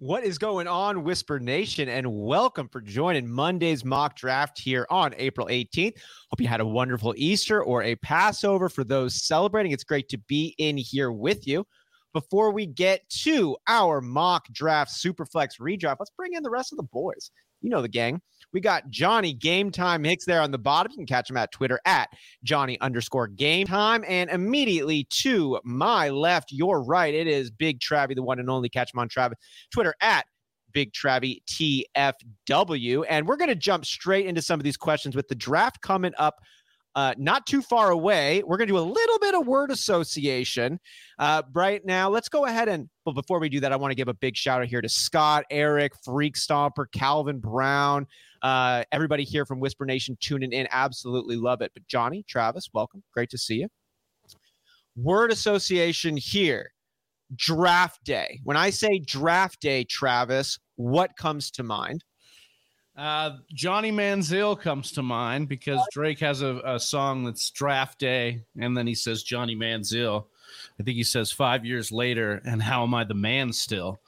What is going on, Whisper Nation? And welcome for joining Monday's mock draft here on April 18th. Hope you had a wonderful Easter or a Passover for those celebrating. It's great to be in here with you. Before we get to our mock draft Superflex redraft, let's bring in the rest of the boys. You know the gang. We got Johnny Game Time Hicks there on the bottom. You can catch him at Twitter at Johnny underscore Game Time. And immediately to my left, your right, it is Big Travie, the one and only. Catch him on Travis Twitter at Big Travie TFW. And we're going to jump straight into some of these questions with the draft coming up uh, not too far away. We're going to do a little bit of word association uh, right now. Let's go ahead and, but before we do that, I want to give a big shout out here to Scott, Eric, Freak Stomper, Calvin Brown, uh, everybody here from Whisper Nation tuning in. Absolutely love it. But Johnny, Travis, welcome. Great to see you. Word association here. Draft day. When I say draft day, Travis, what comes to mind? Uh, Johnny Manziel comes to mind because Drake has a, a, song that's Draft Day, and then he says Johnny Manziel. I think he says five years later, and how am I the man still,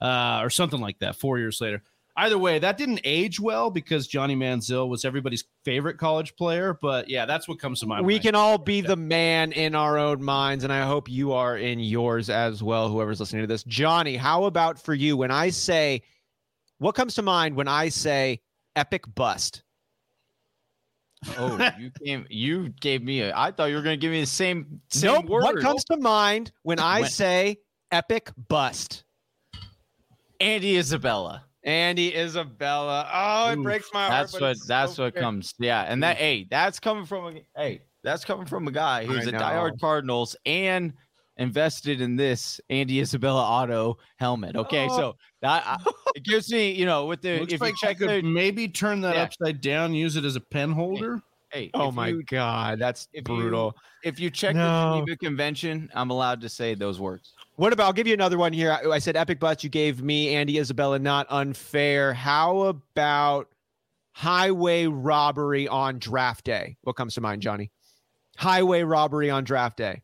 uh, or something like that. Four years later. Either way, that didn't age well because Johnny Manziel was everybody's favorite college player. But yeah, that's what comes to mind. We can all be the man in our own minds, and I hope you are in yours as well. Whoever's listening to this, Johnny, how about for you? When I say what comes to mind when I say epic bust? Oh, you came. You gave me a. I thought you were going to give me the same. same nope. Word. What comes to mind when I when, say epic bust? Andy Isabella. Andy Isabella. Oh, it Oof, breaks my heart. That's what. That's so what comes. Yeah, and that. Hey, that's coming from a. Hey, that's coming from a guy who's a diehard Cardinals and invested in this Andy Isabella auto helmet. Okay, oh. so that it gives me, you know, with the Looks if like you check, could maybe turn that yeah. upside down, use it as a pen holder. Hey, hey oh my you, god, that's if brutal. You, if you check no. the Geneva Convention, I'm allowed to say those words. What about? I'll give you another one here. I, I said epic butts. You gave me Andy Isabella, not unfair. How about highway robbery on draft day? What comes to mind, Johnny? Highway robbery on draft day.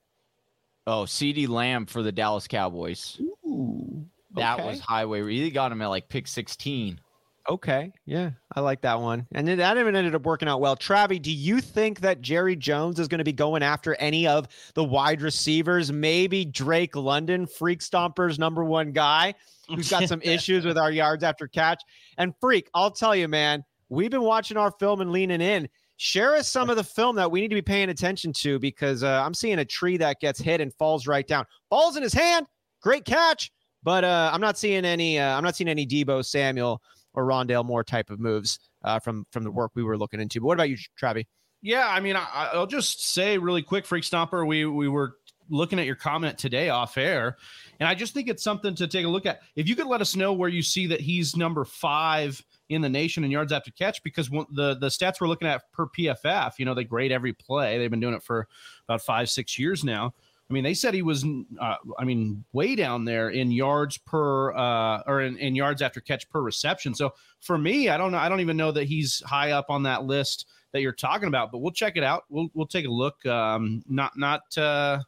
Oh, CeeDee Lamb for the Dallas Cowboys. Ooh, that okay. was highway. He got him at like pick 16. Okay. Yeah. I like that one. And that even ended up working out well. Travi, do you think that Jerry Jones is going to be going after any of the wide receivers? Maybe Drake London, Freak Stomper's number one guy, who's got some issues with our yards after catch. And Freak, I'll tell you, man, we've been watching our film and leaning in share us some of the film that we need to be paying attention to because uh, I'm seeing a tree that gets hit and falls right down. Falls in his hand, great catch, but uh, I'm not seeing any. Uh, I'm not seeing any Deebo Samuel or Rondale Moore type of moves uh, from from the work we were looking into. But what about you, Travi? Yeah, I mean, I, will just say really quick, Freak Stomper. We we were looking at your comment today off air, and I just think it's something to take a look at. If you could let us know where you see that he's number five in the nation in yards after catch because the the stats we're looking at per PFF, you know, they grade every play. They've been doing it for about five six years now. I mean, they said he was, uh, I mean, way down there in yards per uh, or in, in yards after catch per reception. So for me, I don't know. I don't even know that he's high up on that list that you're talking about. But we'll check it out. We'll we'll take a look. Um, not not uh,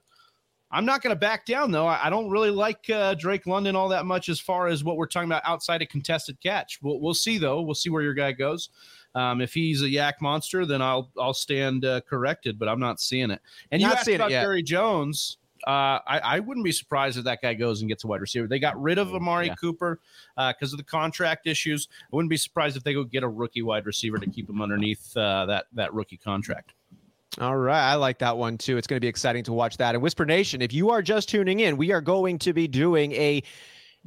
I'm not going to back down, though. I, don't really like uh, Drake London all that much as far as what we're talking about outside a contested catch. We'll, we'll see, though. We'll see where your guy goes. Um, if he's a YAC monster, then I'll I'll stand uh, corrected, but I'm not seeing it. And not you asked about Jerry Jones. Uh, I, I, wouldn't be surprised if that guy goes and gets a wide receiver. They got rid of Amari yeah. Cooper because uh, of the contract issues. I wouldn't be surprised if they go get a rookie wide receiver to keep him underneath uh, that that rookie contract. All right. I like that one too. It's going to be exciting to watch that. And Whisper Nation, if you are just tuning in, we are going to be doing a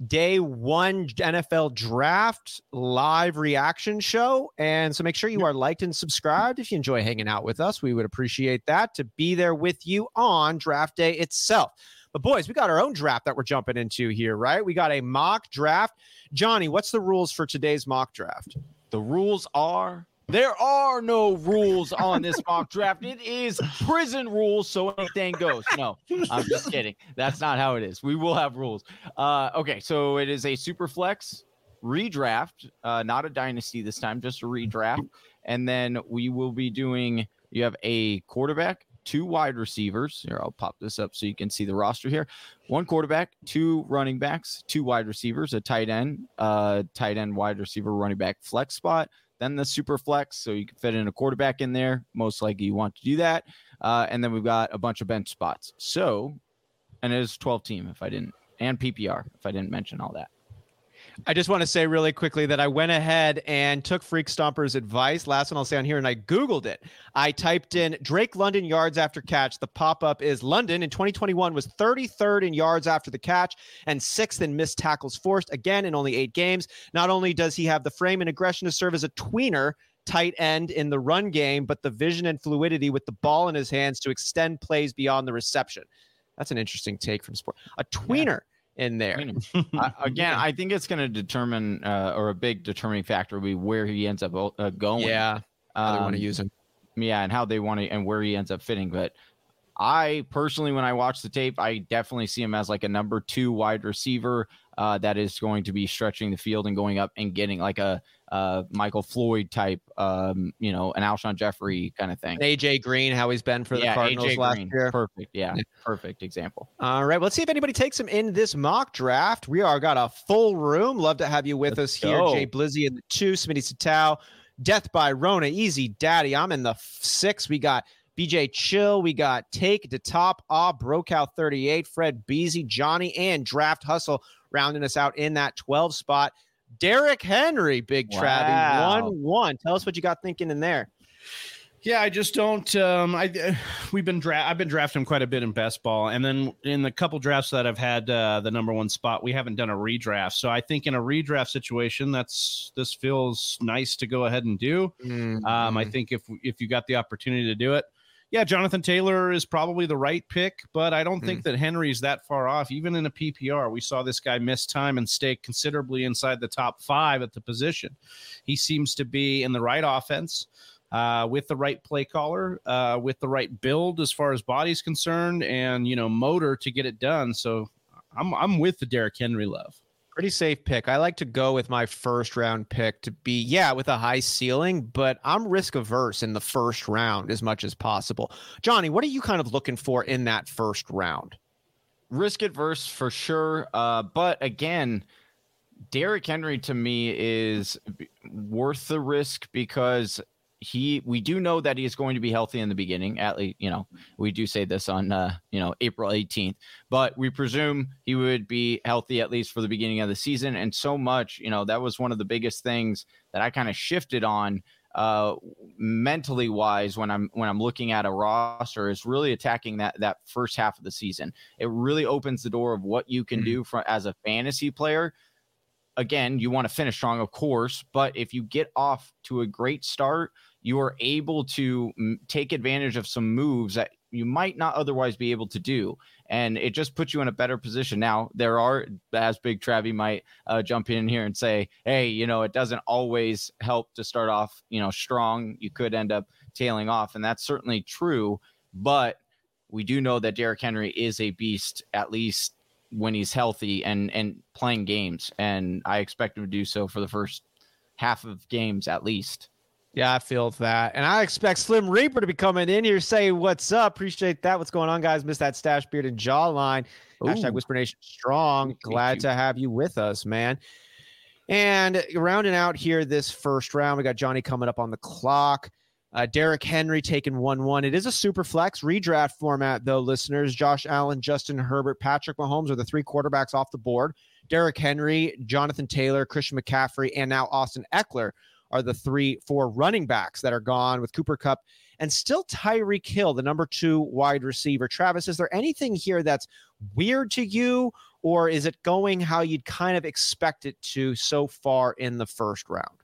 day one NFL draft live reaction show. And so make sure you are liked and subscribed if you enjoy hanging out with us. We would appreciate that to be there with you on draft day itself. But boys, we got our own draft that we're jumping into here, right? We got a mock draft. Johnny, what's the rules for today's mock draft? The rules are there are no rules on this mock draft. It is prison rules, so anything goes. No, I'm just kidding. That's not how it is. We will have rules. Uh, okay, so it is a super flex redraft, uh, not a dynasty this time, just a redraft. And then we will be doing. You have a quarterback, two wide receivers. Here, I'll pop this up so you can see the roster here. One quarterback, two running backs, two wide receivers, a tight end, uh, tight end, wide receiver, running back, flex spot. Then the super flex, so you can fit in a quarterback in there. Most likely you want to do that. Uh, and then we've got a bunch of bench spots. So, and it is 12 team if I didn't, and PPR if I didn't mention all that. I just want to say really quickly that I went ahead and took Freak Stomper's advice. Last one I'll say on here, and I Googled it. I typed in Drake London yards after catch. The pop up is London in 2021 was 33rd in yards after the catch and sixth in missed tackles forced, again in only eight games. Not only does he have the frame and aggression to serve as a tweener, tight end in the run game, but the vision and fluidity with the ball in his hands to extend plays beyond the reception. That's an interesting take from sport. A tweener. Yeah in there. uh, again, I think it's going to determine, uh, or a big determining factor will be where he ends up uh, going. Yeah, how um, they want to use him. Yeah, and how they want to, and where he ends up fitting. But I personally, when I watch the tape, I definitely see him as like a number two wide receiver uh, that is going to be stretching the field and going up and getting like a uh, Michael Floyd type, um, you know, an Alshon Jeffery kind of thing. AJ Green, how he's been for the yeah, Cardinals AJ last Green. year. Perfect. Yeah, perfect example. All right. Well, let's see if anybody takes him in this mock draft. We are got a full room. Love to have you with let's us here. Go. Jay Blizzy in the two, Smitty Satao, Death by Rona, Easy Daddy. I'm in the six. We got BJ Chill. We got Take the Top, Ah, Brokout 38, Fred Beasy, Johnny, and Draft Hustle rounding us out in that 12 spot. Derrick Henry, Big wow. Travie, 1 1. Tell us what you got thinking in there. Yeah, I just don't. Um, I we've been dra- I've been drafting quite a bit in best ball, and then in the couple drafts that I've had uh, the number one spot, we haven't done a redraft. So I think in a redraft situation, that's this feels nice to go ahead and do. Mm-hmm. Um, I think if if you got the opportunity to do it, yeah, Jonathan Taylor is probably the right pick, but I don't mm. think hmm. that Henry's that far off. Even in a PPR, we saw this guy miss time and stay considerably inside the top five at the position. He seems to be in the right offense. Uh, with the right play caller, uh, with the right build as far as body's concerned, and you know motor to get it done. So I'm I'm with the Derrick Henry love pretty safe pick. I like to go with my first round pick to be, yeah, with a high ceiling, but I'm risk averse in the first round as much as possible. Johnny, what are you kind of looking for in that first round? Risk adverse for sure. Uh, but again, Derrick Henry to me is worth the risk because he we do know that he is going to be healthy in the beginning at least you know we do say this on uh you know april 18th but we presume he would be healthy at least for the beginning of the season and so much you know that was one of the biggest things that i kind of shifted on uh mentally wise when i'm when i'm looking at a roster is really attacking that that first half of the season it really opens the door of what you can mm-hmm. do for as a fantasy player again, you want to finish strong, of course, but if you get off to a great start, you are able to m- take advantage of some moves that you might not otherwise be able to do. And it just puts you in a better position. Now, there are, as Big Travie might uh, jump in here and say, hey, you know, it doesn't always help to start off, you know, strong. You could end up tailing off. And that's certainly true. But we do know that Derrick Henry is a beast, at least when he's healthy and and playing games. And I expect him to do so for the first half of games at least. Yeah, I feel that. And I expect Slim Reaper to be coming in here, saying, what's up. Appreciate that. What's going on, guys? Miss that stash beard and jawline. Ooh. Hashtag Whisper Nation strong. Glad to have you with us, man. And rounding out here this first round, we got Johnny coming up on the clock. Uh, Derrick Henry taking 1 1. It is a super flex redraft format, though, listeners. Josh Allen, Justin Herbert, Patrick Mahomes are the three quarterbacks off the board. Derrick Henry, Jonathan Taylor, Christian McCaffrey, and now Austin Ekeler are the three, four running backs that are gone with Cooper Kupp and still Tyreek Hill, the number two wide receiver. Travis, is there anything here that's weird to you, or is it going how you'd kind of expect it to so far in the first round?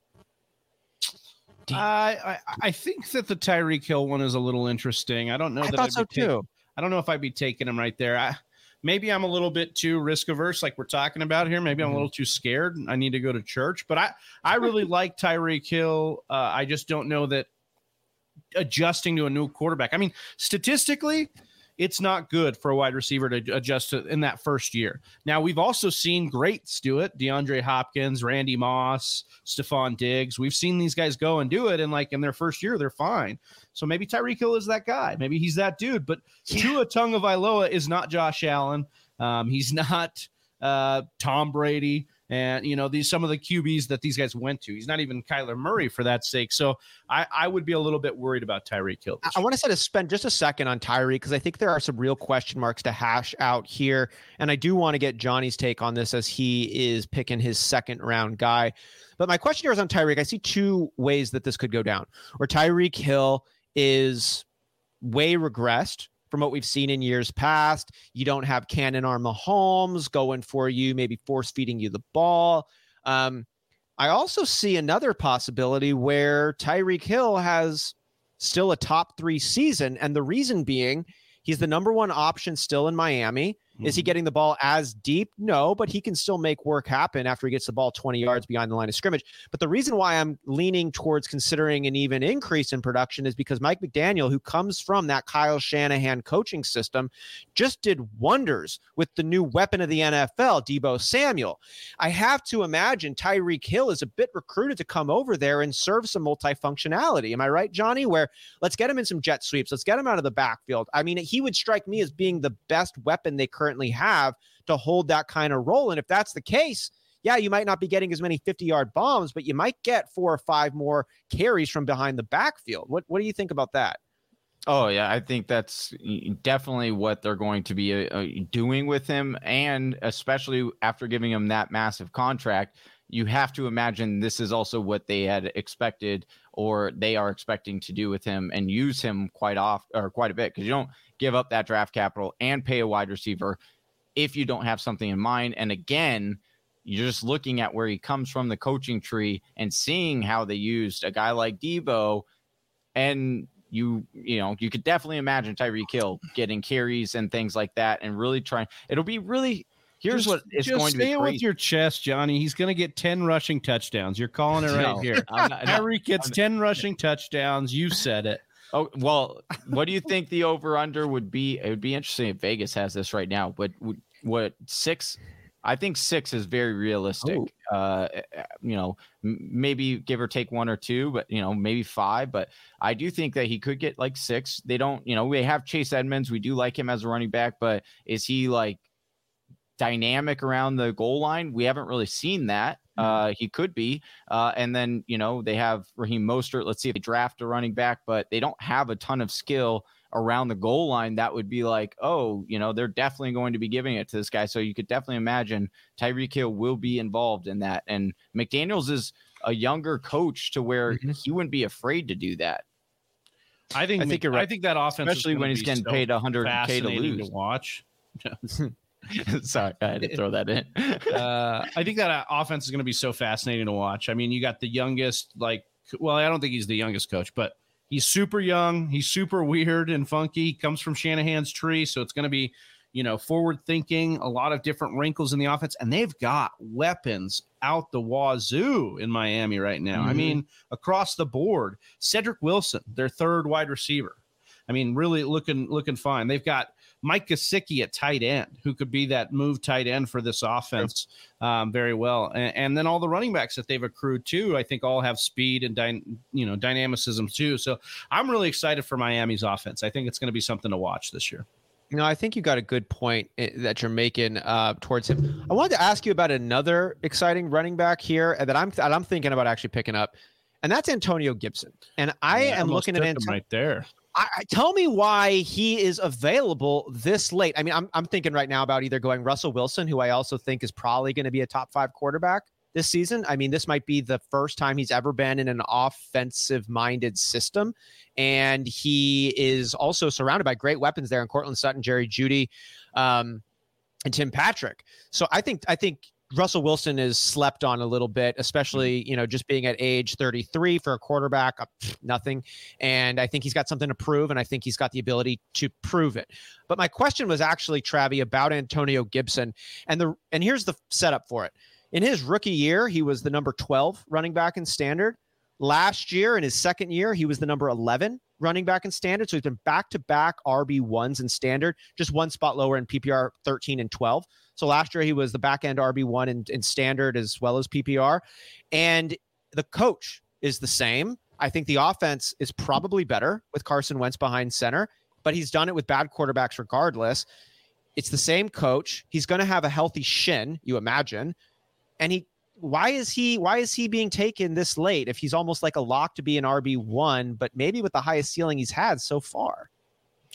Uh, I I think that the Tyreek Hill one is a little interesting. I don't know I that thought I'd so too. I don't know if I'd be taking him right there. I, maybe I'm a little bit too risk averse, like we're talking about here. Maybe I'm a mm-hmm. little too scared. I need to go to church, but I I really like Tyreek Hill. Uh, I just don't know that adjusting to a new quarterback. I mean, statistically, it's not good for a wide receiver to adjust to in that first year. Now we've also seen greats do it: DeAndre Hopkins, Randy Moss, Stefon Diggs. We've seen these guys go and do it, and like in their first year, they're fine. So maybe Tyreek Hill is that guy. Maybe he's that dude. But yeah. Tua Tagovailoa is not Josh Allen. Um, he's not uh, Tom Brady and you know these some of the QBs that these guys went to. He's not even Kyler Murray for that sake. So I, I would be a little bit worried about Tyreek Hill. I, I want to to spend just a second on Tyreek because I think there are some real question marks to hash out here, and I do want to get Johnny's take on this as he is picking his second round guy. But my question here is on Tyreek. I see two ways that this could go down, or Tyreek Hill is way regressed from what we've seen in years past. You don't have cannon arm Mahomes going for you, maybe force feeding you the ball. Um, I also see another possibility where Tyreek Hill has still a top three season. And the reason being, he's the number one option still in Miami. Mm-hmm. Is he mm-hmm. getting the ball as deep? No, but he can still make work happen after he gets the ball 20 yards behind the line of scrimmage. But the reason why I'm leaning towards considering an even increase in production is because Mike McDaniel, who comes from that Kyle Shanahan coaching system, just did wonders with the new weapon of the NFL, Deebo Samuel. I have to imagine Tyreek Hill is a bit recruited to come over there and serve some multifunctionality. Am I right, Johnny? Where let's get him in some jet sweeps, let's get him out of the backfield. I mean, he would strike me as being the best weapon they currently currently have to hold that kind of role. And if that's the case, yeah, you might not be getting as many 50 yard bombs, but you might get four or five more carries from behind the backfield. What, what do you think about that? Oh yeah, I think that's definitely what they're going to be uh, uh, doing with him, and especially after giving him that massive contract, you have to imagine this is also what they had expected, or they are expecting to do with him, and use him quite off or quite a bit because you don't give up that draft capital and pay a wide receiver if you don't have something in mind. And again, you're just looking at where he comes from the coaching tree and seeing how they used a guy like Deebo and you you know you could definitely imagine Tyreek Hill getting carries and things like that and really trying it'll be really here's just, what it's going to be with your chest Johnny. He's going to get 10 rushing touchdowns. You're calling it right no, here. Tyreek gets I'm, 10 rushing touchdowns. You said it Oh well, what do you think the over under would be? It would be interesting if Vegas has this right now. But what six? I think six is very realistic. Oh. Uh, eh, eh, you know, maybe give or take one or two, but you know, maybe five. But I do think that he could get like six. They don't, you know, we have Chase Edmonds. We do like him as a running back, but is he like dynamic around the goal line? We haven't really seen that. Uh, he could be. Uh, and then, you know, they have Raheem Mostert. Let's see if they draft a running back, but they don't have a ton of skill around the goal line. That would be like, oh, you know, they're definitely going to be giving it to this guy. So you could definitely imagine Tyreek Hill will be involved in that. And McDaniels is a younger coach to where mm-hmm. he wouldn't be afraid to do that. I think I think, right. I think that offense, especially when he's getting so paid 100k to lose. To watch. Sorry, I had to throw that in. uh, I think that uh, offense is going to be so fascinating to watch. I mean, you got the youngest, like, well, I don't think he's the youngest coach, but he's super young. He's super weird and funky. He comes from Shanahan's tree, so it's going to be, you know, forward thinking, a lot of different wrinkles in the offense, and they've got weapons out the wazoo in Miami right now. Mm-hmm. I mean, across the board. Cedric Wilson, their third wide receiver. I mean, really looking looking fine. They've got Mike Gesicki at tight end, who could be that move tight end for this offense um, very well. And, and, then all the running backs that they've accrued too, I think all have speed and dy- you know dynamicism too. So I'm really excited for Miami's offense. I think it's going to be something to watch this year. You know, I think you got a good point eh, that you're making uh, towards him. I wanted to ask you about another exciting running back here that I'm that I'm thinking about actually picking up, and that's Antonio Gibson. And I yeah, am looking at Antonio right there. I, tell me why he is available this late. I mean, I'm, I'm thinking right now about either going Russell Wilson, who I also think is probably going to be a top five quarterback this season. I mean, this might be the first time he's ever been in an offensive minded system. And he is also surrounded by great weapons there in Courtland Sutton, Jerry Jeudy, um, and Tim Patrick. So I think, I think Russell Wilson is slept on a little bit, especially you know just being at age 33 for a quarterback, uh, nothing. And I think he's got something to prove, and I think he's got the ability to prove it. But my question was actually Travi about Antonio Gibson, and the and here's the setup for it. In his rookie year, he was the number 12 running back in standard. Last year, in his second year, he was the number 11 running back in standard. So he's been back to back RB1s in standard, just one spot lower in PPR 13 and 12. So last year he was the back end RB1 in, in standard as well as PPR. And the coach is the same. I think the offense is probably better with Carson Wentz behind center, but he's done it with bad quarterbacks regardless. It's the same coach. He's going to have a healthy shin, you imagine. And he why is he why is he being taken this late if he's almost like a lock to be an RB1 but maybe with the highest ceiling he's had so far?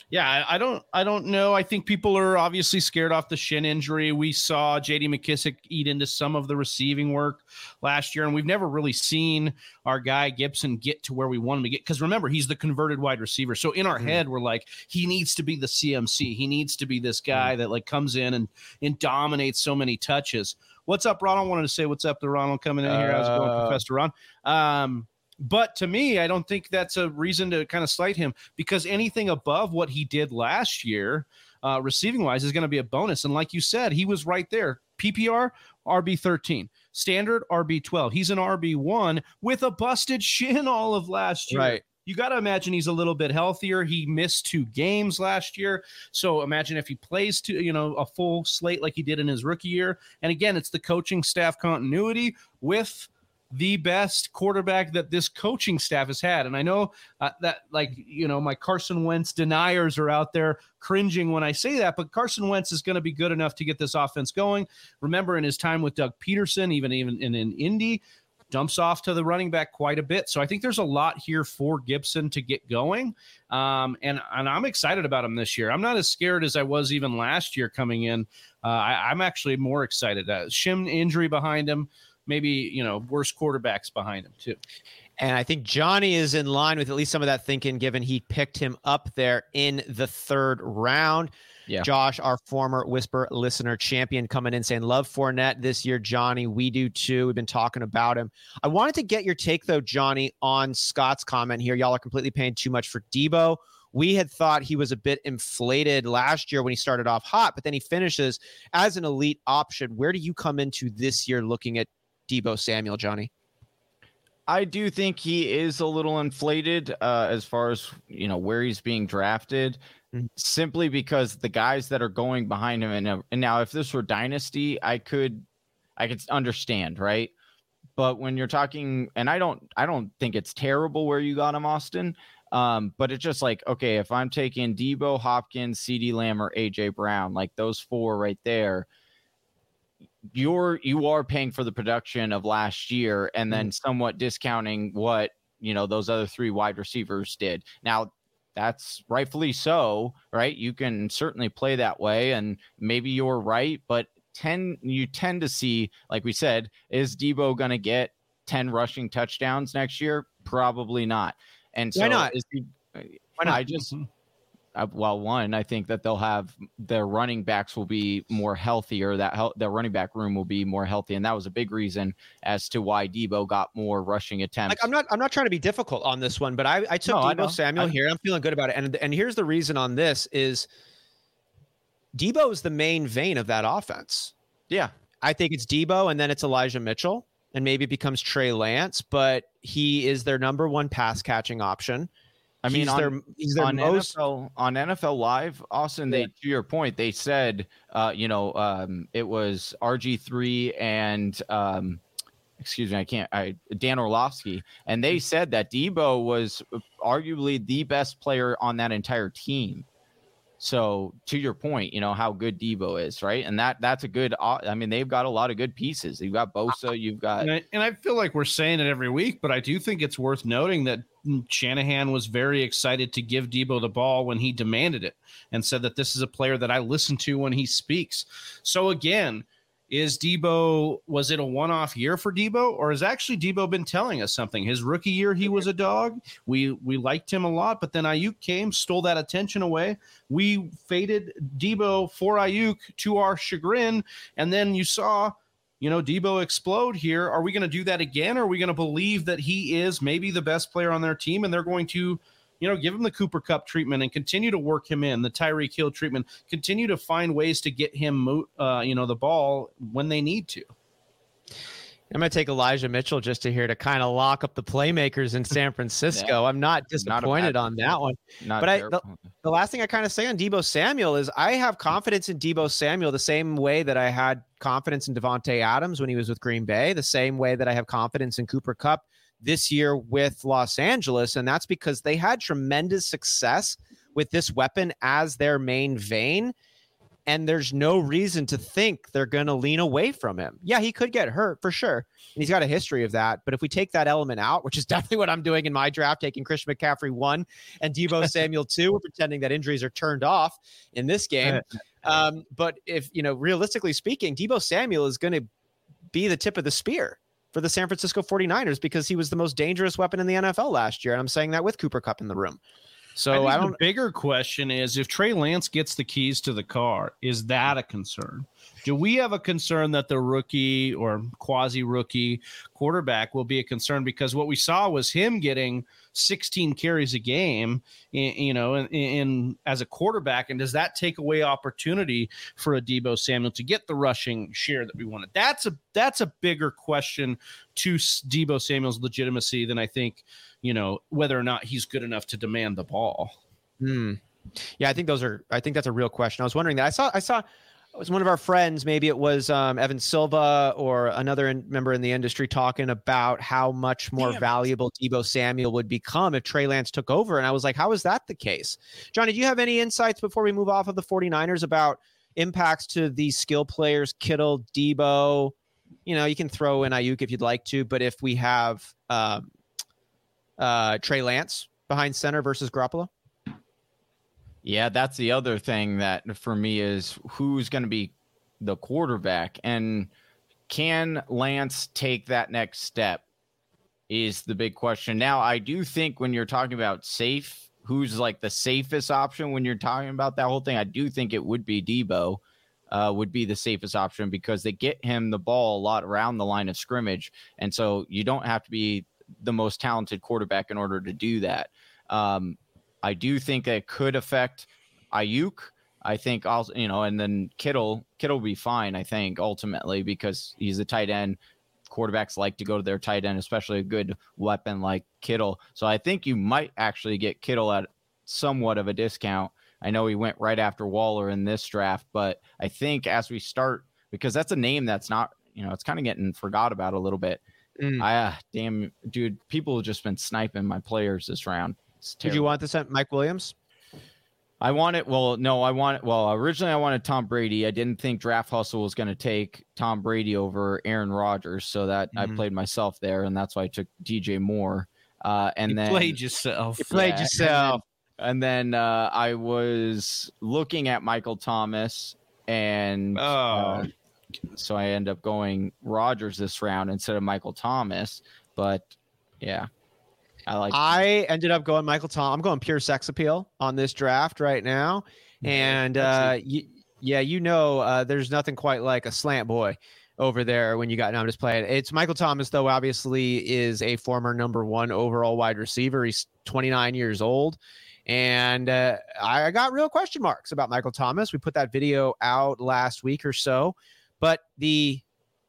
Yeah, I don't I don't know. I think people are obviously scared off the shin injury. We saw JD McKissic eat into some of the receiving work last year, and we've never really seen our guy Gibson get to where we want him to get. Because remember, he's the converted wide receiver. So in our mm-hmm. head, we're like, he needs to be the CMC. He needs to be this guy mm-hmm. that like comes in and and dominates so many touches. What's up, Ronald? Wanted to say what's up to Ronald coming in here. How's it going, uh, Professor Ron? Um, but to me, I don't think that's a reason to kind of slight him because anything above what he did last year, uh, receiving wise, is going to be a bonus. And like you said, he was right there. PPR, RB 13, standard, RB 12. He's an RB 1 with a busted shin all of last year. Right. You got to imagine he's a little bit healthier. He missed two games last year. So imagine if he plays to, you know, a full slate like he did in his rookie year. And again, it's the coaching staff continuity with the best quarterback that this coaching staff has had. And I know uh, that, like, you know, my Carson Wentz deniers are out there cringing when I say that, but Carson Wentz is going to be good enough to get this offense going. Remember, in his time with Doug Pederson, even even in, in Indy, dumps off to the running back quite a bit. So I think there's a lot here for Gibson to get going. Um, and, and I'm excited about him this year. I'm not as scared as I was even last year coming in. Uh, I, am actually more excited. Uh, shin injury behind him maybe you know worse quarterbacks behind him too. And I think Johnny is in line with at least some of that thinking, given he picked him up there in the third round. Yeah. Josh, our former Whisper listener champion, coming in saying, Love Fournette this year, Johnny. We do too. We've been talking about him. I wanted to get your take, though, Johnny, on Scott's comment here. Y'all are completely paying too much for Deebo. We had thought he was a bit inflated last year when he started off hot, but then he finishes as an elite option. Where do you come into this year looking at Deebo Samuel, Johnny? I do think he is a little inflated uh, as far as you know where he's being drafted, mm-hmm. simply because the guys that are going behind him. And, and now, if this were dynasty, I could, I could understand, right? But when you're talking, and I don't, I don't think it's terrible where you got him, Austin. Um, but it's just like, okay, if I'm taking Deebo Hopkins, CeeDee Lamb, or AJ Brown, like those four right there, you're you are paying for the production of last year and then mm-hmm. somewhat discounting what you know those other three wide receivers did. Now that's rightfully so right? You can certainly play that way and maybe you're right but tend you tend to see like we said is deebo going to get 10 rushing touchdowns next year? Probably not. And so why not? is he, why not? i just mm-hmm Uh, well, one, I think that they'll have their running backs will be more healthier. That hel- their running back room will be more healthy, and that was a big reason as to why Deebo got more rushing attempts. Like I'm not, I'm not trying to be difficult on this one, but I, I took no, Deebo I Samuel I, here. I'm feeling good about it, and and here's the reason on this is Deebo is the main vein of that offense. Yeah, I think it's Deebo, and then it's Elijah Mitchell, and maybe it becomes Trey Lance, but he is their number one pass catching option. I mean, he's on, their, he's their on most NFL, on NFL Live, Austin. Yeah. They to your point, they said, uh, you know, um, it was RG three and um, excuse me, I can't, I Dan Orlovsky, and they said that Deebo was arguably the best player on that entire team. So to your point, you know how good Deebo is, right? And that that's a good. I mean, they've got a lot of good pieces. You've got uh, Bosa, you've got, and I, and I feel like we're saying it every week, but I do think it's worth noting that Shanahan was very excited to give Deebo the ball when he demanded it, and said that this is a player that I listen to when he speaks. So again, is Deebo was it a one-off year for Deebo or has actually Deebo been telling us something? His rookie year he was a dog. We we liked him a lot, but then Aiyuk came, stole that attention away. We faded Deebo for Aiyuk to our chagrin, and then you saw you know, Deebo explode here. Are we going to do that again? Or are we going to believe that he is maybe the best player on their team and they're going to you know, give him the Cooper Kupp treatment and continue to work him in the Tyreek Hill treatment. Continue to find ways to get him, uh, you know, the ball when they need to. I'm going to take Elijah Mitchell just to here to kind of lock up the playmakers in San Francisco. yeah. I'm not disappointed not on that one. but I, the, the, last thing I kind of say on Deebo Samuel is I have confidence in Deebo Samuel the same way that I had confidence in Davante Adams when he was with Green Bay, the same way that I have confidence in Cooper Kupp this year with Los Angeles. And that's because they had tremendous success with this weapon as their main vein and there's no reason to think they're going to lean away from him. Yeah, he could get hurt for sure. And he's got a history of that. But if we take that element out, which is definitely what I'm doing in my draft, taking Christian McCaffrey one and Deebo Samuel two, we're pretending that injuries are turned off in this game. Um, but if, you know, realistically speaking, Deebo Samuel is going to be the tip of the spear for the San Francisco 49ers because he was the most dangerous weapon in the NFL last year. And I'm saying that with Cooper Kupp in the room. So I, I don't. The bigger question is if Trey Lance gets the keys to the car, is that a concern? Do we have a concern that the rookie or quasi rookie quarterback will be a concern? Because what we saw was him getting 16 carries a game, you know, in, in, as a quarterback. And does that take away opportunity for a Deebo Samuel to get the rushing share that we wanted? That's a that's a bigger question to Deebo Samuel's legitimacy than I think you know, whether or not he's good enough to demand the ball. Hmm. Yeah, I think those are. I think that's a real question. I was wondering that. I saw. I saw. It was one of our friends. Maybe it was um, Evan Silva or another in, member in the industry talking about how much more Damn valuable Deebo Samuel would become if Trey Lance took over. And I was like, how is that the case? Johnny, do you have any insights before we move off of the 49ers about impacts to these skill players, Kittle, Deebo? You know, you can throw in Aiyuk if you'd like to, but if we have um, uh, Trey Lance behind center versus Garoppolo? Yeah, that's the other thing that for me is who's going to be the quarterback and can Lance take that next step is the big question. Now, I do think when you're talking about safe, who's like the safest option when you're talking about that whole thing, I do think it would be Deebo. Uh, would be the safest option because they get him the ball a lot around the line of scrimmage. And so you don't have to be the most talented quarterback in order to do that. Um, I do think it could affect Aiyuk. I think also, you know, and then Kittle, Kittle will be fine, I think, ultimately, because he's a tight end. Quarterbacks like to go to their tight end, especially a good weapon like Kittle. So I think you might actually get Kittle at somewhat of a discount. I know he went right after Waller in this draft, but I think as we start, because that's a name that's not, you know, it's kind of getting forgot about a little bit. Mm. I uh, damn dude, people have just been sniping my players this round. Did you want this at Mike Williams? I wanted well, no, I wanted well, originally I wanted Tom Brady. I didn't think Draft Hustle was going to take Tom Brady over Aaron Rodgers, so that mm-hmm. I played myself there, and that's why I took DJ Moore. Uh, and you then played yourself. You played yeah, yourself. And then, and then uh, I was looking at Michael Thomas, and oh. Uh, so I end up going Rodgers this round instead of Michael Thomas. But yeah, I like. I ended up going Michael Thomas. I'm going pure sex appeal on this draft right now, and uh, yeah, you know, uh, there's nothing quite like a slant boy over there when you got. Just playing. It's Michael Thomas, though. Obviously, is a former number one overall wide receiver. He's 29 years old. And uh, I got real question marks about Michael Thomas. We put that video out last week or so but the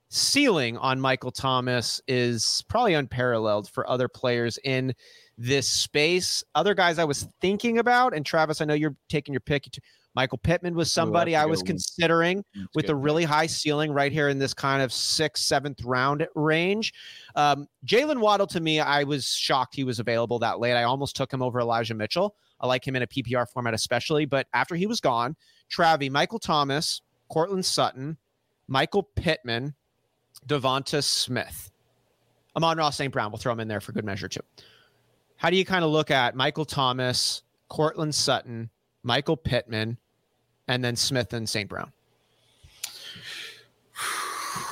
ceiling on Michael Thomas is probably unparalleled for other players in this space. Other guys I was thinking about, and Travis, I know you're taking your pick. Michael Pittman was somebody Ooh, I was considering that's with good. a really high ceiling right here in this kind of sixth, seventh round range. Um, Jaylen Waddle, to me, I was shocked he was available that late. I almost took him over Elijah Mitchell. I like him in a PPR format, especially. But after he was gone, Travi, Michael Thomas, Courtland Sutton, Michael Pittman, Devonta Smith. Amon-Ra St. Brown, we'll throw him in there for good measure too. How do you kind of look at Michael Thomas, Courtland Sutton, Michael Pittman, and then Smith and St. Brown?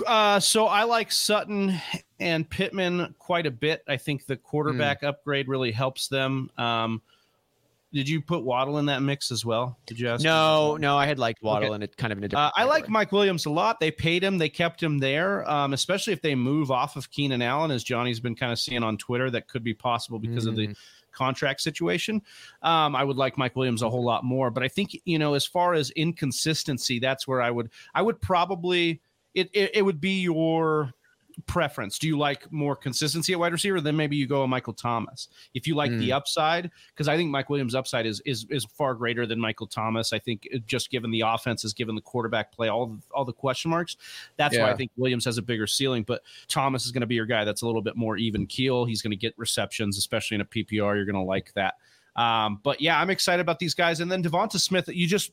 Uh, so I like Sutton and Pittman quite a bit. I think the quarterback mm. upgrade really helps them. Um, did you put Waddle in that mix as well? Did you ask? No, no, I had liked Waddle okay. and it kind of in a different. Uh, I like Mike Williams a lot. They paid him, they kept him there, um, especially if they move off of Keenan Allen, as Johnny's been kind of seeing on Twitter. That could be possible because mm. of the mm. contract situation. Um, I would like Mike Williams a whole lot more, but I think you know, as far as inconsistency, that's where I would, I would probably, it, it, it would be your preference? Do you like more consistency at wide receiver? Then maybe you go a Michael Thomas. If you like mm. the upside, because I think Mike Williams' upside is is is far greater than Michael Thomas. I think just given the offenses, given the quarterback play, all the, all the question marks, that's yeah. why I think Williams has a bigger ceiling. But Thomas is going to be your guy. That's a little bit more even keel. He's going to get receptions, especially in a PPR. You're going to like that. Um, but yeah, I'm excited about these guys. And then Devonta Smith, you just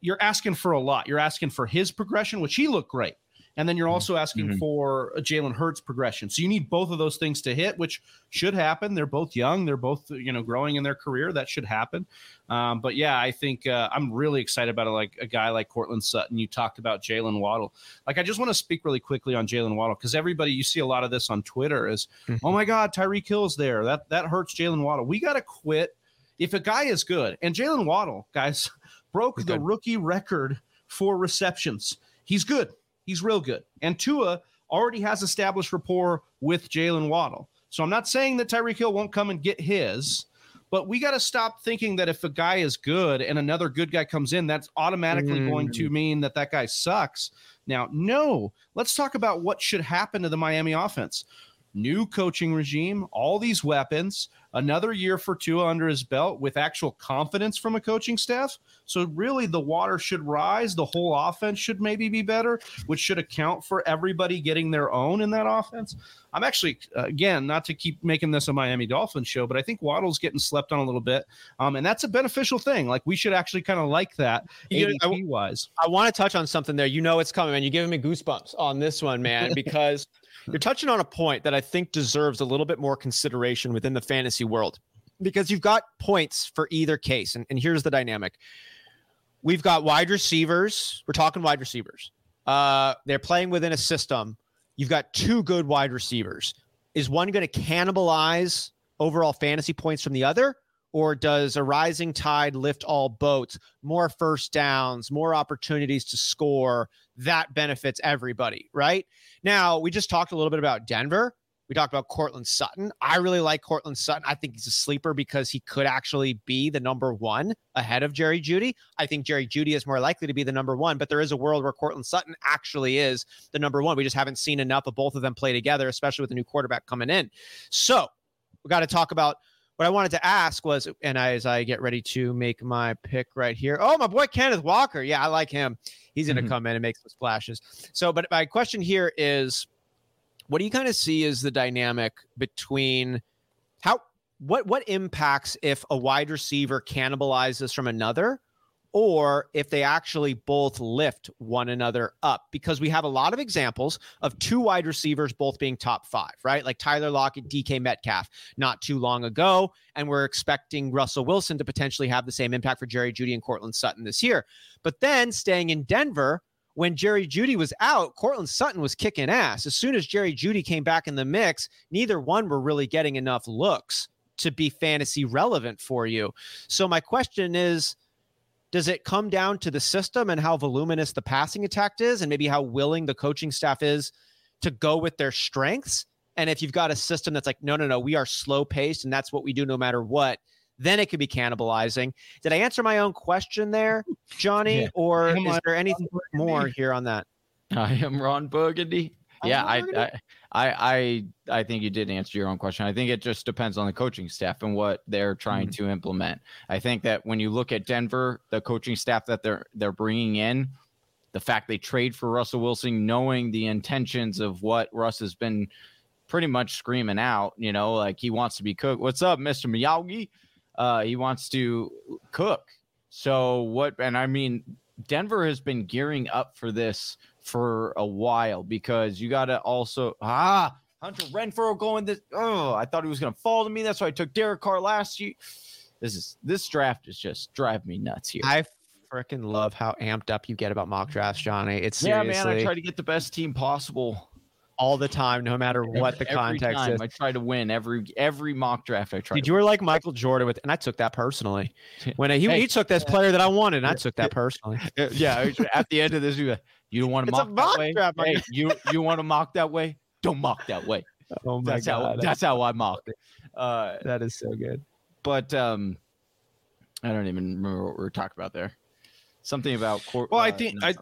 you're asking for a lot. You're asking for his progression, which he looked great. And then you're mm-hmm. also asking mm-hmm. for a Jalen Hurts progression. So you need both of those things to hit, which should happen. They're both young. They're both, you know, growing in their career. That should happen. Um, but yeah, I think uh, I'm really excited about. Like a guy like Courtland Sutton. You talked about Jaylen Waddle. Like I just want to speak really quickly on Jaylen Waddle because everybody you see a lot of this on Twitter is, mm-hmm. oh my God, Tyreek Hill's there. That that hurts Jaylen Waddle. We got to quit. If a guy is good, and Jaylen Waddle, guys, broke He's the good. rookie record for receptions. He's good. He's real good. And Tua already has established rapport with Jaylen Waddle. So I'm not saying that Tyreek Hill won't come and get his, but we got to stop thinking that if a guy is good and another good guy comes in, that's automatically mm. going to mm. mean that that guy sucks. Now, no, let's talk about what should happen to the Miami offense. New coaching regime, all these weapons, another year for Tua under his belt with actual confidence from a coaching staff. So really the water should rise. The whole offense should maybe be better, which should account for everybody getting their own in that offense. I'm actually, uh, again, not to keep making this a Miami Dolphins show, but I think Waddle's getting slept on a little bit. Um, and that's a beneficial thing. Like we should actually kind of like that ADP wise. I, I want to touch on something there. You know, it's coming, man. You're giving me goosebumps on this one, man, because you're touching on a point that I think deserves a little bit more consideration within the fantasy world because you've got points for either case. And, and here's the dynamic we've got wide receivers. We're talking wide receivers. Uh, they're playing within a system. You've got two good wide receivers. Is one going to cannibalize overall fantasy points from the other? Or does a rising tide lift all boats? More first downs, more opportunities to score. That benefits everybody, right? Now, we just talked a little bit about Denver. We talked about Courtland Sutton. I really like Courtland Sutton. I think he's a sleeper because he could actually be the number one ahead of Jerry Jeudy. I think Jerry Jeudy is more likely to be the number one, but there is a world where Courtland Sutton actually is the number one. We just haven't seen enough of both of them play together, especially with the new quarterback coming in. So we got to talk about what I wanted to ask was, and I, as I get ready to make my pick right here, oh, my boy Kenneth Walker. Yeah, I like him. He's going to mm-hmm. come in and make some splashes. So, but my question here is, what do you kind of see as the dynamic between how what what impacts if a wide receiver cannibalizes from another or if they actually both lift one another up because we have a lot of examples of two wide receivers both being top five, right? Like Tyler Lockett, DK Metcalf not too long ago. And we're expecting Russell Wilson to potentially have the same impact for Jerry Jeudy and Courtland Sutton this year. But then staying in Denver, when Jerry Jeudy was out, Courtland Sutton was kicking ass. As soon as Jerry Jeudy came back in the mix, neither one were really getting enough looks to be fantasy relevant for you. So my question is, does it come down to the system and how voluminous the passing attack is, and maybe how willing the coaching staff is to go with their strengths? And if you've got a system that's like, no, no, no, we are slow paced and that's what we do no matter what, then it could be cannibalizing. Did I answer my own question there, Johnny? Yeah. Or is there anything more here on that? I am Ron Burgundy. Yeah, I, I, I, I, think you did answer your own question. I think it just depends on the coaching staff and what they're trying mm-hmm. to implement. I think that when you look at Denver, the coaching staff that they're they're bringing in, the fact they trade for Russell Wilson, knowing the intentions of what Russ has been pretty much screaming out, you know, like he wants to be cooked. What's up, Mister Miyagi? Uh, he wants to cook. So what? And I mean, Denver has been gearing up for this for a while because you got to also ah Hunter Renfrow going this. Oh, I thought he was going to fall to me. That's why I took Derek Carr last year. This is this draft is just drive me nuts here. I freaking love how amped up you get about mock drafts, Johnny. It's seriously, yeah, man. I try to get the best team possible all the time, no matter what the context time, is. I try to win every every mock draft. I try. Did you were like Michael Jordan with, and I took that personally. When he, hey, he took this player that I wanted, and I took that personally. yeah, at the end of this, you you don't want to mock, that way. Hey, you you want to mock that way? Don't mock that way. Oh my that's god, how, that's how I mock. Uh, that is so good. But um, I don't even remember what we were talking about there. Something about court. Well, uh, I think I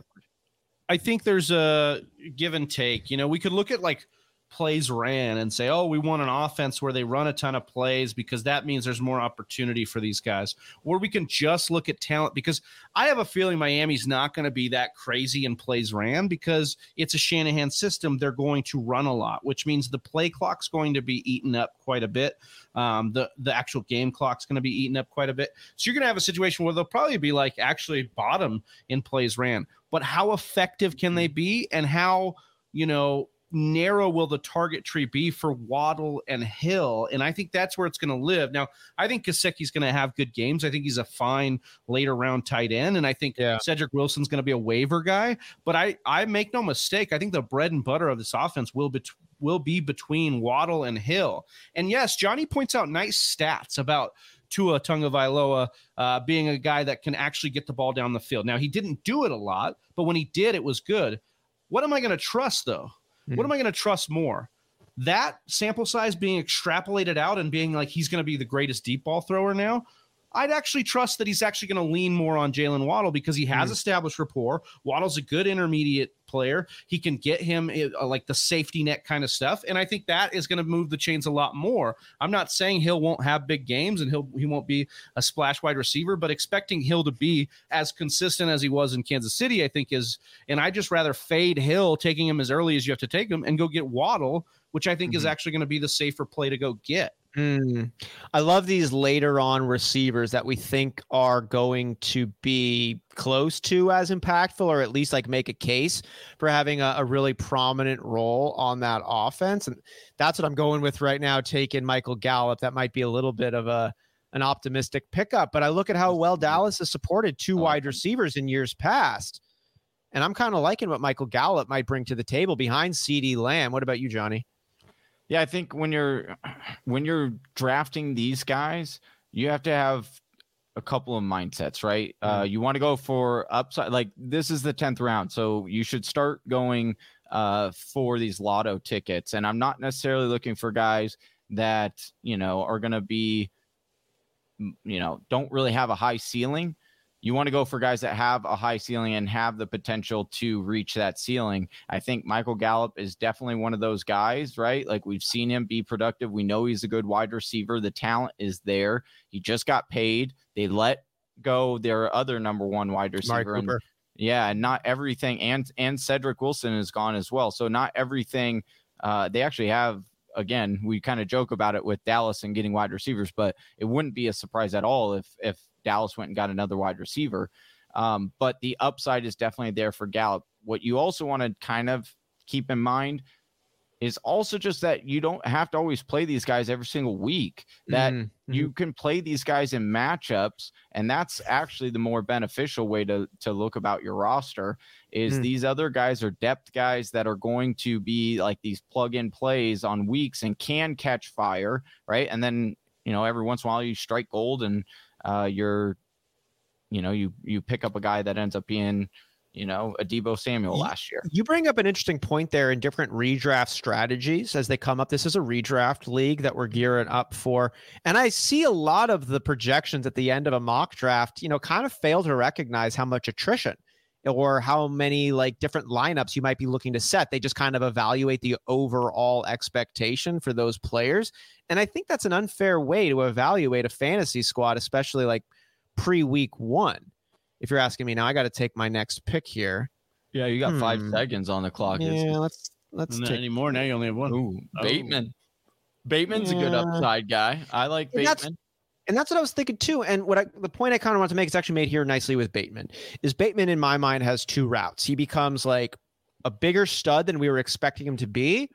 I think there's a give and take. You know, we could look at like plays ran and say, oh, we want an offense where they run a ton of plays because that means there's more opportunity for these guys. Or we can just look at talent because I have a feeling Miami's not going to be that crazy in plays ran because it's a Shanahan system. They're going to run a lot, which means the play clock's going to be eaten up quite a bit. Um, the the actual game clock's going to be eaten up quite a bit. So you're going to have a situation where they'll probably be like actually bottom in plays ran. But how effective can they be, and how you know narrow will the target tree be for Waddle and Hill? And I think that's where it's going to live. Now, I think Gesicki's going to have good games. I think he's a fine later round tight end. And I think yeah. Cedric Wilson's going to be a waiver guy. But I, I make no mistake. I think the bread and butter of this offense will be, will be between Waddle and Hill. And yes, Johnny points out nice stats about Tua Tagovailoa uh, being a guy that can actually get the ball down the field. Now, he didn't do it a lot, but when he did, it was good. What am I going to trust, though? Mm-hmm. What am I going to trust more? That sample size being extrapolated out and being like he's going to be the greatest deep ball thrower now, I'd actually trust that he's actually going to lean more on Jaylen Waddle because he has mm. established rapport. Waddle's a good intermediate player. He can get him uh, like the safety net kind of stuff, and I think that is going to move the chains a lot more. I'm not saying Hill won't have big games and he'll he won't be a splash wide receiver, but expecting Hill to be as consistent as he was in Kansas City, I think is. And I just rather fade Hill, taking him as early as you have to take him, and go get Waddle, which I think mm-hmm. is actually going to be the safer play to go get. Mm. I love these later on receivers that we think are going to be close to as impactful, or at least like make a case for having a, a, really prominent role on that offense. And that's what I'm going with right now, taking Michael Gallup. That might be a little bit of a an optimistic pickup, but I look at how well Dallas has supported two wide receivers in years past. And I'm kind of liking what Michael Gallup might bring to the table behind CeeDee Lamb. What about you, Johnny? Yeah, I think when you're when you're drafting these guys, you have to have a couple of mindsets, right? Uh, mm-hmm. Uh, you want to go for upside. Like this is the tenth round, so you should start going uh, for these lotto tickets. And I'm not necessarily looking for guys that you know are going to be, you know, don't really have a high ceiling you want to go for guys that have a high ceiling and have the potential to reach that ceiling. I think Michael Gallup is definitely one of those guys, right? Like we've seen him be productive. We know he's a good wide receiver. The talent is there. He just got paid. They let go their other number one wide receiver. And, yeah, and not everything and and Cedric Wilson is gone as well. So not everything uh, they actually have again, we kind of joke about it with Dallas and getting wide receivers, but it wouldn't be a surprise at all if if Dallas went and got another wide receiver. Um, but the upside is definitely there for Gallup. What you also want to kind of keep in mind is also just that you don't have to always play these guys every single week. That mm-hmm. you can play these guys in matchups, and that's actually the more beneficial way to to look about your roster. Is mm-hmm. these other guys are depth guys that are going to be like these plug in plays on weeks and can catch fire, right? And then you know every once in a while you strike gold and uh, you're, you know, you you pick up a guy that ends up being, you know, a Deebo Samuel last year. You bring up an interesting point there in different redraft strategies as they come up. This is a redraft league that we're gearing up for. And I see a lot of the projections at the end of a mock draft, you know, kind of fail to recognize how much attrition or how many like different lineups you might be looking to set. They just kind of evaluate the overall expectation for those players. And I think that's an unfair way to evaluate a fantasy squad, especially like pre week one. If you're asking me now, I got to take my next pick here. Yeah, you got hmm. five seconds on the clock. Yeah, let's let's Not take anymore. Now you only have one. Ooh, Bateman. Bateman's yeah. a good upside guy. I like Bateman. And that's what I was thinking too. And what I, the point I kind of want to make is actually made here nicely with Bateman is Bateman in my mind has two routes. He becomes like a bigger stud than we were expecting him to be,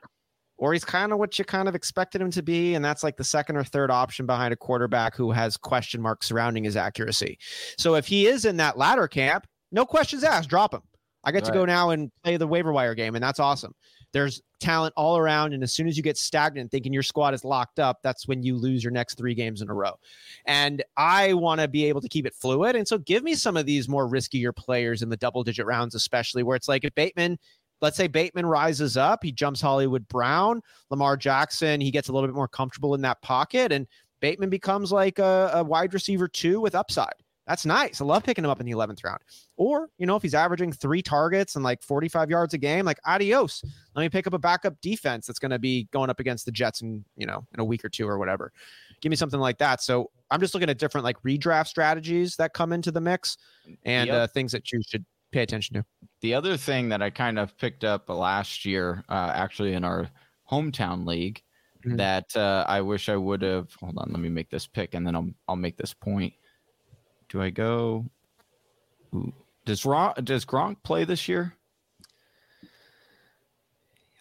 or he's kind of what you kind of expected him to be. And that's like the second or third option behind a quarterback who has question marks surrounding his accuracy. So if he is in that latter camp, no questions asked, drop him. I get right. to go now and play the waiver wire game, and that's awesome. There's talent all around. And as soon as you get stagnant thinking your squad is locked up, that's when you lose your next three games in a row. And I want to be able to keep it fluid. And so give me some of these more riskier players in the double digit rounds, especially where it's like if Bateman, let's say Bateman rises up, he jumps Hollywood Brown, Lamar Jackson, he gets a little bit more comfortable in that pocket. And Bateman becomes like a, a wide receiver two with upside. That's nice. I love picking him up in the 11th round. Or, you know, if he's averaging three targets and like 45 yards a game, like adios. Let me pick up a backup defense that's going to be going up against the Jets in, you know, in a week or two or whatever. Give me something like that. So I'm just looking at different like redraft strategies that come into the mix and Yep. uh, things that you should pay attention to. The other thing that I kind of picked up last year, uh, actually in our hometown league, Mhm. that uh, I wish I would have. Hold on, let me make this pick, and then I'll I'll make this point. Do I go? Ooh. Does Ron, does Gronk play this year?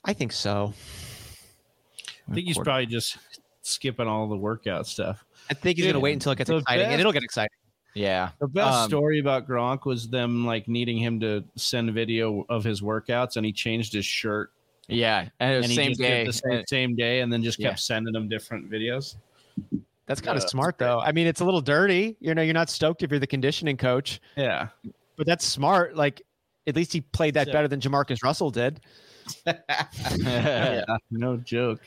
I think so. I think he's probably just skipping all the workout stuff. I think he's going to wait until it gets the exciting, best- and it'll get exciting. yeah. The best Um, story about Gronk was them like needing him to send video of his workouts, and he changed his shirt. Yeah, and it was and same just day. the same, same day, and then just kept Yeah. sending them different videos. That's kind of Yeah, smart, though. I mean, it's a little dirty. You know, you're not stoked if you're the conditioning coach, Yeah, but that's smart. Like, at least he played that So- better than Jamarcus Russell did. yeah, no joke.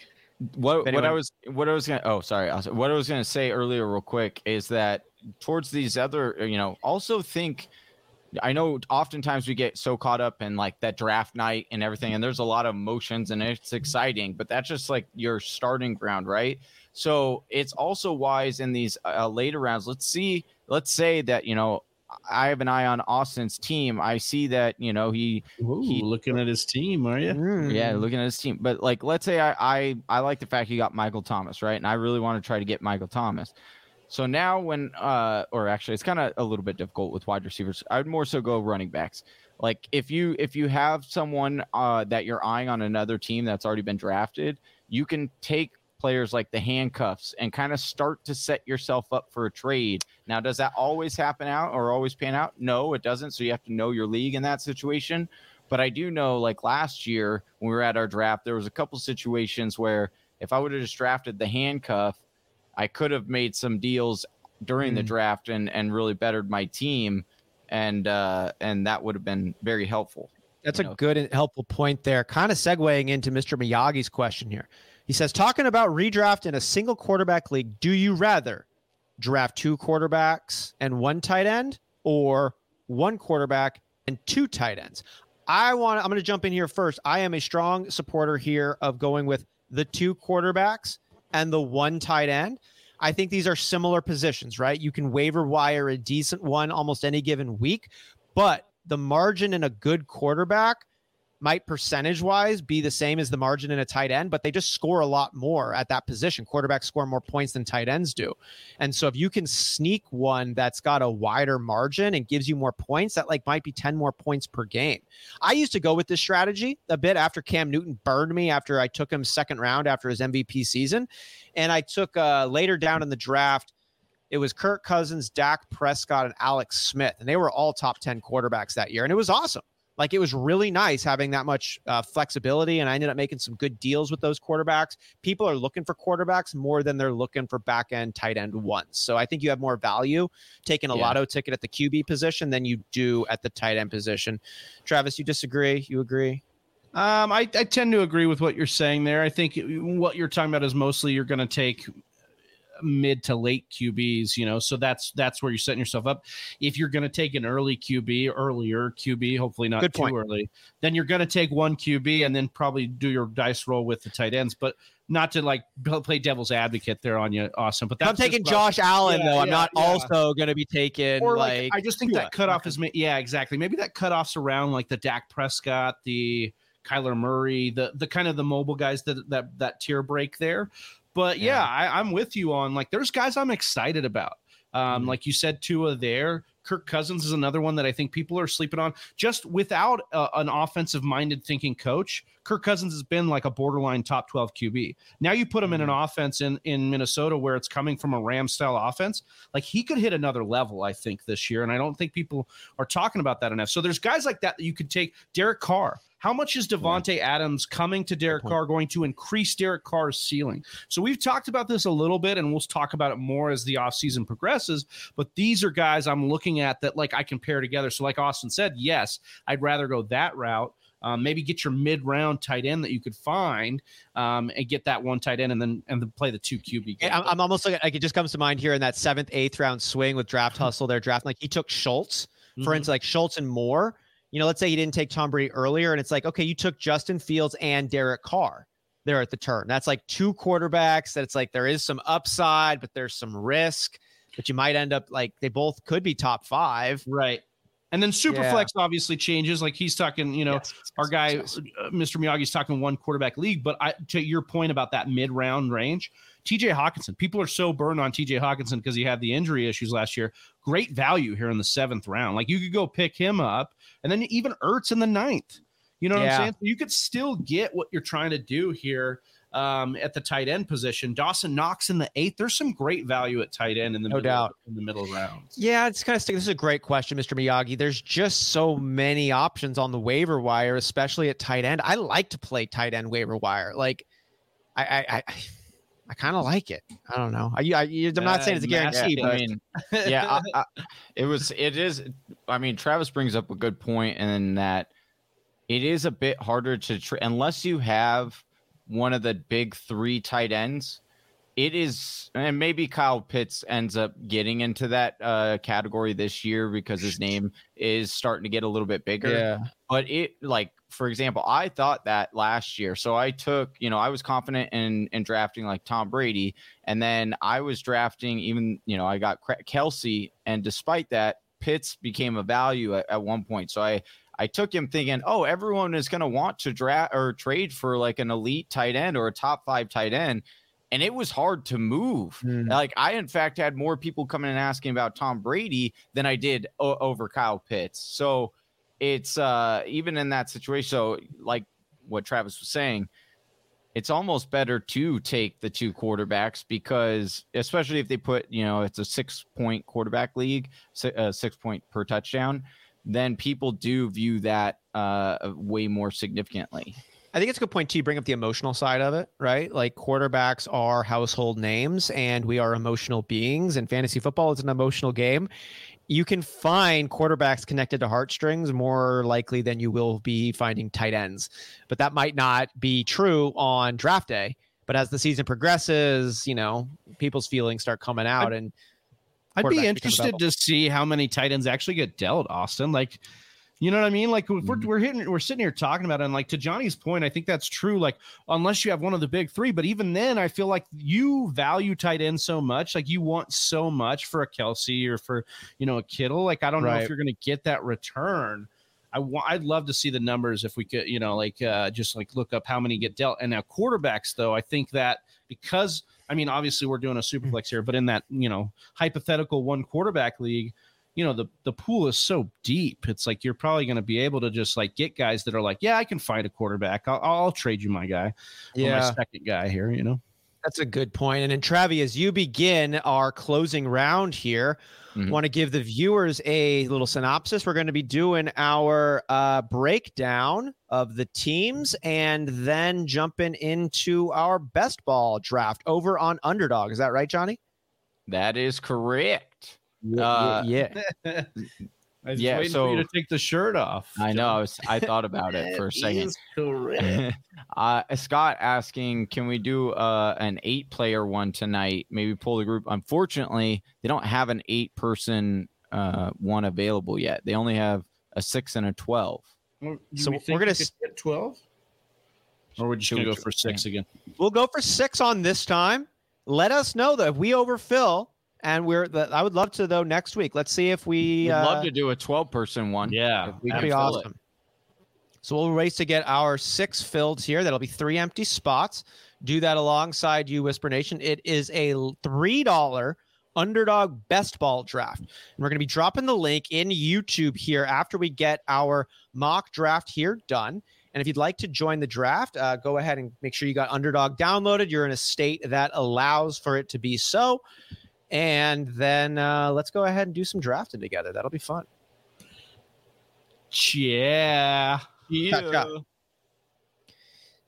what what I was what I was gonna oh sorry what I was gonna say earlier real quick is that towards these other you know also think I know oftentimes we get so caught up in like that draft night and everything and there's a lot of emotions and it's exciting but that's just like your starting ground right so it's also wise in these uh, later rounds let's see let's say that you know I have an eye on Austin's team I see that you know he Ooh, He- looking at his team, are you? Mm. yeah, looking at his team. But like, let's say I, I I like the fact he got Michael Thomas, right? And I really want to try to get Michael Thomas. So now when uh or actually it's kind of a little bit difficult with wide receivers. I'd more so go running backs. Like if you if you have someone uh that you're eyeing on another team that's already been drafted, you can take players like the handcuffs and kind of start to set yourself up for a trade. Now, does that always happen out or always pan out? No, it doesn't. So you have to know your league in that situation. But I do know, like last year when we were at our draft, there was a couple situations where if I would have just drafted the handcuff, I could have made some deals during the Mm. draft and and really bettered my team, and uh, and that would have been very helpful. That's you a good and helpful point there. Kind of segueing into Mr. Miyagi's question here. He says, talking about redraft in a single quarterback league, do you rather draft two quarterbacks and one tight end or one quarterback and two tight ends? I want I'm going to jump in here first. I am a strong supporter here of going with the two quarterbacks and the one tight end. I think these are similar positions, right? You can waiver wire a decent one almost any given week, but the margin in a good quarterback might percentage wise be the same as the margin in a tight end, but they just score a lot more at that position. Quarterbacks score more points than tight ends do. And so if you can sneak one that's got a wider margin and gives you more points, that like might be 10 more points per game. I used to go with this strategy a bit after Cam Newton burned me after I took him second round after his MVP season. And I took uh, later down in the draft, it was Kirk Cousins, Dak Prescott, and Alex Smith. And they were all top 10 quarterbacks that year. And it was awesome. Like it was really nice having that much uh, flexibility. And I ended up making some good deals with those quarterbacks. People are looking for quarterbacks more than they're looking for back end tight end ones. So I think you have more value taking a Yeah. lotto ticket at the QB position than you do at the tight end position. Travis, you disagree? You agree? Um, I, I tend to agree with what you're saying there. I think what you're talking about is mostly you're going to take mid to late QBs, you know, so that's that's where you're setting yourself up. If you're going to take an early QB, earlier QB, hopefully not too early, then you're going to take one QB and then probably do your dice roll with the tight ends, but not to like play devil's advocate there on you, Austin. But that's I'm taking Josh Allen Yeah, though. I'm yeah, not yeah. also going to be taking or like, like, I just think that cutoff Okay. is yeah exactly maybe that cutoff's around like the Dak Prescott the Kyler Murray the the kind of the mobile guys that that that tier break there but yeah, Yeah. I, I'm with you on like there's guys I'm excited about um Mhm. like you said Tua there Kirk Cousins is another one that I think people are sleeping on just without uh, an offensive minded thinking coach Kirk Cousins has been like a borderline top 12 QB now you put him in an offense in in Minnesota where it's coming from a Ram style offense like he could hit another level, I think, this year. And I don't think people are talking about that enough. So there's guys like that that you could take. Derek Carr. How much is Davante Adams coming to Derek. Carr going to increase Derek Carr's ceiling? So we've talked about this a little bit, and we'll talk about it more as the offseason progresses. But these are guys I'm looking at that like I can pair together. So like Austin said, yes, I'd rather go that route. Um, maybe get your mid round tight end that you could find um, and get that one tight end and then and then play the two QB. I'm, I'm, almost like, like it just comes to mind here in that seventh, eighth round swing with draft hustle. They're drafting like he took Schultz, for mm-hmm. instance, like Schultz and Moore. You know, let's say he didn't take Tom Brady earlier, and it's like, okay, you took Justin Fields and Derek Carr there at the turn. That's like two quarterbacks that it's like there is some upside, but there's some risk. But you might end up like they both could be top five. Right. And then Superflex yeah. obviously changes. Like he's talking, you know, yes, our guy, yes. Uh, Mr. Miyagi's talking one quarterback league. But I, to your point about that mid round range, TJ Hockenson. people are so burned on TJ Hockenson because he had the injury issues last year. Great value here in the seventh round. Like you could go pick him up, and then even Ertz in the ninth. You know what yeah. I'm saying? So you could still get what you're trying to do here um, at the tight end position. Dawson Knox in the eighth. There's some great value at tight end in the no middle, doubt in the middle rounds. Yeah, it's kind of this is a great question, Mr. Miyagi. There's just so many options on the waiver wire, especially at tight end. I like to play tight end waiver wire. Like, I I I, I kind of like it. I don't know. I, I am not uh, saying it's a guarantee, but I mean, yeah, I, it was. It is. I mean, Travis brings up a good point, and that it is a bit harder to tra- unless you have one of the big three tight ends. It is, and maybe Kyle Pitts ends up getting into that uh, category this year because his name is starting to get a little bit bigger. Yeah. But it, like, for example, I thought that last year. So I took, you know, I was confident in in drafting like Tom Brady, and then I was drafting even, you know, I got Kelce, and despite that, Pitts became a value at, at one point. So I I took him thinking, oh, everyone is going to want to draft or trade for like an elite tight end or a top five tight end. And it was hard to move. Mm. Like I, in fact, had more people coming and asking about Tom Brady than I did o- over Kyle Pitts. So it's uh even in that situation. So like what Travis was saying, it's almost better to take the two quarterbacks because especially if they put you know it's a six point quarterback league, uh, six point per touchdown then people do view that uh, way more significantly. I think it's a good point to bring up the emotional side of it, right? Like quarterbacks are household names and we are emotional beings, and fantasy football is an emotional game. You can find quarterbacks connected to heartstrings more likely than you will be finding tight ends. But that might not be true on draft day. But as the season progresses, you know, people's feelings start coming out and I'd be interested to see how many tight ends actually get dealt, Austin. Like, you know what I mean? Like we're, mm-hmm. we're hitting, we're sitting here talking about it. And like to Johnny's point, I think that's true. Like, unless you have one of the big three, but even then, I feel like you value tight end so much. Like you want so much for a Kelce or for, you know, a Kittle. Like, I don't right. know if you're going to get that return. I want, I'd love to see the numbers if we could, you know, like uh, just like look up how many get dealt. And now quarterbacks, though, I think that because I mean, obviously we're doing a super flex here, but in that, you know, hypothetical one quarterback league, you know, the the pool is so deep. It's like you're probably going to be able to just like get guys that are like, yeah, I can find a quarterback. I'll, I'll trade you my guy, yeah, my second guy here. You know, that's a good point. And then Travi, as you begin our closing round here, Mm-hmm. Want to give the viewers a little synopsis. We're going to be doing our uh, breakdown of the teams and then jumping into our best ball draft over on Underdog. Is that right, Johnny? That is correct. Uh, yeah. yeah. I was yeah, waiting so, for you to take the shirt off. I know. I, was, I thought about it for a second. uh, Scott asking, can we do uh, an eight player one tonight? Maybe pull the group. Unfortunately, they don't have an eight person uh, one available yet. They only have a six and a 12. Well, so we're going to get 12? Or would you go for six again? We'll go for six on this time. Let us know that if we overfill, and we're the, I would love to though next week. Let's see if we would uh, love to do a 12 person one. Yeah, that'd be awesome. It. So we'll race to get our six filled here. That'll be three empty spots. Do that alongside you, Whisper Nation. It is a three dollar underdog best ball draft. And we're going to be dropping the link in YouTube here after we get our mock draft here done. And if you'd like to join the draft, uh, go ahead and make sure you got underdog downloaded. You're in a state that allows for it to be so and then uh, let's go ahead and do some drafting together. That'll be fun. Yeah. Yeah.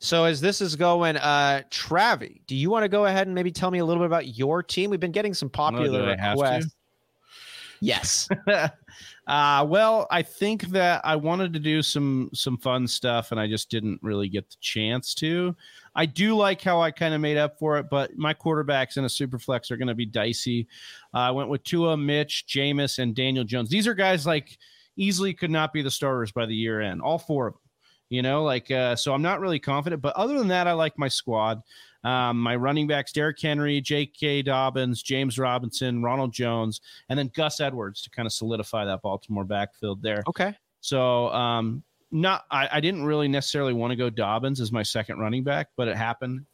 So as this is going, uh Travi, do you want to go ahead and maybe tell me a little bit about your team? We've been getting some popular oh, requests. Yes. uh, well, I think that I wanted to do some some fun stuff, and I just didn't really get the chance to. I do like how I kind of made up for it, but my quarterbacks in a super flex are going to be dicey. Uh, I went with Tua, Mitch, Jameis, and Daniel Jones. These are guys like easily could not be the starters by the year end. All four of them. You know, like uh, so I'm not really confident, but other than that, I like my squad. Um, my running backs: Derrick Henry, J.K. Dobbins, James Robinson, Ronald Jones, and then Gus Edwards to kind of solidify that Baltimore backfield there. Okay. So, um, not I, I didn't really necessarily want to go Dobbins as my second running back, but it happened.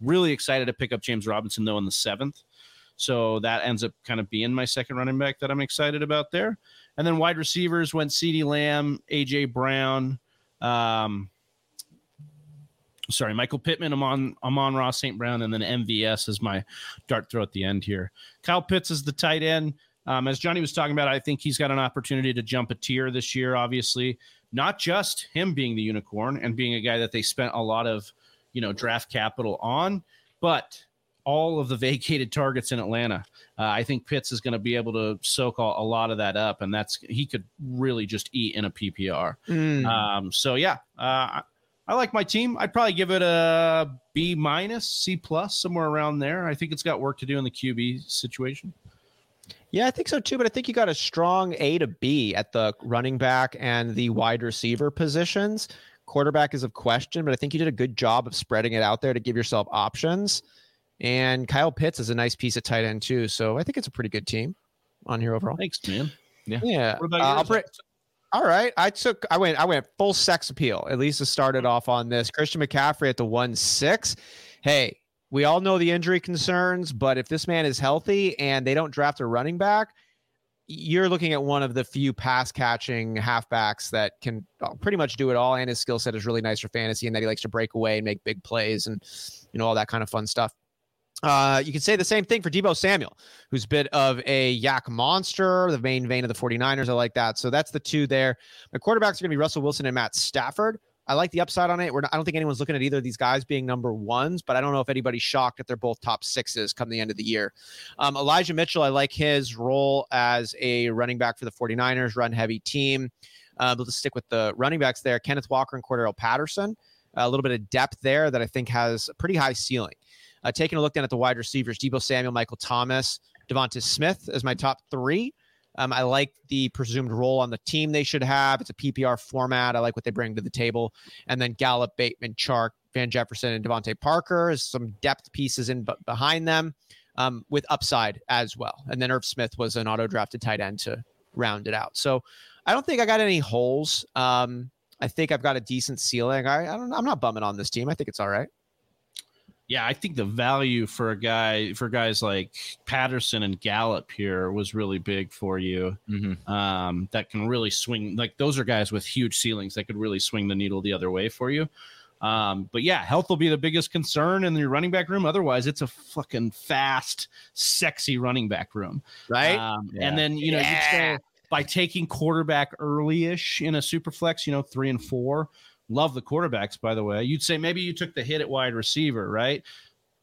Really excited to pick up James Robinson though in the seventh. So that ends up kind of being my second running back that I'm excited about there. And then wide receivers went CeeDee Lamb, AJ Brown, um, sorry, Michael Pittman, Amon, Amon-Ra St. Brown, and then MVS is my dart throw at the end here. Kyle Pitts is the tight end. Um, as Johnny was talking about, I think he's got an opportunity to jump a tier this year, obviously. Not just him being the unicorn and being a guy that they spent a lot of, you know, draft capital on, but all of the vacated targets in Atlanta. Uh, I think Pitts is going to be able to soak a, a, lot of that up, and that's he could really just eat in a PPR. Mm. Um, so yeah, uh, I like my team. I'd probably give it a B minus, C plus, somewhere around there. I think it's got work to do in the QB situation. Yeah, I think so too. But I think you got a strong A to B at the running back and the wide receiver positions. Quarterback is of question, but I think you did a good job of spreading it out there to give yourself options. And Kyle Pitts is a nice piece at tight end too. So I think it's a pretty good team on here overall. Thanks, man. Yeah. Yeah. What about uh, all right. I took I went I went full sex appeal. At least it started off on this. Christian McCaffrey at the one six. Hey, we all know the injury concerns, but if this man is healthy and they don't draft a running back, you're looking at one of the few pass catching halfbacks that can uh, pretty much do it all. And his skill set is really nice for fantasy and that he likes to break away and make big plays and you know all that kind of fun stuff. Uh, you can say the same thing for Deebo Samuel, who's a bit of a YAC monster, the main vein of the 49ers. I like that. So that's the two there. My quarterbacks are going to be Russell Wilson and Matt Stafford. I like the upside on it. Not, I don't think anyone's looking at either of these guys being number ones, but I don't know if anybody's shocked that they're both top sixes come the end of the year. Um, Elijah Mitchell, I like his role as a running back for the 49ers, run heavy team. Uh, but let's stick with the running backs there. Kenneth Walker and Cordarrelle Patterson. A little bit of depth there that I think has a pretty high ceiling. Uh, taking a look down at the wide receivers, Deebo Samuel, Michael Thomas, Devonta Smith as my top three. Um, I like the presumed role on the team they should have. It's a PPR format. I like what they bring to the table. And then Gallup, Bateman, Chark, Van Jefferson, and DeVante Parker some depth pieces in b- behind them um, with upside as well. And then Irv Smith was an auto drafted tight end to round it out. So I don't think I got any holes. Um, I think I've got a decent ceiling. I, I don't. I'm not bumming on this team. I think it's all right yeah, I think the value for a guy for guys like Patterson and Gallup here was really big for you. Mm-hmm. Um, that can really swing like those are guys with huge ceilings that could really swing the needle the other way for you. Um, but yeah, health will be the biggest concern in your running back room. Otherwise, it's a fucking fast, sexy running back room, right? Um, yeah. And then you know, yeah. by taking quarterback early-ish in a super flex, you know, three and four Love the quarterbacks, by the way. You'd say maybe you took the hit at wide receiver, right?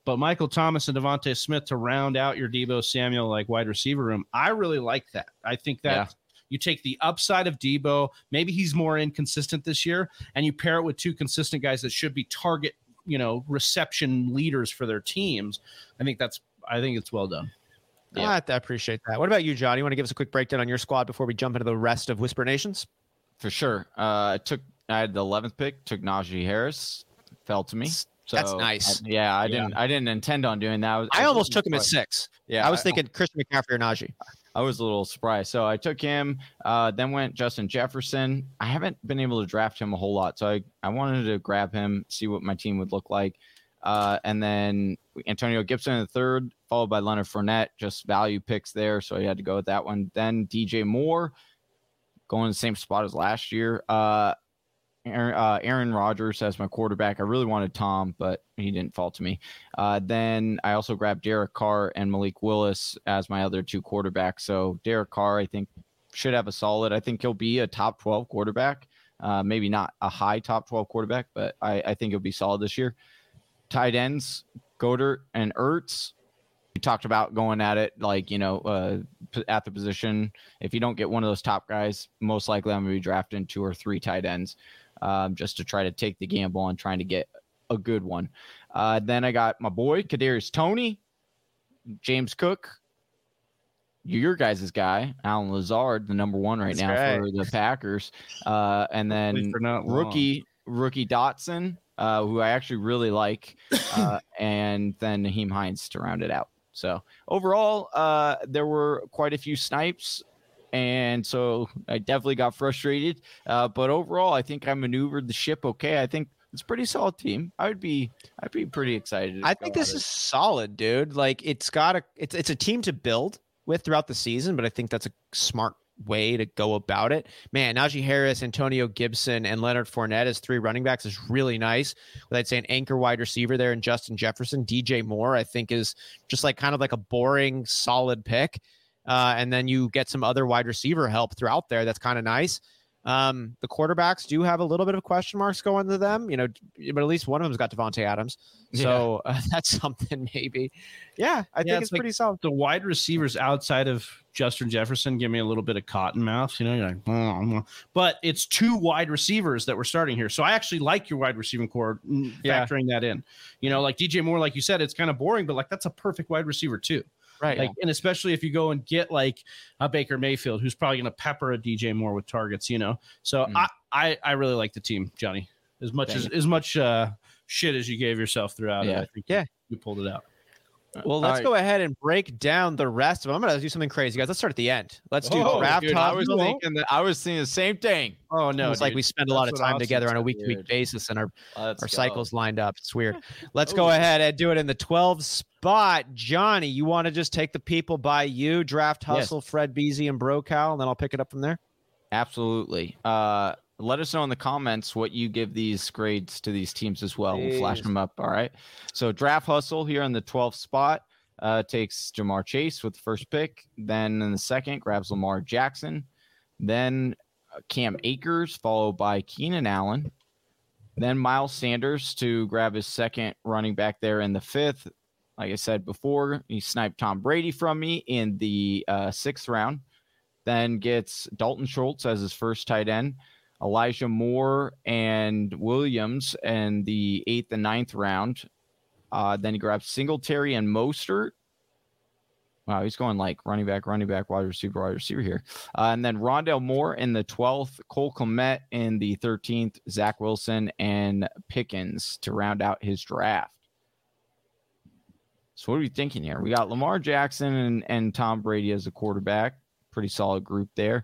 But Michael Thomas and DeVonta Smith to round out your Deebo Samuel like wide receiver room, I really like that. I think that yeah. you take the upside of Deebo. Maybe he's more inconsistent this year, and you pair it with two consistent guys that should be target, you know, reception leaders for their teams. I think that's I think it's well done. Yeah, I appreciate that. What about you, John? You want to give us a quick breakdown on your squad before we jump into the rest of Whisper Nations? For sure. Uh, I took I had the 11th pick, took Najee Harris, fell to me. So that's nice. I, yeah, I didn't. I didn't intend on doing that. I, was, I, I almost took him at six. Yeah, I was thinking Christian McCaffrey or Najee. I was a little surprised, so I took him. Uh, then went Justin Jefferson. I haven't been able to draft him a whole lot, so I I wanted to grab him, see what my team would look like. Uh, and then Antonio Gibson in the third, followed by Leonard Fournette, just value picks there, so I had to go with that one. Then DJ Moore, going in the same spot as last year. Uh, Aaron, uh, Aaron Rodgers as my quarterback. I really wanted Tom, but he didn't fall to me. Uh, then I also grabbed Derek Carr and Malik Willis as my other two quarterbacks. So Derek Carr, I think, should have a solid. I think he'll be a top 12 quarterback. Uh, maybe not a high top 12 quarterback, but I, I think he'll be solid this year. Tight ends, Goedert and Ertz. we talked about going at it like you know uh, at the position. If you don't get one of those top guys, most likely I'm going to be drafting two or three tight ends, um, just to try to take the gamble on trying to get a good one. Uh, then I got my boy Kadarius Toney, James Cook, your guys' guy, Allen Lazard, the number one right That's now right. for the Packers, uh, and then rookie rookie Dotson, uh, who I actually really like, uh, and then Nyheim Hines to round it out. So overall, uh, there were quite a few snipes, and so I definitely got frustrated. Uh, but overall, I think I maneuvered the ship okay. I think it's a pretty solid team. I would be I'd be pretty excited. I think this is solid, dude. Like it's got a it's it's a team to build with throughout the season, but I think that's a smart way to go about it. Man, Najee Harris, Antonio Gibson, and Leonard Fournette as three running backs is really nice. With I'd say an anchor wide receiver there and Justin Jefferson, DJ Moore, I think is just like kind of like a boring, solid pick. Uh, and then you get some other wide receiver help throughout there. That's kind of nice. Um, the quarterbacks do have a little bit of question marks going to them, you know, but at least one of them's got Davante Adams. So uh, that's something maybe. Yeah, I Yeah, think it's it's like- pretty solid. the wide receivers outside of Justin Jefferson give me a little bit of cotton mouth. You know, you're like, but it's two wide receivers that we're starting here. So I actually like your wide receiving corps, mm, Yeah. factoring that in. You know, like DJ Moore, like you said, it's kind of boring, but like that's a perfect wide receiver too. Right. Like, and especially if you go and get like a Baker Mayfield, who's probably going to pepper a DJ Moore with targets. You know, so Mm. I, I I really like the team, Johnny. As much Thank as as much uh, shit as you gave yourself throughout it, Yeah. I think Yeah. you pulled it out. Well, let's All go ahead and break down the rest of them. I'm going to do something crazy, guys. Let's start at the end. Let's do Oh, draft Dude, I was hustle. thinking that I was thinking the same thing. Oh no, it's like we spend a lot of That's what time together on a week to week basis, and our, Let's our go. cycles lined up. It's weird. Let's Oh. go ahead and do it in the 12 spot. Johnny, you want to just take the people by you, draft Yes. hustle, Fred Beasy, and Brocal, and then I'll pick it up from there. Absolutely. Uh, let us know in the comments what you give these grades to these teams as well. We'll flash them up. All right. So draft hustle here in the 12th spot uh, takes Ja'Marr Chase with the first pick. Then in the second grabs Lamar Jackson. Then uh, Cam Akers followed by Keenan Allen. Then Miles Sanders to grab his second running back there in the fifth. Like I said before, he sniped Tom Brady from me in the uh, sixth round then gets Dalton Schultz as his first tight end, Elijah Moore and Williams and the eighth and ninth round. Uh, then he grabs Singletary and Mostert. Wow, he's going like running back, running back, wide receiver, wide receiver here. Uh, and then Rondale Moore in the 12th, Cole Kmet in the 13th, Zach Wilson and Pickens to round out his draft. So what are we thinking here? We got Lamar Jackson and, and Tom Brady as a quarterback pretty solid group there.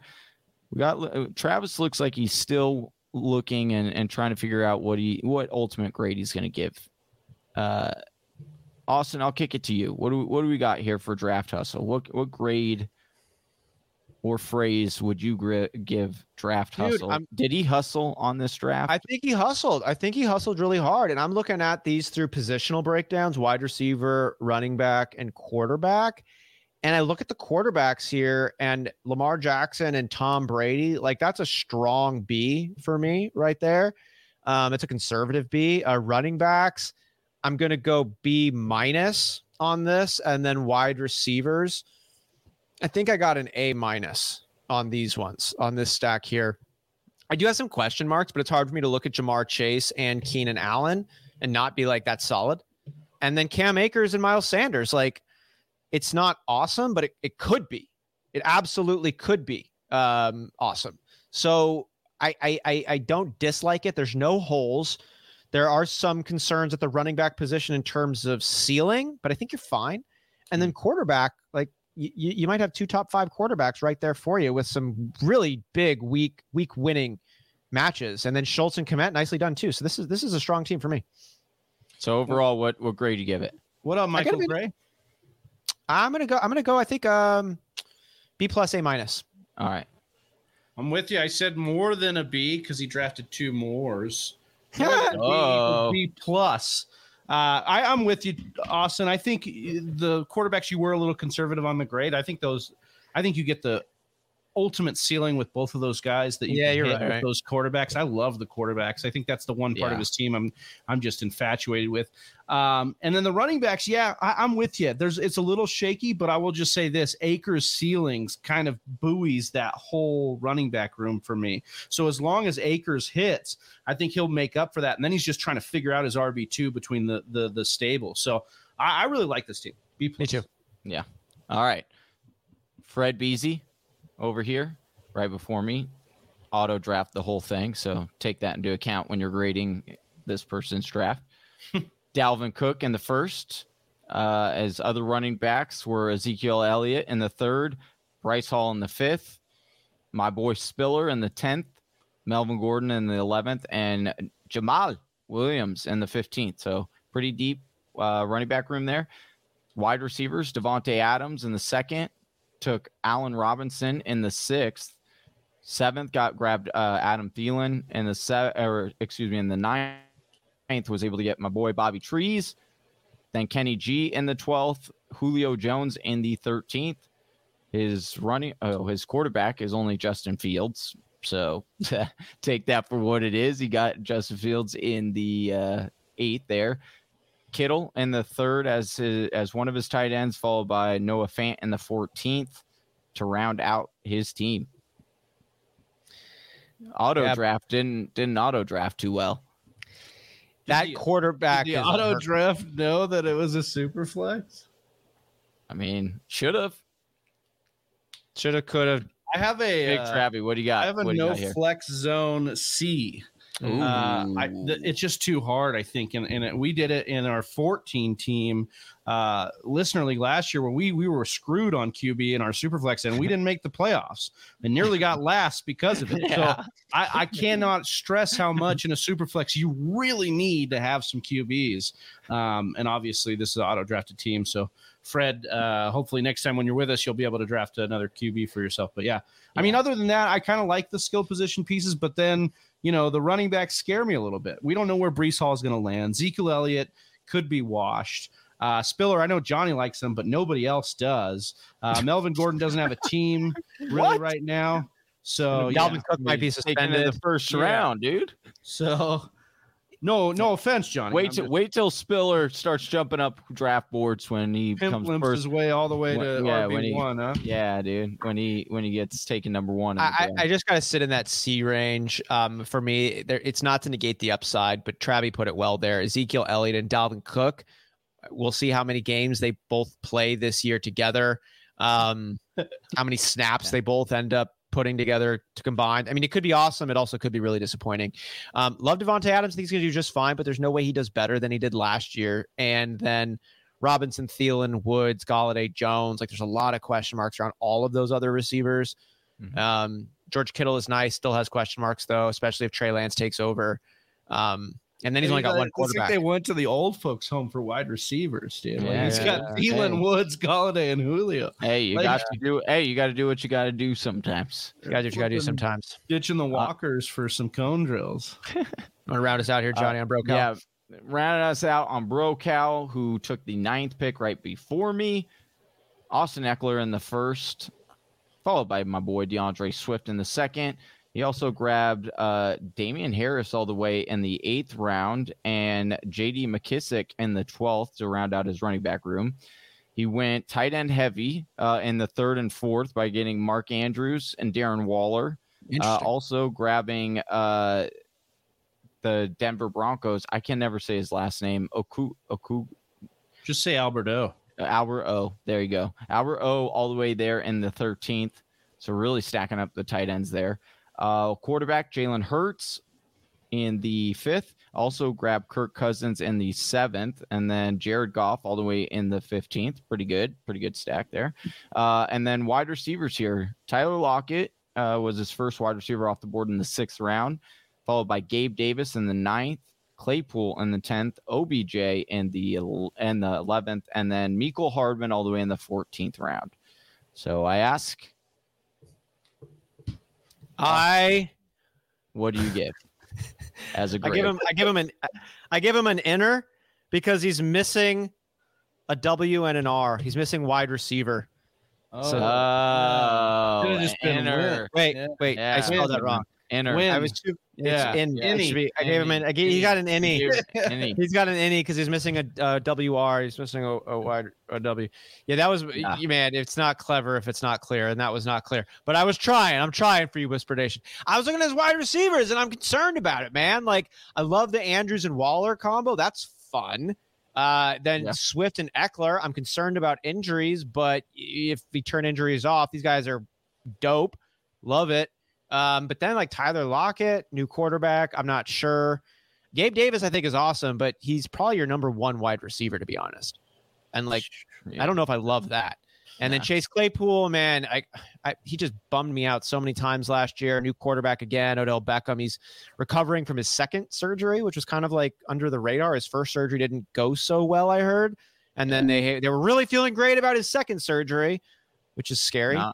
We got uh, Travis looks like he's still looking and, and trying to figure out what he what ultimate grade he's going to give. Uh, Austin, I'll kick it to you. What do we, what do we got here for draft hustle? What what grade or phrase would you gri- give draft Dude, hustle? I'm- Did he hustle on this draft? I think he hustled. I think he hustled really hard. And I'm looking at these through positional breakdowns wide receiver, running back, and quarterback. And I look at the quarterbacks here and Lamar Jackson and Tom Brady. Like, that's a strong B for me right there. Um, it's a conservative B. Uh, running backs, I'm going to go B minus on this. And then wide receivers, I think I got an A minus on these ones, on this stack here. I do have some question marks, but it's hard for me to look at Ja'Marr Chase and Keenan Allen and not be like that's solid. And then Cam Akers and Miles Sanders, like it's not awesome, but it, it could be. It absolutely could be um, awesome. So I, I I I don't dislike it. There's no holes. There are some concerns at the running back position in terms of ceiling, but I think you're fine. And then quarterback, like you, you might have two top five quarterbacks right there for you with some really big week week winning matches, and then Schultz and Kmet nicely done too. So this is this is a strong team for me. so overall, what what grade do you give it? What up, I gotta Michael be- Gray? I'm gonna go. I'm gonna go. I think um, B plus A minus. All right. I'm with you. I said more than a B because he drafted two mores. Oh. B plus. Uh, I, I'm with you, Austin. I think the quarterbacks you were a little conservative on the grade. I think those. I think you get the ultimate ceiling with both of those guys that you Yeah, you're right, right. those quarterbacks. I love the quarterbacks. I think that's the one part of his team I'm I'm just infatuated with. Um, and then the running backs, yeah, I, I'm with you. There's it's a little shaky, but I will just say this: Akers ceilings kind of buoys that whole running back room for me. So as long as Akers hits, I think he'll make up for that. And then he's just trying to figure out his RB two between the the the stable. So I, I really like this team. B Me too. Yeah. All right. Fred Beasy over here, right before me, auto draft the whole thing. So take that into account when you're grading this person's draft. Dalvin Cook in the first, uh, as other running backs were Ezekiel Elliott in the third, Breece Hall in the fifth, my boy Spiller in the 10th, Melvin Gordon in the 11th, and Jamaal Williams in the 15th. So pretty deep uh, running back room there. Wide receivers, Davante Adams in the second, took Allen Robinson in the sixth. Seventh got grabbed uh, Adam Thielen in the se- or excuse me in the ninth was able to get my boy Bobby Trees. Then Kenny G in the twelfth, Julio Jones in the thirteenth. His running oh his quarterback is only Justin Fields, so take that for what it is. He got Justin Fields in the uh, eighth there. Kittle in the third as his, as one of his tight ends, followed by Noah Fant in the 14th to round out his team. Auto Yeah. draft didn't didn't auto draft too well. That the- quarterback Did the auto hurt. draft know that it was a super flex? I mean, should have. Shoulda, coulda. I have a Big uh, Travie, what do you got? I have a what no flex zone C. Ooh. Uh, I, th- it's just too hard, I think. And, and it, we did it in our 14 team uh, listener league last year where we we were screwed on QB in our superflex and we didn't make the playoffs and nearly got last because of it. Yeah. So I, I cannot stress how much in a superflex you really need to have some QBs. Um, and obviously, this is an auto drafted team. So, Fred, uh, hopefully next time when you're with us, you'll be able to draft another QB for yourself. But yeah, I mean, other than that, I kind of like the skill position pieces, but then you know the running backs scare me a little bit. We don't know where Breece Hall is going to land. Ezekiel Elliott could be washed. Uh, Spiller, I know Johnny likes him, but nobody else does. Uh, Melvin Gordon doesn't have a team really right now. So Dalvin yeah, Cook might be mean, Taken in the first Yeah. round, dude. so. No, no offense, Johnny. Wait I'm till just- wait till Spiller starts jumping up draft boards when he Pimp comes limps first. his way all the way to yeah, when he- RB one, huh? Yeah, dude. When he when he gets taken number one. I, I- I just got to sit in that C range. Um, for me, there, it's not to negate the upside, but Travi put it well there. Ezekiel Elliott and Dalvin Cook. We'll see how many games they both play this year together. Um, how many snaps Yeah. they both end up putting together to combine. I mean, it could be awesome. It also could be really disappointing. Um, love Davante Adams. I think he's going to do just fine, but there's no way he does better than he did last year. And then Robinson, Thielen, Woods, Golladay, Jones. Like, there's a lot of question marks around all of those other receivers. Mhm. Um, George Kittle is nice, still has question marks though, especially if Trey Lance takes over. Um, and then he's only got one It's like quarterback. they went to the old folks' home for wide receivers, dude. Like, Yeah, he's got yeah. Hey. Woods, Golladay, and Julio. Hey, you Like- got to do. Hey, you got to do what you got to do sometimes. You gotta do what you gotta do sometimes. Ditching the uh, walkers for some cone drills. i Want to round us out here, uh, Johnny, on Broke Yeah, rounded us out on Bro Cal, who took the ninth pick right before me. Austin Ekeler in the first, followed by my boy D'Andre Swift in the second. He also grabbed uh, Damien Harris all the way in the eighth round and J.D. McKissic in the twelfth to round out his running back room. He went tight end heavy uh, in the third and fourth by getting Mark Andrews and Darren Waller. Uh, also grabbing uh, the Denver Broncos. I can never say his last name. Oku Oku Just say Alberto. uh, Albert O. There you go. Albert O. All the way there in the thirteenth. So really stacking up the tight ends there. Uh, quarterback Jalen Hurts in the fifth. Also grabbed Kirk Cousins in the seventh, and then Jared Goff all the way in the fifteenth. Pretty good, pretty good stack there. Uh, and then wide receivers here. Tyler Lockett uh, was his first wide receiver off the board in the sixth round, followed by Gabe Davis in the ninth, Claypool in the tenth, OBJ in the in the eleventh, and then Mecole Hardman all the way in the fourteenth round. So I ask, I what do you give as a I grade? give him I give him an I give him an inner because he's missing a W and an R. He's missing wide receiver. Oh. So- Oh, Could've just been inner. Wait, Yeah. wait, Yeah. I spelled that wrong. Inner. Win. I was too. Yeah. It's in. Yeah. it should be- I gave him an. I gave, he got an innie. Innie. He's got an innie because he's missing a uh, WR. He's missing a, a wide a W. Yeah, that was Nah. man. It's not clever if it's not clear, and that was not clear. But I was trying. I'm trying for you, Whisper Nation. I was looking at his wide receivers, and I'm concerned about it, man. Like I love the Andrews and Waller combo. That's fun. Uh, then Yeah. Swift and Ekeler. I'm concerned about injuries, but if we turn injuries off, these guys are dope. Love it. Um, but then like Tyler Lockett, new quarterback. I'm not sure. Gabe Davis, I think, is awesome, but he's probably your number one wide receiver, to be honest. And like, I don't know if I love that. And then Chase Claypool, man, I, I he just bummed me out so many times last year. New quarterback again, Odell Beckham. He's recovering from his second surgery, which was kind of like under the radar. His first surgery didn't go so well, I heard. And then they they were really feeling great about his second surgery, which is scary. Nah.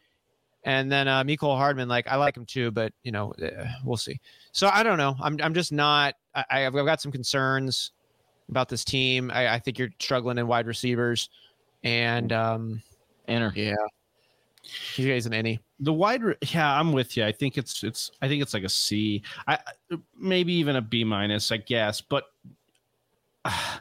And then uh, Mecole Hardman, like I like him too, but you know uh, we'll see. So I don't know. I'm I'm just not. I, I've I've got some concerns about this team. I, I think you're struggling in wide receivers, and um, inner. yeah, you guys an any. the wide re- yeah i'm with you i think it's it's i think it's like a c i I- maybe even a b minus i guess but uh,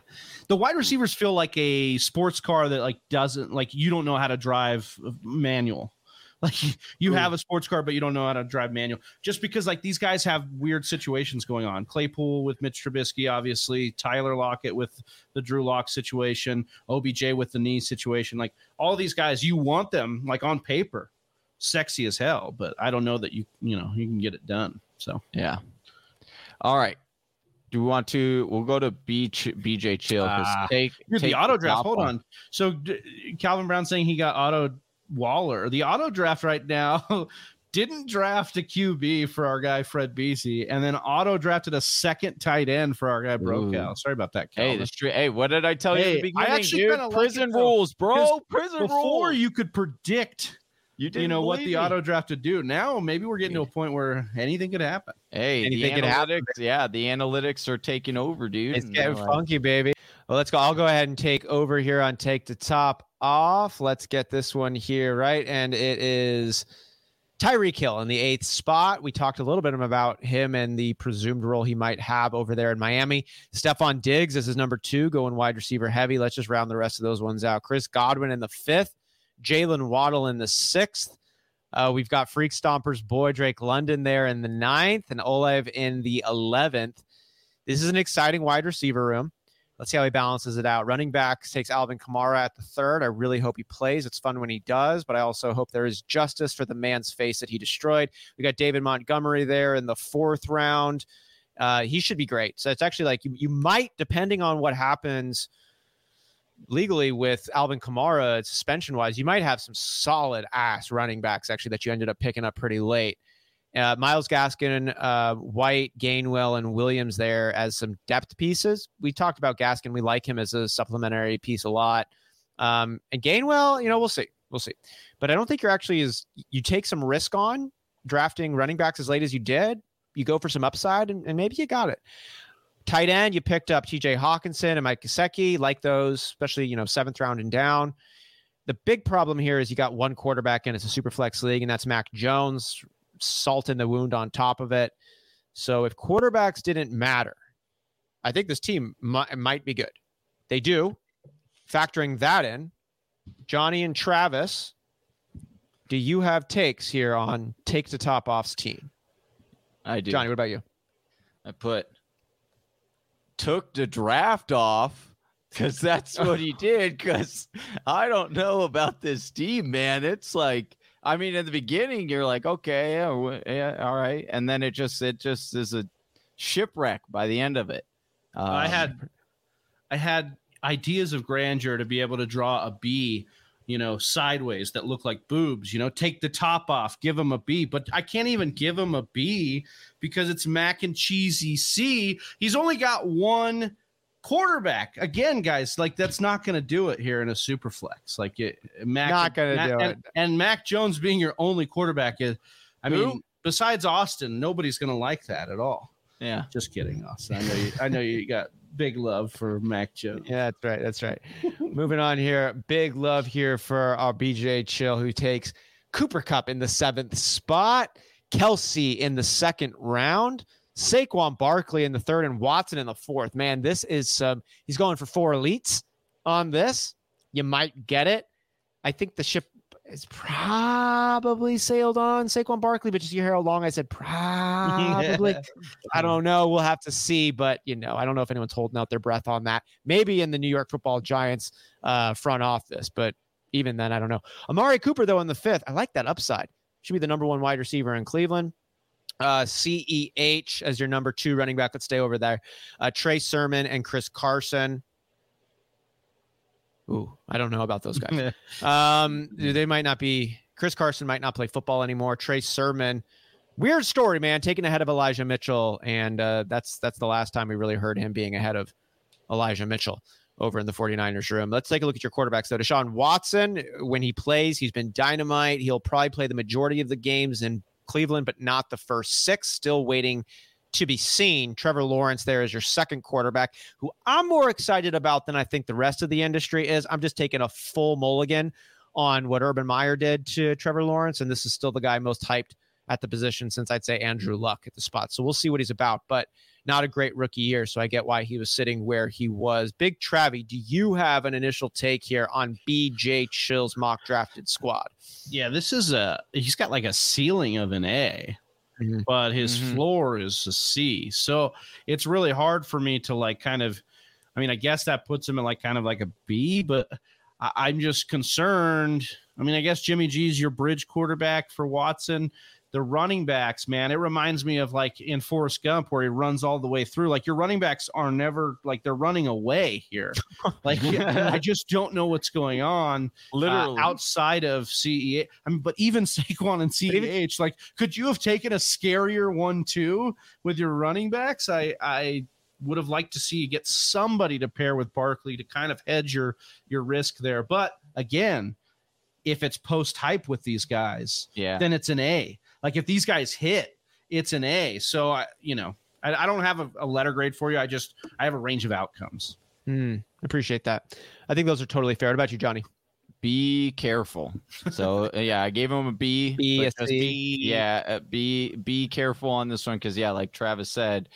the wide receivers feel like a sports car that like doesn't like you don't know how to drive manual like you have a sports car but you don't know how to drive manual just because like these guys have weird situations going on claypool with mitch trubisky obviously tyler lockett with the drew lock situation obj with the knee situation like all these guys you want them like on paper sexy as hell, but I don't know that you you know you can get it done. So Yeah. All right. Do we want to? We'll go to B Ch- BJ Chill. Ah. take, here's the auto draft. Hold on. So d- Calvin Brown saying he got auto Waller. The auto draft right now didn't draft a QB for our guy Fred Beasy, and then auto drafted a second tight end for our guy Brokow. Sorry about that, Hey, Calvin. the street. Hey, what did I tell you at I the beginning, actually dude? Prison rules, bro. Prison Before rules. you could predict, you you didn't know what the believe me. auto draft would do. Now maybe we're getting to a point where anything could happen. Hey, the Anything could analytics. happen. Yeah, the analytics are taking over, dude. It's getting uh, funky, baby. Well, let's go. I'll go ahead and take over here on take the top off. Let's get this one here right, and it is Tyreek Hill in the eighth spot. We talked a little bit about him and the presumed role he might have over there in Miami. Stefon Diggs is his number two, going wide receiver heavy. Let's just round the rest of those ones out. Chris Godwin in the fifth, Jaylen Waddle in the sixth. Uh, we've got Freak Stompers boy Drake London there in the ninth, and Olave in the eleventh. This is an exciting wide receiver room. Let's see how he balances it out. Running backs takes Alvin Kamara at the third. I really hope he plays. It's fun when he does, but I also hope there is justice for the man's face that he destroyed. We got David Montgomery there in the fourth round. Uh, he should be great. So it's actually like you, you might, depending on what happens legally with Alvin Kamara suspension wise, you might have some solid ass running backs actually that you ended up picking up pretty late. Uh, Myles Gaskin, uh, White, Gainwell, and Williams there as some depth pieces. We talked about Gaskin. We like him as a supplementary piece a lot. Um, and Gainwell, you know, we'll see. We'll see. But I don't think you're actually as you take some risk on drafting running backs as late as you did. You go for some upside, and, and maybe you got it. Tight end, you picked up TJ Hockenson and Mike Gesicki, like those, especially you know seventh round and down. The big problem here is you got one quarterback and it's a super flex league, and that's Mac Jones. Salt in the wound on top of it. So if quarterbacks didn't matter, I think this team might, might be good. They do. Factoring that in, Johnny and Travis, do you have takes here on take the top off's team? I do. Johnny, what about you? I put took the draft off because that's what he did. Because I don't know about this team, man. It's like I mean, in the beginning, you're like, okay, yeah, yeah, all right, and then it just it just is a shipwreck by the end of it. I Um, had I had ideas of grandeur to be able to draw a B, you know, sideways that look like boobs, you know, take the top off, give them a B, but I can't even give him a B because it's mac and cheesy C. He's only got one quarterback. Again, guys, like that's not going to do it here in a super flex. Like it Mac Not gonna do and, it. And Mac Jones being your only quarterback is I Who? mean, besides Austin, nobody's going to like that at all. yeah. Just kidding, Austin. I know you. I know you got big love for Mac Jones. Yeah, that's right. That's right. Moving on here. Big love here for our BJ Chill, who takes Cooper Kupp in the seventh spot, Kelce in the second round, Saquon Barkley in the third, and Watson in the fourth. Man, this is um, he's going for four elites on this. You might get it. I think the ship is probably sailed on Saquon Barkley, but just you hear how long I said probably. I don't know. We'll have to see, but you know, I don't know if anyone's holding out their breath on that. Maybe in the New York Football Giants uh, front office, but even then, I don't know. Amari Cooper though in the fifth, I like that upside. Should be the number one wide receiver in Cleveland. Uh, CEH as your number two running back. Let's stay over there. Uh, Trey Sermon and Chris Carson. Ooh, I don't know about those guys. um, they might not be. Chris Carson might not play football anymore. Trey Sermon, weird story, man. Taken ahead of Elijah Mitchell, and uh, that's that's the last time we really heard him being ahead of Elijah Mitchell over in the 49ers room. Let's take a look at your quarterbacks though. Deshaun Watson, when he plays, he's been dynamite. He'll probably play the majority of the games in Cleveland, but not the first six. Still waiting to be seen. Trevor Lawrence there is your second quarterback, who I'm more excited about than I think the rest of the industry is. I'm just taking a full mulligan on what Urban Meyer did to Trevor Lawrence, and this is still the guy most hyped at the position since I'd say Andrew mm-hmm. Luck at the spot. So we'll see what he's about, but not a great rookie year. So I get why he was sitting where he was. Big Travie, do you have an initial take here on BJ Chill's mock drafted squad? Yeah, this is a he's got like a ceiling of an A. Mhm. but his Mhm. floor is a C. So it's really hard for me to like kind of, I mean, I guess that puts him in like kind of like a B, but I, I'm just concerned. I mean, I guess Jimmy G's your bridge quarterback for Watson. The running backs, man, it reminds me of like in Forrest Gump where he runs all the way through. Like your running backs are never like they're running away here. Like I just don't know what's going on uh, Literally. outside of CEH. I mean, but even Saquon and CEH, like, could you have taken a scarier one too with your running backs? I I would have liked to see you get somebody to pair with Barkley to kind of hedge your your risk there. But again, if it's post hype with these guys, yeah. then it's an A. Like if these guys hit, it's an A. So I, you know, I, I don't have a, a letter grade for you. I just I have a range of outcomes. Hmm, appreciate that. I think those are totally fair. What about you, Johnny? be careful. So uh, yeah, I gave him a B. B, but a just- C. Yeah, uh, be be careful on this one because yeah, like Travis said,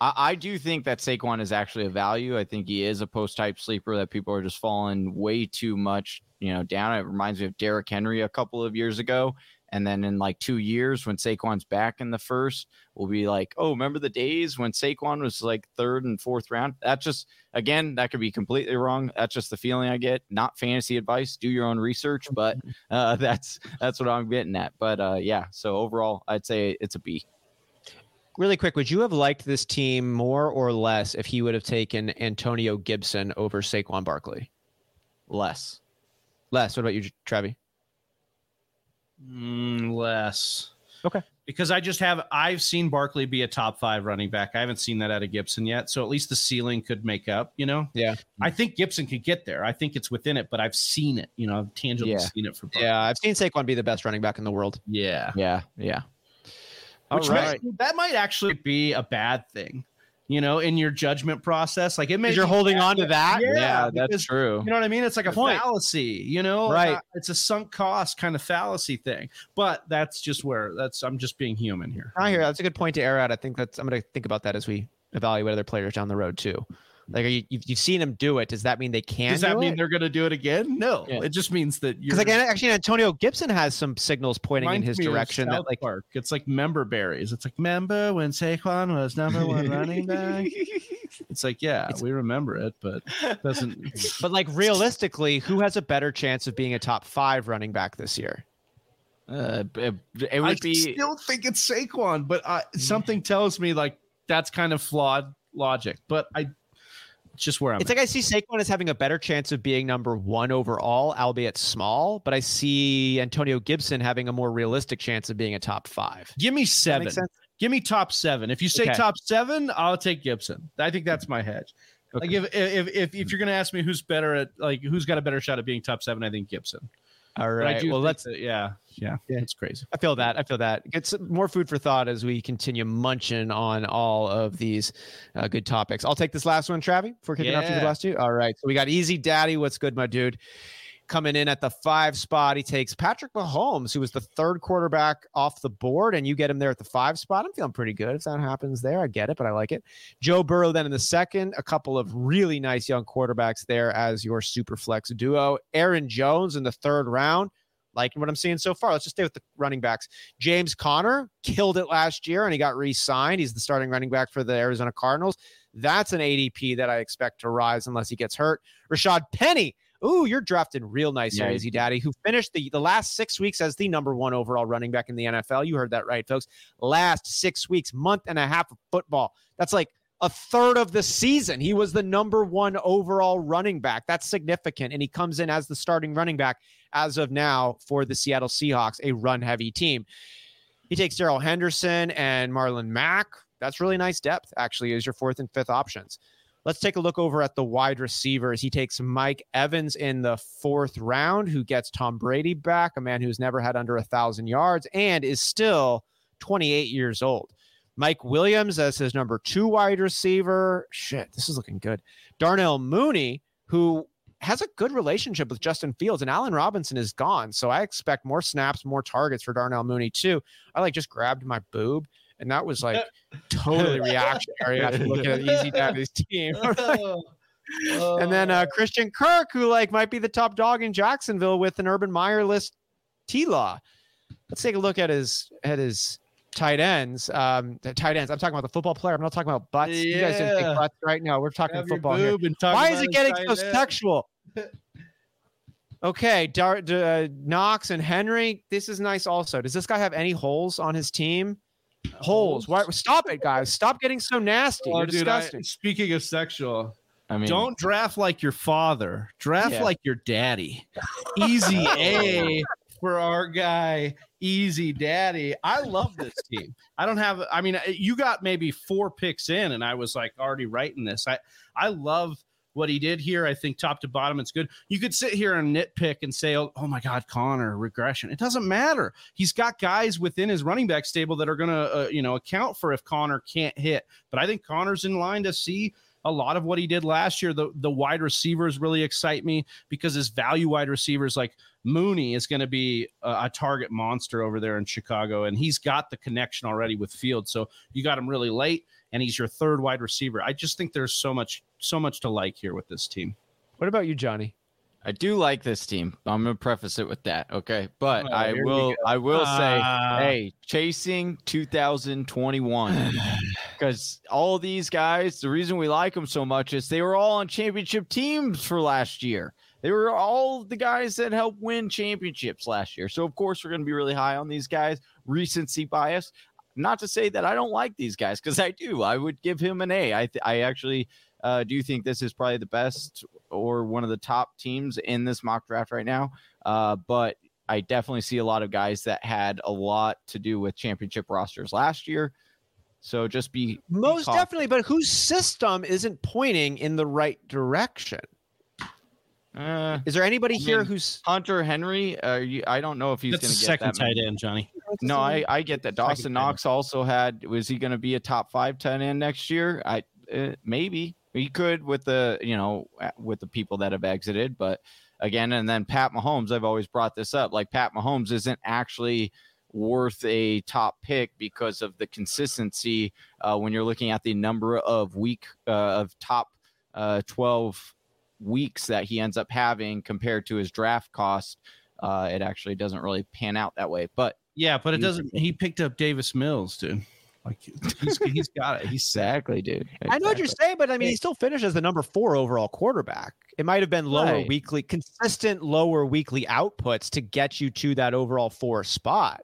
I, I do think that Saquon is actually a value. I think he is a post type sleeper that people are just falling way too much, you know, down. It reminds me of Derrick Henry a couple of years ago. And then in like two years, when Saquon's back in the first, we'll be like, oh, remember the days when Saquon was like third and fourth round? That just, again, that could be completely wrong. That's just the feeling I get. Not fantasy advice. Do your own research, but uh, that's that's what I'm getting at. But uh, yeah, so overall, I'd say it's a B. Really quick, would you have liked this team more or less if he would have taken Antonio Gibson over Saquon Barkley? Less. Less. What about you, Travi? Mm, less. Okay. Because I just have I've seen Barkley be a top five running back. I haven't seen that out of Gibson yet. So at least the ceiling could make up, you know? Yeah. I think Gibson could get there. I think it's within it, but I've seen it, you know, I've tangibly Yeah. seen it for Barkley. Yeah, I've seen Saquon be the best running back in the world. Yeah. Yeah, yeah. All Which right. might- that might actually be a bad thing, you know, in your judgment process. Like it may Because you're holding bad, on to that. Yeah, Yeah, that's because- true. You know what I mean? It's like a Point. fallacy, you know? Right. Uh, It's a sunk cost kind of fallacy thing. But that's just where that's I'm just being human here. I hear that's a good point to air out. I think that's I'm going to think about that as we evaluate other players down the road too. Like, are you, you've, you've seen them do it. Does that mean they can? Does that do mean it? they're going to do it again? No, Yeah. it just means that you're. Because again, actually, Antonio Gibson has some signals pointing in his direction that like Park. It's like member berries. It's like member when Saquon was number one running back. It's like yeah, It's- we remember it, but it doesn't. But like realistically, who has a better chance of being a top five running back this year? Uh, it, it I would be still think it's Saquon, but I, something tells me like that's kind of flawed logic. But I, it's just where I'm. It's like I see Saquon as having a better chance of being number one overall, albeit small. But I see Antonio Gibson having a more realistic chance of being a top five. Give me seven. Give me top seven. If you say Okay. top seven, I'll take Gibson. I think that's my hedge. Like if if if, if you're gonna ask me who's better at like who's got a better shot at being top seven, I think Gibson. All But I right. do Well, think let's. that- yeah, yeah, Yeah. it's crazy. I feel that. I feel that. Get some more food for thought as we continue munching on all of these uh, good topics. I'll take this last one, Travi, before kicking off to the last two. All right. So we got Easy Daddy. What's good, my dude? Coming in at the five spot, he takes Patrick Mahomes, who was the third quarterback off the board, and you get him there at the five spot. I'm feeling pretty good if that happens there. I get it, but I like it. Joe Burrow then in the second, a couple of really nice young quarterbacks there as your super flex duo. Aaron Jones in the third round liking what I'm seeing so far. Let's just stay with the running backs. James Conner killed it last year and he got re signed. He's the starting running back for the Arizona Cardinals. That's an ADP that I expect to rise unless he gets hurt. Rashaad Penny. Ooh, you're drafting real nice Yeah, Easy Daddy, who finished the, the last six weeks as the number one overall running back in the NFL. You heard that right, folks. Last six weeks, month and a half of football. That's like a third of the season. He was the number one overall running back. That's significant. And he comes in as the starting running back as of now for the Seattle Seahawks, a run heavy team. He takes Darrell Henderson and Marlon Mack. That's really nice depth, actually, as your fourth and fifth options. Let's take a look over at the wide receivers. He takes Mike Evans in the fourth round, who gets Tom Brady back, a man who's never had under a thousand yards and is still 28 years old. Mike Williams as his number two wide receiver. Shit, this is looking good. Darnell Mooney, who has a good relationship with Justin Fields, and Allen Robinson is gone. So I expect more snaps, more targets for Darnell Mooney, too. I like just grabbed my boob, and that was like totally reactionary after looking at Easy Daddy's team. and then uh, Christian Kirk, who like might be the top dog in Jacksonville with an Urban Meyer list T Law. Let's take a look at his at his tight ends. Um, tight ends. I'm talking about the football player. I'm not talking about butts. You guys didn't think butts right now. We're talking Grab football here. talk Why is it getting so end. sexual? Okay, Dar- uh, Knox and Henry. This is nice. Also, does this guy have any holes on his team? Holes. Why? Stop it, guys. Stop getting so nasty. Oh, You're dude, I- speaking of sexual, I mean, don't draft like your father. Draft Yeah. like your daddy. Easy A for our guy, Easy Daddy. I love this team. I don't have. I mean, you got maybe four picks in, and I was like already writing this. I I love what he did here. I think top to bottom, it's good. You could sit here and nitpick and say, "Oh, oh my God, Conner regression." It doesn't matter. He's got guys within his running back stable that are going to, uh, you know, account for if Conner can't hit. But I think Conner's in line to see a lot of what he did last year. The the wide receivers really excite me because his value wide receivers like Mooney is going to be a, a target monster over there in Chicago, and he's got the connection already with Field. So you got him really late, and he's your third wide receiver. I just think there's so much so much to like here with this team. What about you, Johnny? I do like this team. I'm gonna preface it with that, okay? But Oh, I here we will, I will say, Ah. hey, chasing 2021, because all these guys, the reason we like them so much is they were all on championship teams for last year. They were all the guys that helped win championships last year. So of course we're gonna be really high on these guys. Recency bias. Not to say that I don't like these guys, because I do. I would give him an A. I, th- I actually uh, do think this is probably the best or one of the top teams in this mock draft right now. Uh, but I definitely see a lot of guys that had a lot to do with championship rosters last year. So just be Most definitely, but whose system isn't pointing in the right direction? Uh, Is there anybody I here mean, who's Hunter Henry, uh, you, I don't know if he's That's going the to get second that many- tight end, Johnny. No, I, I get that. Second Dawson tight end. Knox also had. Was he going to be a top five tight end next year? I uh, maybe he could with the you know with the people that have exited, but again, and then Pat Mahomes. I've always brought this up. Like Pat Mahomes isn't actually worth a top pick because of the consistency uh, when you're looking at the number of week uh, of top uh, 12 weeks that he ends up having compared to his draft cost. Uh, it actually doesn't really pan out that way, but Yeah, but it He's- doesn't. He picked up Davis Mills, dude. Like he's, he's got it. He's Exactly, dude. I know what you're saying, but I mean, he still finished as the number four overall quarterback. It might have been lower Right. weekly, consistent lower weekly outputs to get you to that overall four spot.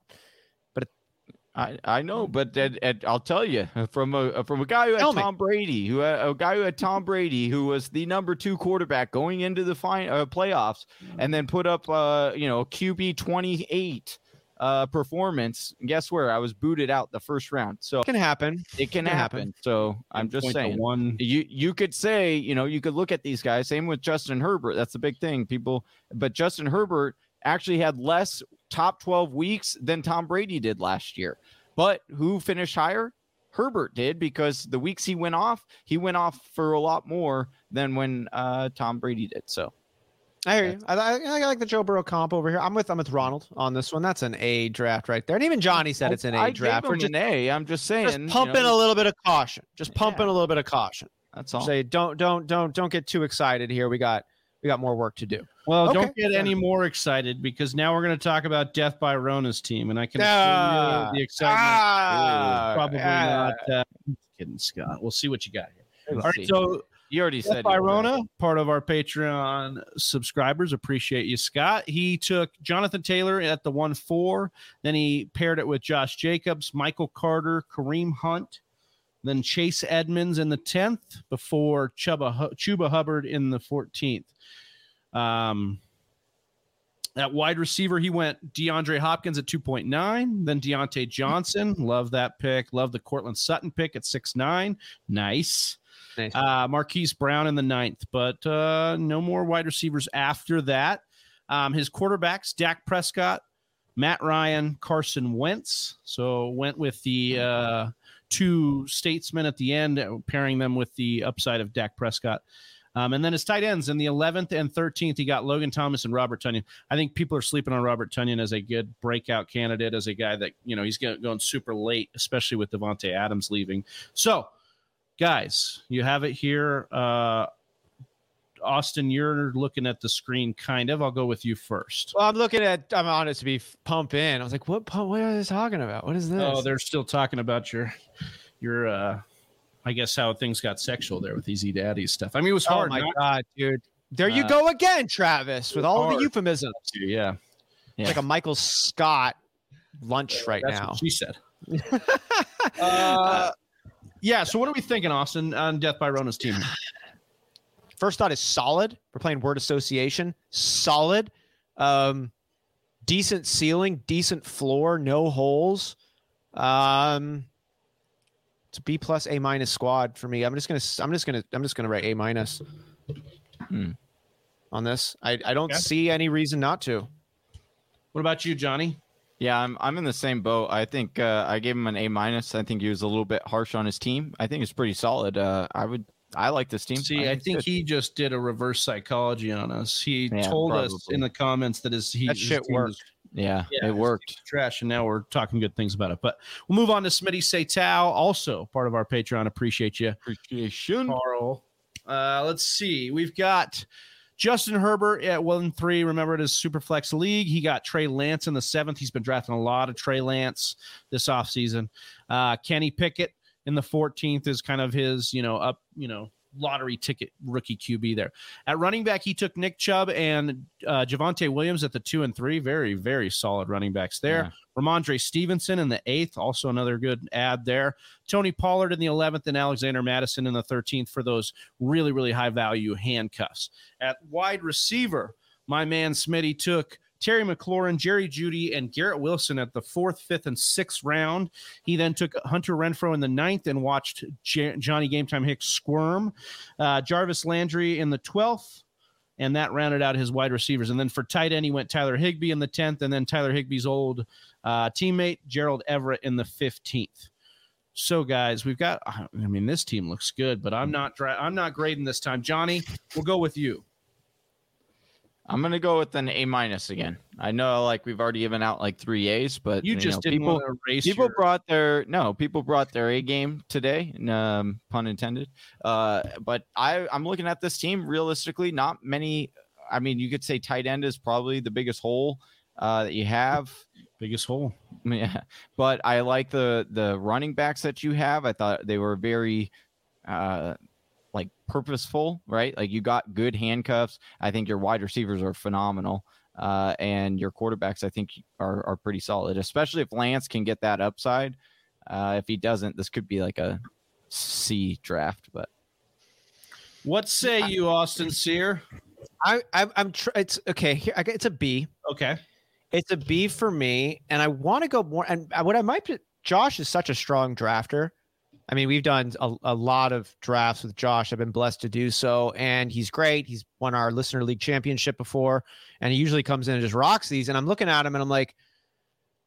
I, I know, but that, and I'll tell you from a from a guy who had Tell me. Tom Brady, who had, a guy who had Tom Brady, who was the number two quarterback going into the fine uh, playoffs, and then put up uh you know QB twenty eight uh performance. Guess where? I was booted out the first round, so It can happen. it can Can happen. happen. So I'm just saying. one. you you could say you know you could look at these guys same with justin herbert that's the big thing people but justin herbert actually had less top 12 weeks than Tom Brady did last year. But who finished higher? Herbert did because the weeks he went off, he went off for a lot more than when uh, Tom Brady did. So I hear you. I, I, I like the Joe Burrow comp over here. I'm with I'm with Ronald on this one. That's an A draft right there. And even Johnny said it's an A I draft. Gave him just, an A. I'm just saying. just you pumping know, a little bit of caution. Just pumping Yeah. a little bit of caution. That's all. Say don't don't don't don't get too excited here. We got we got more work to do. Well, Okay. don't get any more excited because now we're going to talk about Death by Rona's team, and I can Ah. the excitement Ah, probably ah. not. Uh, kidding, Scott. We'll see what you got here. Let's All see. right, so you already Death said by. Rona, part of our Patreon subscribers. Appreciate you, Scott. He took Jonathan Taylor at the 1 4. Then he paired it with Josh Jacobs, Michael Carter, Kareem Hunt, then Chase Edmonds in the 10th before Chuba, Chuba Hubbard in the 14th. Um, at wide receiver, he went DeAndre Hopkins at 2.9, then Diontae Johnson. Love that pick. Love the Courtland Sutton pick at 6'9. Nice. Nice. Uh, Marquise Brown in the ninth, but uh, no more wide receivers after that. Um, his quarterbacks, Dak Prescott, Matt Ryan, Carson Wentz. So went with the uh, two statesmen at the end, uh, pairing them with the upside of Dak Prescott. Um, and then his tight ends in the 11th and 13th, he got Logan Thomas and Robert Tonyan. I think people are sleeping on Robert Tonyan as a good breakout candidate, as a guy that, you know, he's go- going super late, especially with Davante Adams leaving. So, guys, you have it here. Uh, Austin, you're looking at the screen kind of. I'll go with you first. Well, I'm looking at. I'm honest to be pump in. I was like, what pump? What are they talking about? What is this? Oh, they're still talking about your, your, uh, I guess how things got sexual there with Easy Daddy stuff. I mean, it was hard. Oh my not god, dude! There you Uh, go again, Travis, with all hard. the euphemisms. yeah. Yeah. Like a Michael Scott lunch right That's now. what she said. Uh, yeah. So what are we thinking, Austin, on Death by Rona's team? First thought is solid. We're playing word association. Solid. Um, decent ceiling, decent floor, no holes. Um, it's a B plus A minus squad for me. I'm just gonna I'm just gonna I'm just gonna write A minus Hmm. on this. I, I don't Okay. see any reason not to. What about you, Johnny? Yeah, I'm I'm in the same boat. I think uh, I gave him an A minus. I think he was a little bit harsh on his team. I think it's pretty solid. Uh, I would I like this team. See, I it's think he just did a reverse psychology on us. He Yeah, told us in the comments that his he That his shit worked. was yeah, Yeah, it worked. trash, and now we're talking good things about it. But we'll move on to Smitty Satao, also part of our Patreon. Appreciate you, Appreciation. Carl. Uh, let's see. We've got Justin Herbert at one three. Remember it is Superflex League. He got Trey Lance in the seventh. He's been drafting a lot of Trey Lance this offseason. Uh, Kenny Pickett in the 14th is kind of his, you know, up, you know, lottery ticket rookie QB there. At running back, he took Nick Chubb and uh, Javonte Williams at the two and three. Very, very solid running backs there. Yeah. Rhamondre Stevenson in the eighth, also another good ad there. Tony Pollard in the 11th and Alexander Mattison in the 13th for those really, really high value handcuffs. At wide receiver, my man Smitty took Terry McLaurin, Jerry Jeudy, and Garrett Wilson at the fourth, fifth, and sixth round. He then took Hunter Renfrow in the ninth and watched J- Johnny Game Time Hicks squirm. Uh, Jarvis Landry in the 12th. And that rounded out his wide receivers. And then for tight end, he went Tyler Higbee in the 10th, and then Tyler Higbee's old uh, teammate, Gerald Everett, in the 15th. So, guys, we've got. I mean, this team looks good, but I'm not. Dra- I'm not grading this time. Johnny, we'll go with you. I'm gonna go with an A minus again. I know, like we've already given out like three A's, but You just know, didn't people want to erase people your- brought their no people brought their A game today, and, um, pun intended. Uh, but I I'm looking at this team realistically. Not many. I mean, you could say tight end is probably the biggest hole uh, that you have. biggest hole. Yeah, but I like the the running backs that you have. I thought they were very uh like purposeful, right? Like you got good handcuffs. I think your wide receivers are phenomenal. Uh, and your quarterbacks, I think, are, are pretty solid, especially if Lance can get that upside. Uh, if he doesn't, this could be like a C draft. But What say you, Austin Sear? I, I I'm tr- it's okay. Here, I, get- it's a B. Okay. It's a B for me, and I want to go more. And what I might, be- Josh is such a strong drafter. I mean, we've done a, a lot of drafts with Josh. I've been blessed to do so, and he's great. He's won our listener league championship before, and he usually comes in and just rocks these. And I'm looking at him, and I'm like,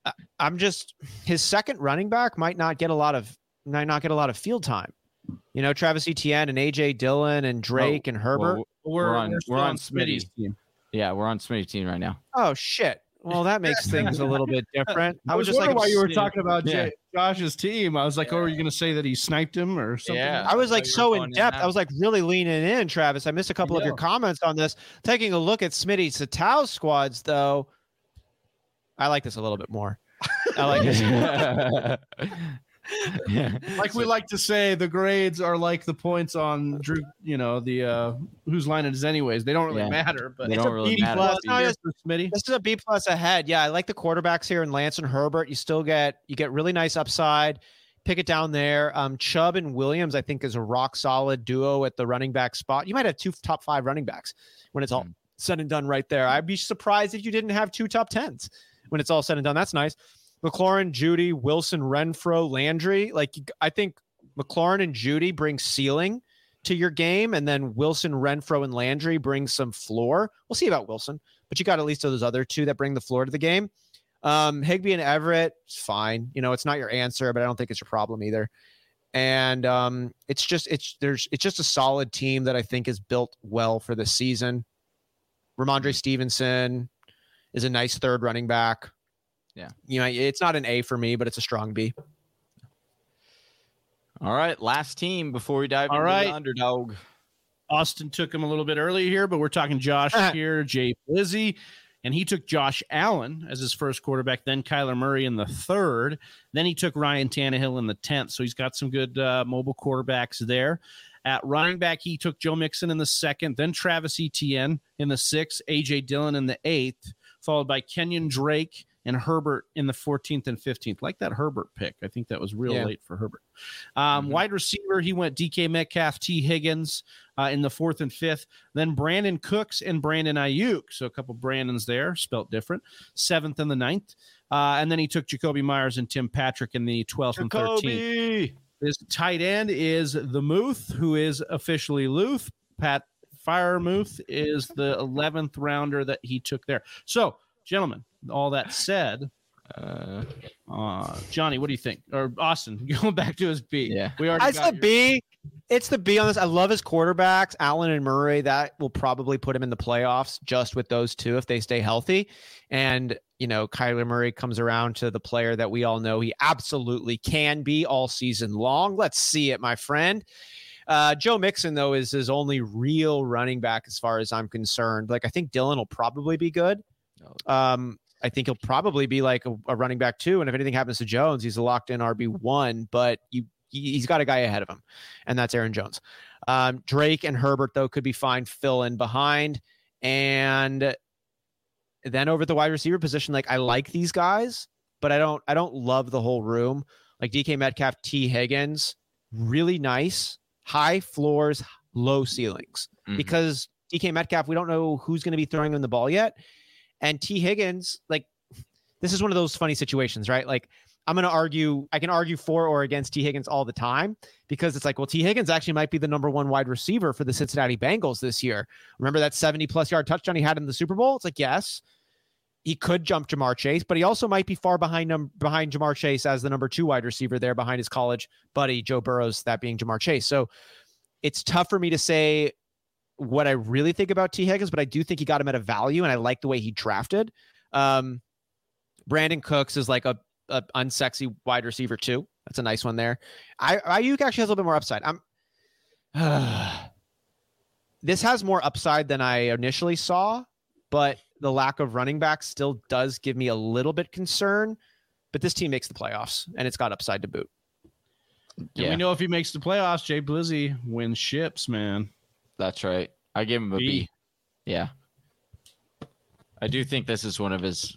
I- I'm just his second running back might not get a lot of might not get a lot of field time. You know, Travis Etienne and AJ Dillon and oh, Drake and Herbert. Well, We're, We're on- we're on Smitty's team. yeah, we're on Smitty's team right now. oh shit! Well, that makes things a little bit different. I was just like, like why you were talking about Yeah. Jay, Josh's team. I was like, oh, are you going to say that he sniped him or something? Yeah. I was like thought so in going in depth. I was like really leaning in, Travis. I missed a couple of your comments on this. Taking a look at Smitty Satao squads, though, I like this a little bit more. I like it. yeah. Like we like to say, the grades are like the points on Drew. You know the uh whose line it is, anyways. They don't really Yeah. matter, but They it's don't a really B matter. plus No, year it's- for Smitty. This is a B plus ahead. Yeah, I like the quarterbacks here in Lance and Herbert. You still get you get really nice upside. Pick it down there. Um, Chubb and Williams, I think, is a rock solid duo at the running back spot. You might have two top five running backs when it's all Mm. said and done right there. I'd be surprised if you didn't have two top tens when it's all said and done. That's nice. McLaurin, Jeudy, Wilson, Renfrow, Landry. Like I think McLaurin and Jeudy bring ceiling to your game, and then Wilson, Renfrow, and Landry bring some floor. We'll see about Wilson, but you got at least those other two that bring the floor to the game. Um, Higbee and Everett, fine. You know, it's not your answer, but I don't think it's your problem either. And um, it's just it's there's it's just a solid team that I think is built well for this season. Rhamondre Stevenson is a nice third running back. Yeah. You know, it's not an A for me, but it's a strong B. All right, last team before we dive All into right. the underdog. Austin took him a little bit earlier here, but we're talking Josh here, Jay Blizzy, and he took Josh Allen as his first quarterback, then Kyler Murray in the third. Then he took Ryan Tannehill in the 10th. So he's got some good uh, mobile quarterbacks there. At running back, he took Joe Mixon in the second, then Travis Etienne in the sixth, AJ Dillon in the eighth, followed by Kenyon Drake and Herbert in the 14th and 15th. Like that Herbert pick. I think that was real Yeah. late for Herbert. Um, Mhm. Wide receiver, he went DK Metcalf, Tee Higgins uh, in the fourth and fifth. Then Brandin Cooks and Brandon Aiyuk. So a couple Brandons there, spelt different. Seventh and the ninth. Uh, and then he took Jakobi Meyers and Tim Patrick in the 12th and 13th. Jakobi. His tight end is the Muth, who is officially Luth. Pat Freiermuth is the 11th rounder that he took there. So, gentlemen, all that said, Uh, uh, Johnny, what do you think? Or Austin, going back to his B. Yeah. we already It's the your- B. It's the B on this. I love his quarterbacks, Allen and Murray. That will probably put him in the playoffs just with those two if they stay healthy. And, you know, Kyler Murray comes around to the player that we all know he absolutely can be all season long. Let's see it, my friend. Uh, Joe Mixon, though, is his only real running back as far as I'm concerned. Like, I think Dillon will probably be good. Um, I think he'll probably be like a, a running back too. And if anything happens to Jones, he's a locked in RB one. But you, he- he's got a guy ahead of him, and that's Aaron Jones. Um, Drake and Herbert though could be fine fill in behind, and then over at the wide receiver position, like I like these guys, but I don't I don't love the whole room. Like DK Metcalf, Tee Higgins, really nice, high floors, low ceilings mhm. because DK Metcalf, we don't know who's going to be throwing him the ball yet. And Tee Higgins, like, this is one of those funny situations, right? Like, I'm going to argue, I can argue for or against Tee Higgins all the time because it's like, well, Tee Higgins actually might be the number one wide receiver for the Cincinnati Bengals this year. Remember that 70 plus yard touchdown he had in the Super Bowl? It's like, yes, he could jump Ja'Marr Chase, but he also might be far behind him, behind Ja'Marr Chase as the number two wide receiver there behind his college buddy, Joe Burrows, that being Ja'Marr Chase. So it's tough for me to say what I really think about Tee Higgins, but I do think he got him at a value, and I like the way he drafted. Um, Brandin Cooks is like a, a unsexy wide receiver too. That's a nice one there. I Aiyuk actually has a little bit more upside. I'm. this has more upside than I initially saw, but the lack of running back still does give me a little bit concern. But this team makes the playoffs, and it's got upside to boot. And Yeah. we know if he makes the playoffs, Jay Blizzy wins ships, man. That's right. I give him a B. B. Yeah. I do think this is one of his.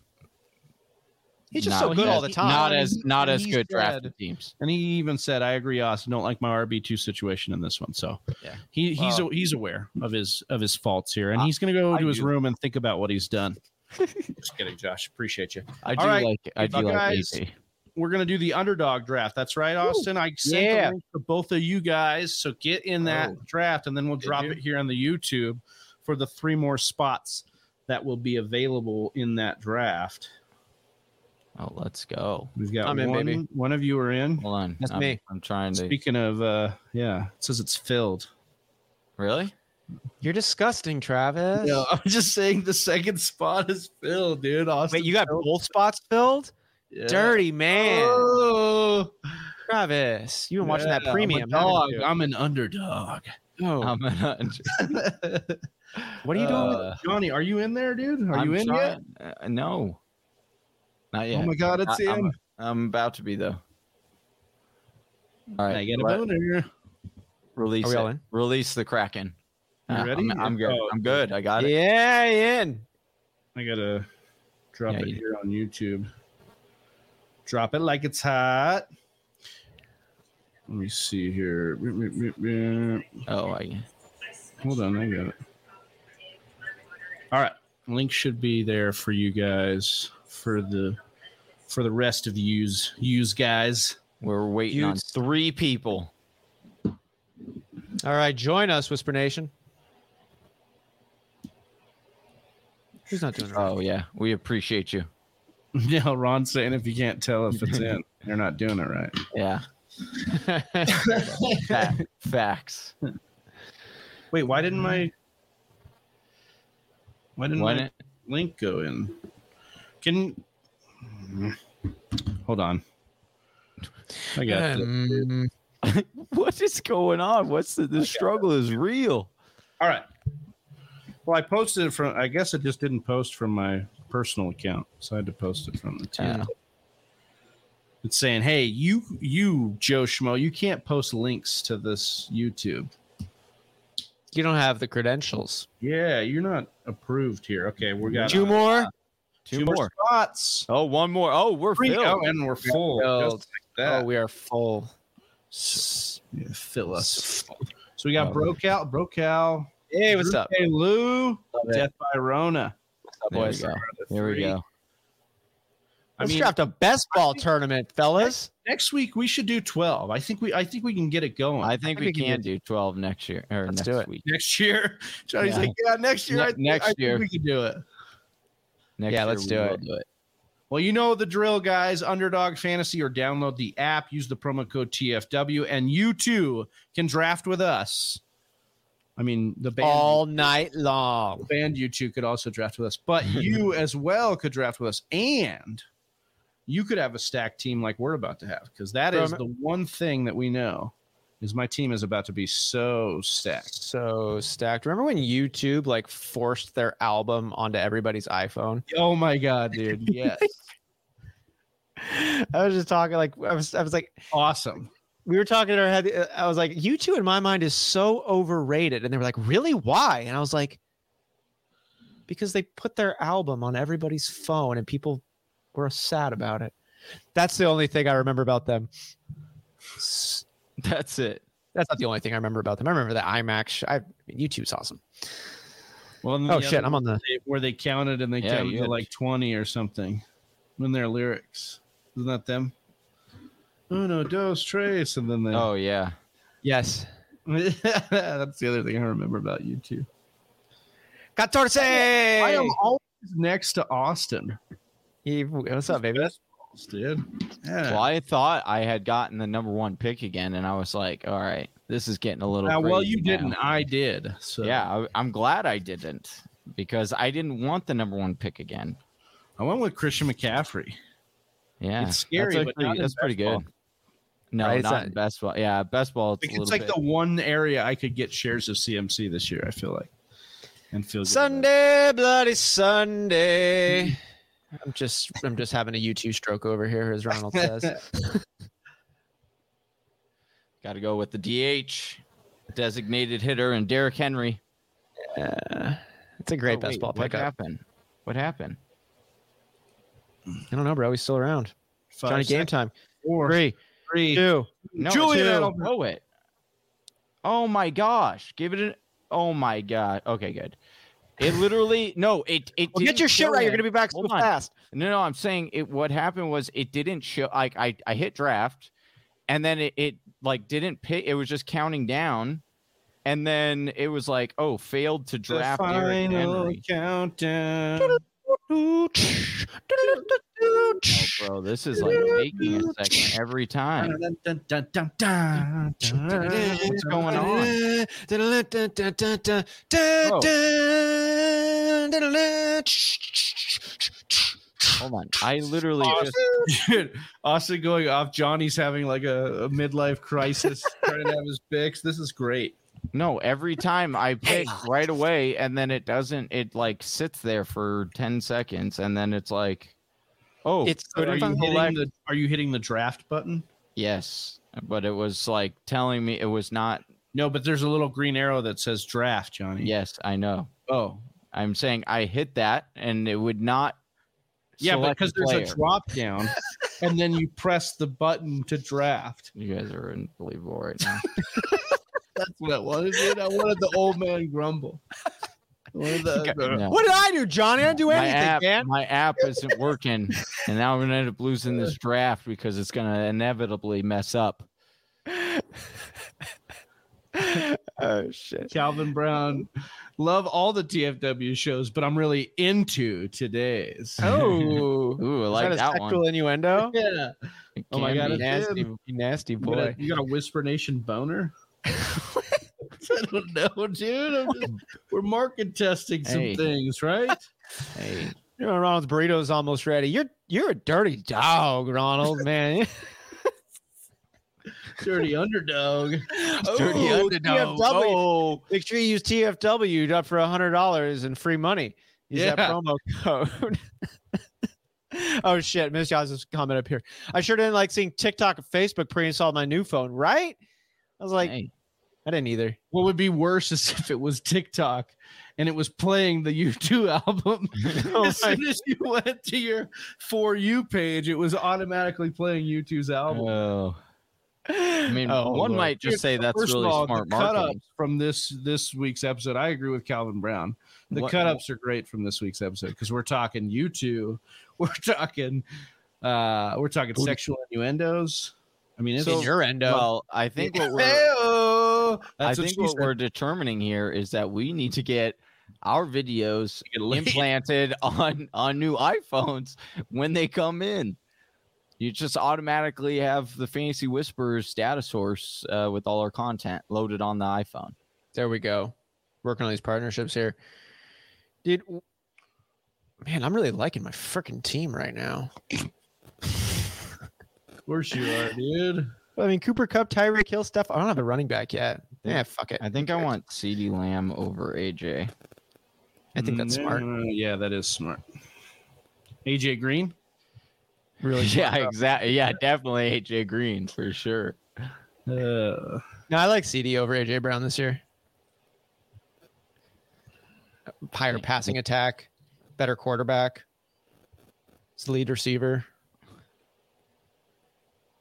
He's just not so good all the time. Not as not as he good said- drafted teams. And he even said, "I agree, Austin. Don't like my RB two situation in this one." So Yeah. he he's Wow. he's aware of his of his faults here, and I- he's going to go I to his do. room and think about what he's done. Just kidding, Josh. Appreciate you. I do All right. like I do like guys, AJ. We're gonna do the underdog draft. That's right, Austin. I sent yeah. the link to both of you guys. So get in that Oh. draft, and then we'll drop you? it here on the YouTube for the three more spots that will be available in that draft. Oh, let's go. We've got I'm in, one. baby. One of you are in. Hold on. That's I'm, me. I'm trying to. Speaking of, uh, yeah, it says it's filled. Really? You're disgusting, Travis. No, I'm just saying the second spot is filled, dude. Austin Wait, you got filled. both spots filled? Yeah. Dirty man. Oh, Travis, you've been watching that yeah, I'm premium. haven't dog. I'm an underdog. Oh, I'm gonna, what are you doing? with uh, Johnny, are you in there, dude? Are I'm you in yet? Uh, no. Not yet. Oh my god, it's I- I'm- in. I'm about to be though. All right. I get a let- boner. Release Are we all it. in? Release the Kraken. You Uh, ready? I'm, I'm good. Oh, I'm good. I got it. Yeah, in. I gotta drop Yeah, it here on YouTube. Drop it like it's hot. Let me see here. Oh, I, Hold on, I got it. All right, link should be there for you guys for the for the rest of use use guys. we're waiting on three people. All right, join us, Whisper Nation. Who's not doing it? Oh yeah, we appreciate you. Yeah, Ron's saying if you can't tell if it's in, you're not doing it right. Yeah. Fa- facts. Wait, why didn't my why didn't Why my not- link go in? Can hold on. I got it. Um, what is going on? What's the the struggle is real. All right. Well, I posted it from. I guess it just didn't post from my personal account, so I had to post it from the team. Yeah. It's saying, "Hey, you, you Joe Schmo, you can't post links to this YouTube. you don't have the credentials. Yeah, you're not approved here. Okay, we got Two uh, more. Two, more. spots. Oh, one more. Oh, we're Three, filled. oh, and we're full. Filled. Just like that. Oh, we are full. S- yeah, fill us. So we got Oh. Brocal, Brocal, Hey, what's up? Hey Lou, Love it. Death by Rona. There we boys? go. The There we go. I Let's mean, draft a best ball tournament, fellas. next week we should do 12. I think we I think we can get it going. I think I we think we can can do 12 next year or Let's next do it. week. next year. Johnny's Yeah. like, yeah, next year. Ne- I think, next I think year. we can do it. Next Yeah, year let's do it. do it. Well, you know the drill, guys. Underdog Fantasy or download the app, use the promo code TFW, and you too can draft with us. I mean, the band, All night long. the band you two could also draft with us, but you as well could draft with us, and you could have a stacked team like we're about to have, because that is From- the one thing that we know is my team is about to be so stacked. So stacked. Remember when U2 like forced their album onto everybody's iPhone? Oh my god, dude! Yes, I was just talking like I was I was like awesome. We were talking in our head. uh, I was like, "U2, in my mind is so overrated. And they were like, really? Why? And I was like, because they put their album on everybody's phone and people were sad about it. That's the only thing I remember about them. That's it. That's not the only thing I remember about them. I remember that IMAX. sh- I YouTube's awesome. Well, and Oh shit, other I'm on the. where they counted and they Yeah, counted to like 20 or something in their lyrics. Isn't that them? Uno, dos, tres. And then they. Oh yeah. Yes. That's the other thing I remember about U2. Catorce. I am always next to Austin. Eve, what's up, baby? Dude. Yeah. Well, I thought I had gotten the number one pick again, and I was like, "All right, this is getting a little." Uh, well, you now." didn't. I did. So Yeah, I, I'm glad I didn't because I didn't want the number one pick again. I went with Christian McCaffrey. Yeah, It's scary, That's not that's pretty best ball. Good. No, Right, it's not not- best ball. Yeah, best ball. It's, Like, it's like bit. the one area I could get shares of CMC this year. I feel like, and feel good. Sunday, bloody Sunday. I'm just, I'm just having a U2 stroke over here, as Ronald says. Got to go with the DH, designated hitter, and Derrick Henry. Uh, it's a great Oh, best wait, ball What happened? What happened? I don't know, bro. He's still around. Five Johnny, game time. four, Three, three. two. No, Julian Edelman. throw it. Oh my gosh! Give it an. Oh my god. Okay, good. It literally no. It it Well, get your shit right. You're gonna be back so on. fast. No, no, I'm saying it. What happened was it didn't show. Like I, I hit draft, and then it, it like didn't pick. It was just counting down, and then it was like, oh, failed to draft Derrick Henry. countdown. Oh, bro, this is like taking a second every time. What's going on? Hold on, I literally just Dude, Austin going off. Johnny's having like a, a midlife crisis, trying to have his fix. This is great. No. Every time I pick right away, and then it doesn't. It like sits there for ten seconds, and then it's like, oh, It's Are you, hitting the, are you hitting the draft button? Yes, but it was like telling me it was not. No, but there's a little green arrow that says draft, Johnny. Yes, I know. Oh, I'm saying I hit that, and it would not. yeah, because there's player. a drop down, and then you press the button to draft. You guys are unbelievable right now. That's what I wanted. Dude. I wanted the old man grumble. I the- No. What did I do, Johnny? I didn't do my anything, app, man. my app isn't working, and now I'm gonna end up losing this draft because it's gonna inevitably mess up. oh shit. Calvin Brown. Love all the TFW shows, but I'm really into today's. Oh, Ooh, I Is like that a that sexual one. innuendo? Yeah. It Oh my God, nasty, nasty boy. you got a Whisper Nation boner? I don't know, dude. I'm just, we're market testing some Hey. things, right? Hey, You know, Ronald's burrito's almost ready. You're you're a dirty dog, Ronald, man. Dirty underdog. dirty Oh, underdog. TFW. Oh, Make sure you use TFW up for hundred dollars and free money. Use that Yeah. promo code. oh shit, Miss Yaz's comment up here. I sure didn't like seeing TikTok and Facebook pre-installed my new phone, right? I was like, hey. I didn't either. What would be worse is if it was TikTok and it was playing the U2 album. Oh as my- soon as you went to your For You page, it was automatically playing U2's album. Oh. I mean, Oh, one Lord. might just say that's First really of all, smart the marketing. cut-ups from this this week's episode. I agree with Calvin Brown. The What- cut ups are great from this week's episode because we're talking U2, we're talking uh we're talking sexual innuendos. I mean, it's In your endo. Well, I think what we're I That's what think what we're determining here is that we need to get our videos Get implanted on on new iPhones when they come in. You just automatically have the Fantasy Whispers data source uh, with all our content loaded on the iPhone. There we go. Working on these partnerships here. Dude, man, I'm really liking my freaking team right now. Of course you are, dude. I mean, Cooper Kupp, Tyreek Hill stuff. I don't have a running back yet. Yeah, fuck it. I think I want CeeDee Lamb over AJ. I think that's smart. Mm, Yeah, that is smart. AJ Green. Really yeah, exactly. Yeah, definitely AJ Green for sure. Uh, No, I like CeeDee over AJ Brown this year. Higher passing attack, better quarterback. It's the lead receiver.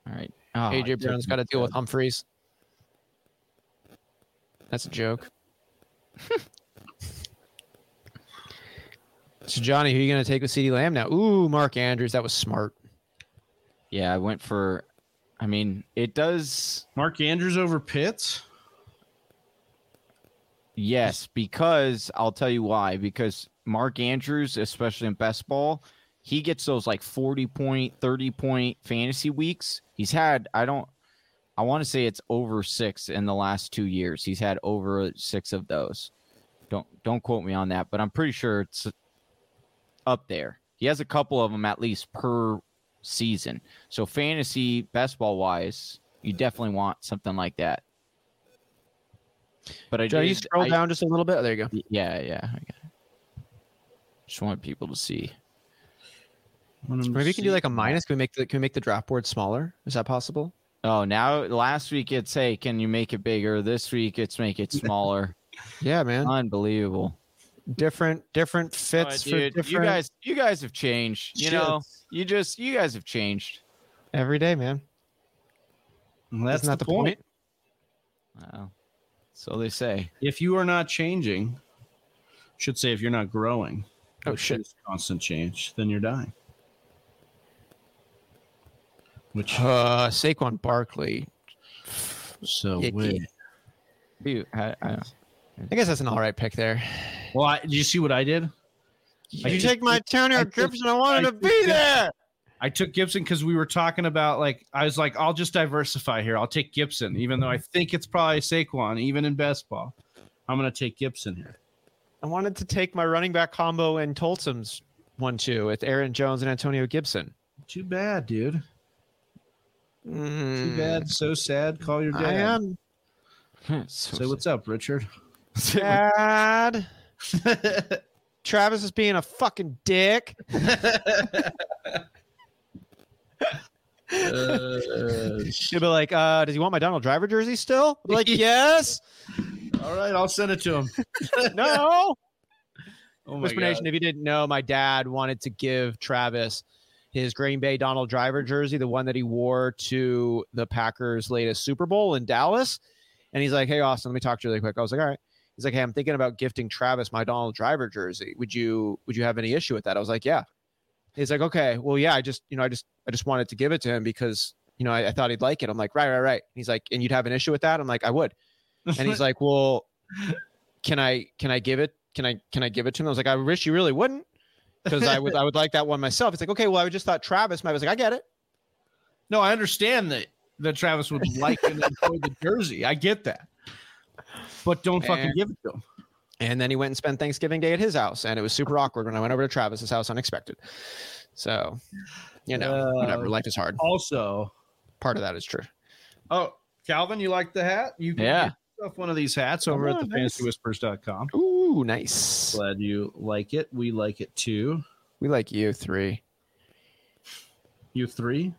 All right. Oh, AJ took Brown's got to deal with Nick Humphreys. That's a joke. so Johnny, who are you gonna take with CeeDee Lamb now? Ooh, Mark Andrews. That was smart. Yeah, I went for. I mean, it does. Mark Andrews over Pitts. Yes, because I'll tell you why. Because Mark Andrews, especially in best ball, he gets those like 40 point, 30 point fantasy weeks. He's had, I don't, I want to say it's over six in the last two years. He's had over six of those. Don't don't quote me on that, but I'm pretty sure it's up there. He has a couple of them at least per season. So fantasy best ball wise, you definitely want something like that. But I Johnny, you scroll I- down just a little bit. Oh, there you go. Yeah, yeah. I got it. Just want people to see. Want him Maybe we can do like a minus. Can we make the can we make the draft board smaller? Is that possible? Oh, now last week it's hey, can you make it bigger? This week it's make it smaller. Yeah, man. Unbelievable. different different Oh, fits for dude, different you guys, you guys have changed. You know, you just, you guys have changed. every day, man. Well, that's Isn't that the, the point. point? Wow. So they say. If you are not changing, Should say if you're not growing. Oh, shit. Constant change, then you're dying. Which Uh, Saquon Barkley. so icky. wait. You- I- I- I guess that's an all right pick there. Well, I, did you see what I did? I You took- take my Turner I Gibson. I wanted I to be there. I took Gibson because we were talking about like I was like, I'll just diversify here. I'll take Gibson, even though I think it's probably Saquon, even in best ball. I'm gonna take Gibson here. I wanted to take my running back combo in Tulsam's one two with Aaron Jones and Antonio Gibson. Too bad, dude. Too Mm, bad. So sad. Call your dad. I am so Say what's up, Richard. sad. Travis is being a fucking dick. Uh, He'll be like, uh, does he want my Donald Driver jersey still? I'll be like, yes. all right, I'll send it to him. no. Oh my Whisper Nation, if you didn't know, my dad wanted to give Travis his Green Bay Donald Driver jersey, the one that he wore to the Packers' latest Super Bowl in Dallas. And he's like, Hey, Austin, let me talk to you really quick. I was like, All right. He's like, Hey, I'm thinking about gifting Travis my Donald Driver jersey. Would you would you have any issue with that? I was like, Yeah. He's like, Okay, well, yeah, I just, you know, I just I just wanted to give it to him because, you know, I, I thought he'd like it. I'm like, right, right, right. He's like, and you'd have an issue with that? I'm like, I would. And he's like, Well, can I can I give it? Can I can I give it to him? I was like, I wish you really wouldn't. Because I would I would like that one myself. It's like, okay, well, I just thought Travis. might. I was like, I get it. No, I understand that that Travis would like and enjoy the jersey. I get that, but don't fucking And- give it to him. And then he went and spent Thanksgiving Day at his house, and it was super awkward when I went over to Travis's house unexpected. So, you know, Uh, whatever. Life is hard. Also, Part of that is true. oh, Calvin, you like the hat? You can Yeah. get yourself one of these hats over Oh, at the nice. fantasywhispers.com. Ooh, nice. Glad you like it. We like it too. We like you three. You three?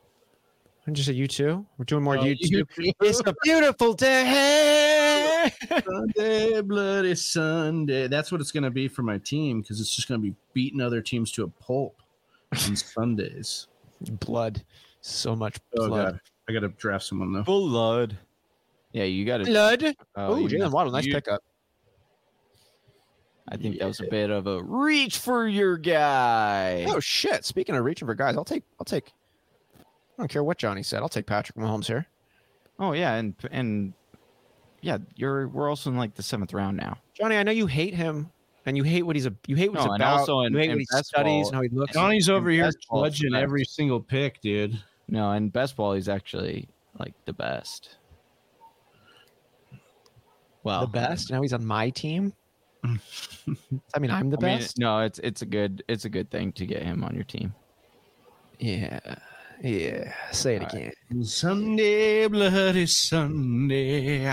I'm just a you two. We're doing more Oh, you two. you It's a beautiful day. Sunday, bloody Sunday. That's what it's going to be for my team because it's just going to be beating other teams to a pulp on Sundays. blood. So much Oh blood. god, I got to draft someone though. blood. Yeah, you got to. Blood. Oh, Oh, you Jaylen Waddle, nice you- pickup. I think that was a bit of a reach for your guy. Oh shit! Speaking of reaching for guys, I'll take. I'll take. I don't care what Johnny said. I'll take Patrick Mahomes here. Oh yeah, and and yeah, you're we're also in like the seventh round now. Johnny, I know you hate him, and you hate what he's a. You hate what he's No, and about. also in- you hate in what he best studies ball- and how he looks. Johnny's over here best judging every single pick, dude. No, and best ball he's actually like the best. Well, the best. Now he's on my team. I mean, I'm the I mean, best. no, it's it's a good it's a good thing to get him on your team. Yeah, yeah. Say it All right. again. Sunday, bloody Sunday.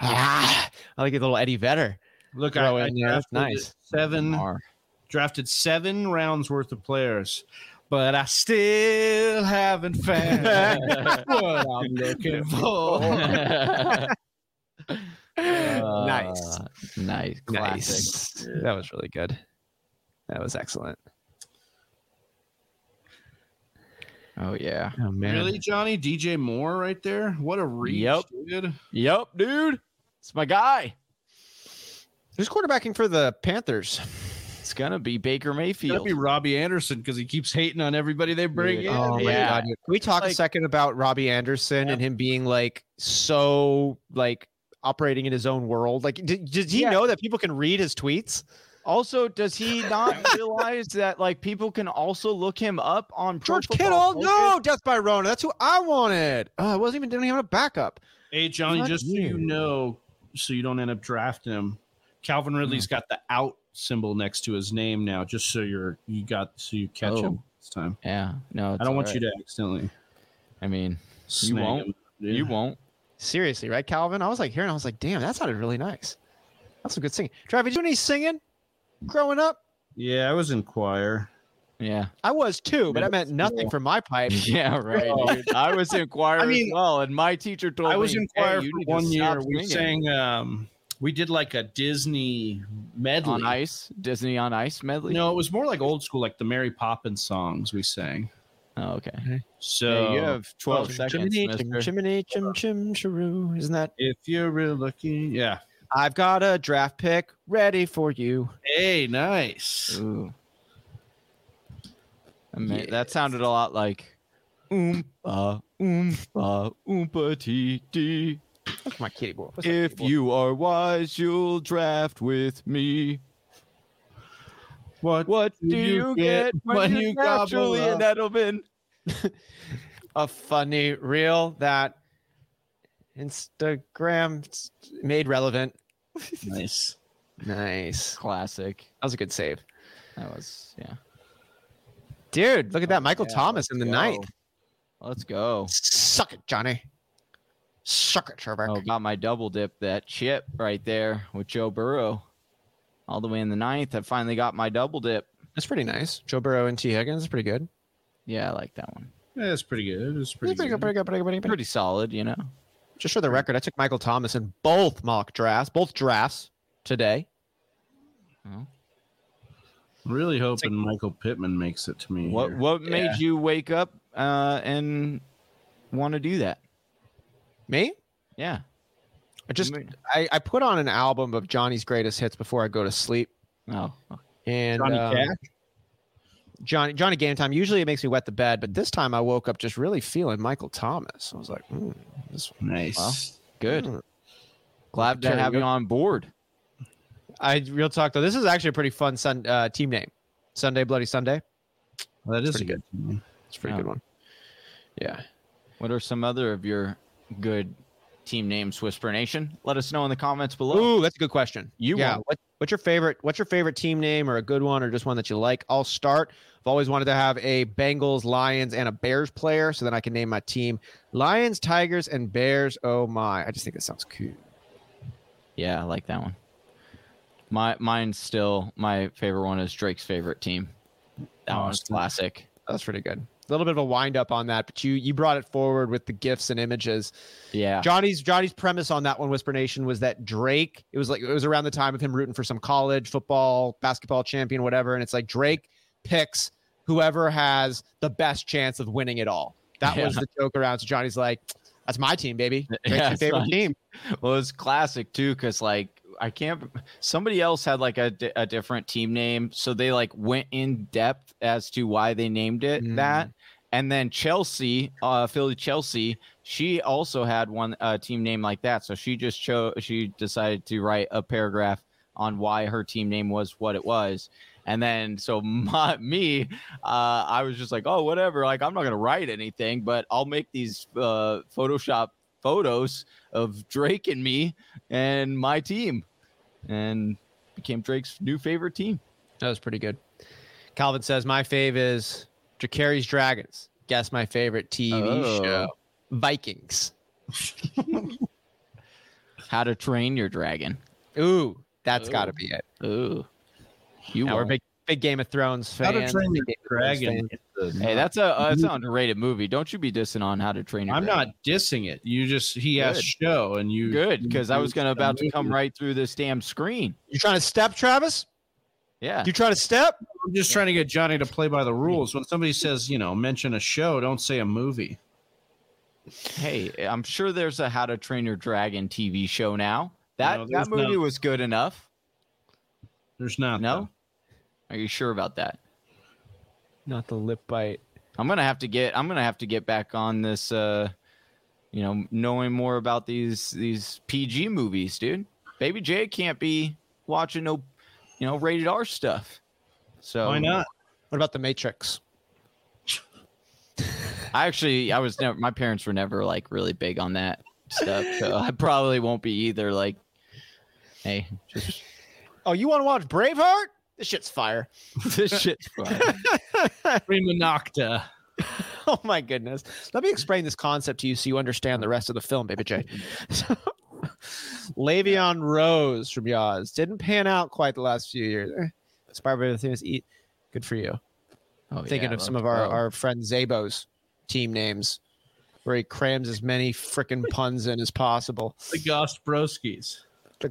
Ah, I like a little Eddie Vedder. Look, Throw I, I in drafted Nice. seven, Mar. drafted seven rounds worth of players, but I still haven't found what I'm looking for. Nice. Uh, nice, classic. Nice. That was really good. That was excellent. Oh yeah. Oh man. Really, Johnny? DJ Moore right there? What a reach, Yep. dude. Yep, dude. It's my guy. Who's quarterbacking for the Panthers? It's gonna be Baker That'd Mayfield. be Robbie Anderson because he keeps hating on everybody they bring Dude, in. Oh my yeah. god! Can we talk a second about Robbie Anderson and him being like so like operating in his own world? Like, did, did he Yeah. know that people can read his tweets? Also, does he not realize that like people can also look him up on George Kittle? Focus? No, Death by Rona. That's who I wanted. Oh, I wasn't even didn't even have a backup. Hey, Johnny, Fuck just so you. you know, so you don't end up drafting him, Calvin Ridley's hmm. got the out symbol next to his name now, just so you're you got so you catch him Oh. this time. Yeah, no. I don't want you to accidentally. I mean, snag won't. him, you won't. Seriously, right, Calvin? I was like hearing, I was like, damn, that sounded really nice. That's some good singing. Travis, you do any singing growing up? Yeah, I was in choir. Yeah. I was too, but I meant nothing school. for my pipe. Yeah, right. Oh. I was in choir I mean, as well, and my teacher told me I was in choir you for one year. We singing." sang. Um, we did like a Disney medley. on ice, Disney on ice medley. No, it was more like old school, like the Mary Poppins songs we sang. Oh, okay. So yeah, you have 12 Oh, seconds, Chimney, mister. chim, chimney, chim, chim, chiroo. Isn't that? if you're real lucky, yeah. I've got a draft pick ready for you. Hey, nice. Ooh. I mean, That sounded a lot like oompa oompa oompa tee tee. Look, my kitty boy. What's If kitty boy? you are wise, you'll draft with me. What? What do do you you get get when when you you draft gobble Julian up? Edelman? a funny reel that Instagram made relevant. Nice. Nice. Classic. That was a good save. That was yeah. Dude, look at that. Oh, Michael Yeah, Thomas in the let's ninth. Let's go. Suck it, Johnny. Suck it, Trevor. Oh, got my double dip that chip right there with Joe Burrow. All the way in the ninth. I finally got my double dip. That's pretty nice. Joe Burrow and Tee Higgins is pretty good. Yeah, I like that one. Yeah, that's pretty good. It's Pretty, pretty, good, pretty good, pretty good, pretty good. Pretty solid, you know. Just for the record, I took Michael Thomas in both mock drafts, both drafts today. Well, Really hoping Michael Pittman makes it to me. What here. what made Yeah. you wake up uh, and want to do that? Me? Yeah. I just I, I put on an album of Johnny's greatest hits before I go to sleep. Oh, And Johnny um, Cash? Johnny Johnny Game Time. Usually it makes me wet the bed, but this time I woke up just really feeling Michael Thomas. I was like, hmm, this Nice. Well. good. Hmm. Glad to have you on board. I real talk though. This is actually a pretty fun sun, uh, team name. Sunday Bloody Sunday. that is a pretty good. one. It's pretty Yeah. good one. Yeah. What are some other of your good team names, Whisper Nation? Let us know in the comments below. Ooh, that's a good question. You yeah. What, what's your favorite? What's your favorite team name, or a good one, or just one that you like? I'll start. I've always wanted to have a Bengals, Lions, and a Bears player, so then I can name my team Lions, Tigers, and Bears. Oh my! I just think it sounds cool. Yeah, I like that one. My mine's still my favorite one is Drake's favorite team. That one's classic. That's pretty good. A little bit of a wind up on that, but you you brought it forward with the gifs and images. Yeah. Johnny's Johnny's premise on that one, Whisper Nation, was that Drake. It was like it was around the time of him rooting for some college football, basketball champion, whatever, and it's like Drake picks whoever has the best chance of winning it all. That was the joke around. So Johnny's like, "That's my team, baby. Drake's Yeah, your favorite team." Well, it's classic too, because like I can't. Somebody else had like a, a different team name, so they like went in depth as to why they named it Mm. that. And then Chelsea, uh, Philly Chelsea, she also had one uh, team name like that. So she just chose. She decided to write a paragraph on why her team name was what it was. And then so my, me, uh, I was just like, oh, whatever. Like I'm not gonna write anything, but I'll make these uh, Photoshop photos of Drake and me and my team, and became Drake's new favorite team. That was pretty good. Calvin says, "My fave is Jacari's Dragons. Guess my favorite TV Oh. show, Vikings. How to Train Your Dragon. Ooh, that's got to be it. Ooh, you were we're big big Game of Thrones How to Train Your big Game of Thrones Dragon. Hey, that's a uh, that's an underrated movie. Don't you be dissing on How to Train Your I'm Dragon. not dissing it. You just he has Good. show and you good because I was gonna about to come right through this damn screen. You trying to step, Travis? Yeah, You trying to step? I'm just trying to get Johnny to play by the rules. When somebody says, you know, mention a show, don't say a movie. hey, I'm sure there's a How to Train Your Dragon TV show now. That No, that there's movie not. was good enough. There's not. No, are you sure about that? Not the lip bite. I'm gonna have to get I'm gonna have to get back on this uh you know knowing more about these these PG movies, dude. Baby J can't be watching no you know rated R stuff. So Why not? What about the Matrix? I actually I was never my parents were never like really big on that stuff. So I probably won't be either like hey, just Oh, you want to watch Braveheart? This shit's fire. this shit's fire. Prima Nocte. oh my goodness. Let me explain this concept to you so you understand the rest of the film, baby J. Le'Veon Rose from Yaz didn't pan out quite the last few years. Inspired by the things eat. Good for you. Oh, Thinking yeah, of some of our, our friend Zabo's team names, where he crams as many freaking puns in as possible. The Gosbrowskis. The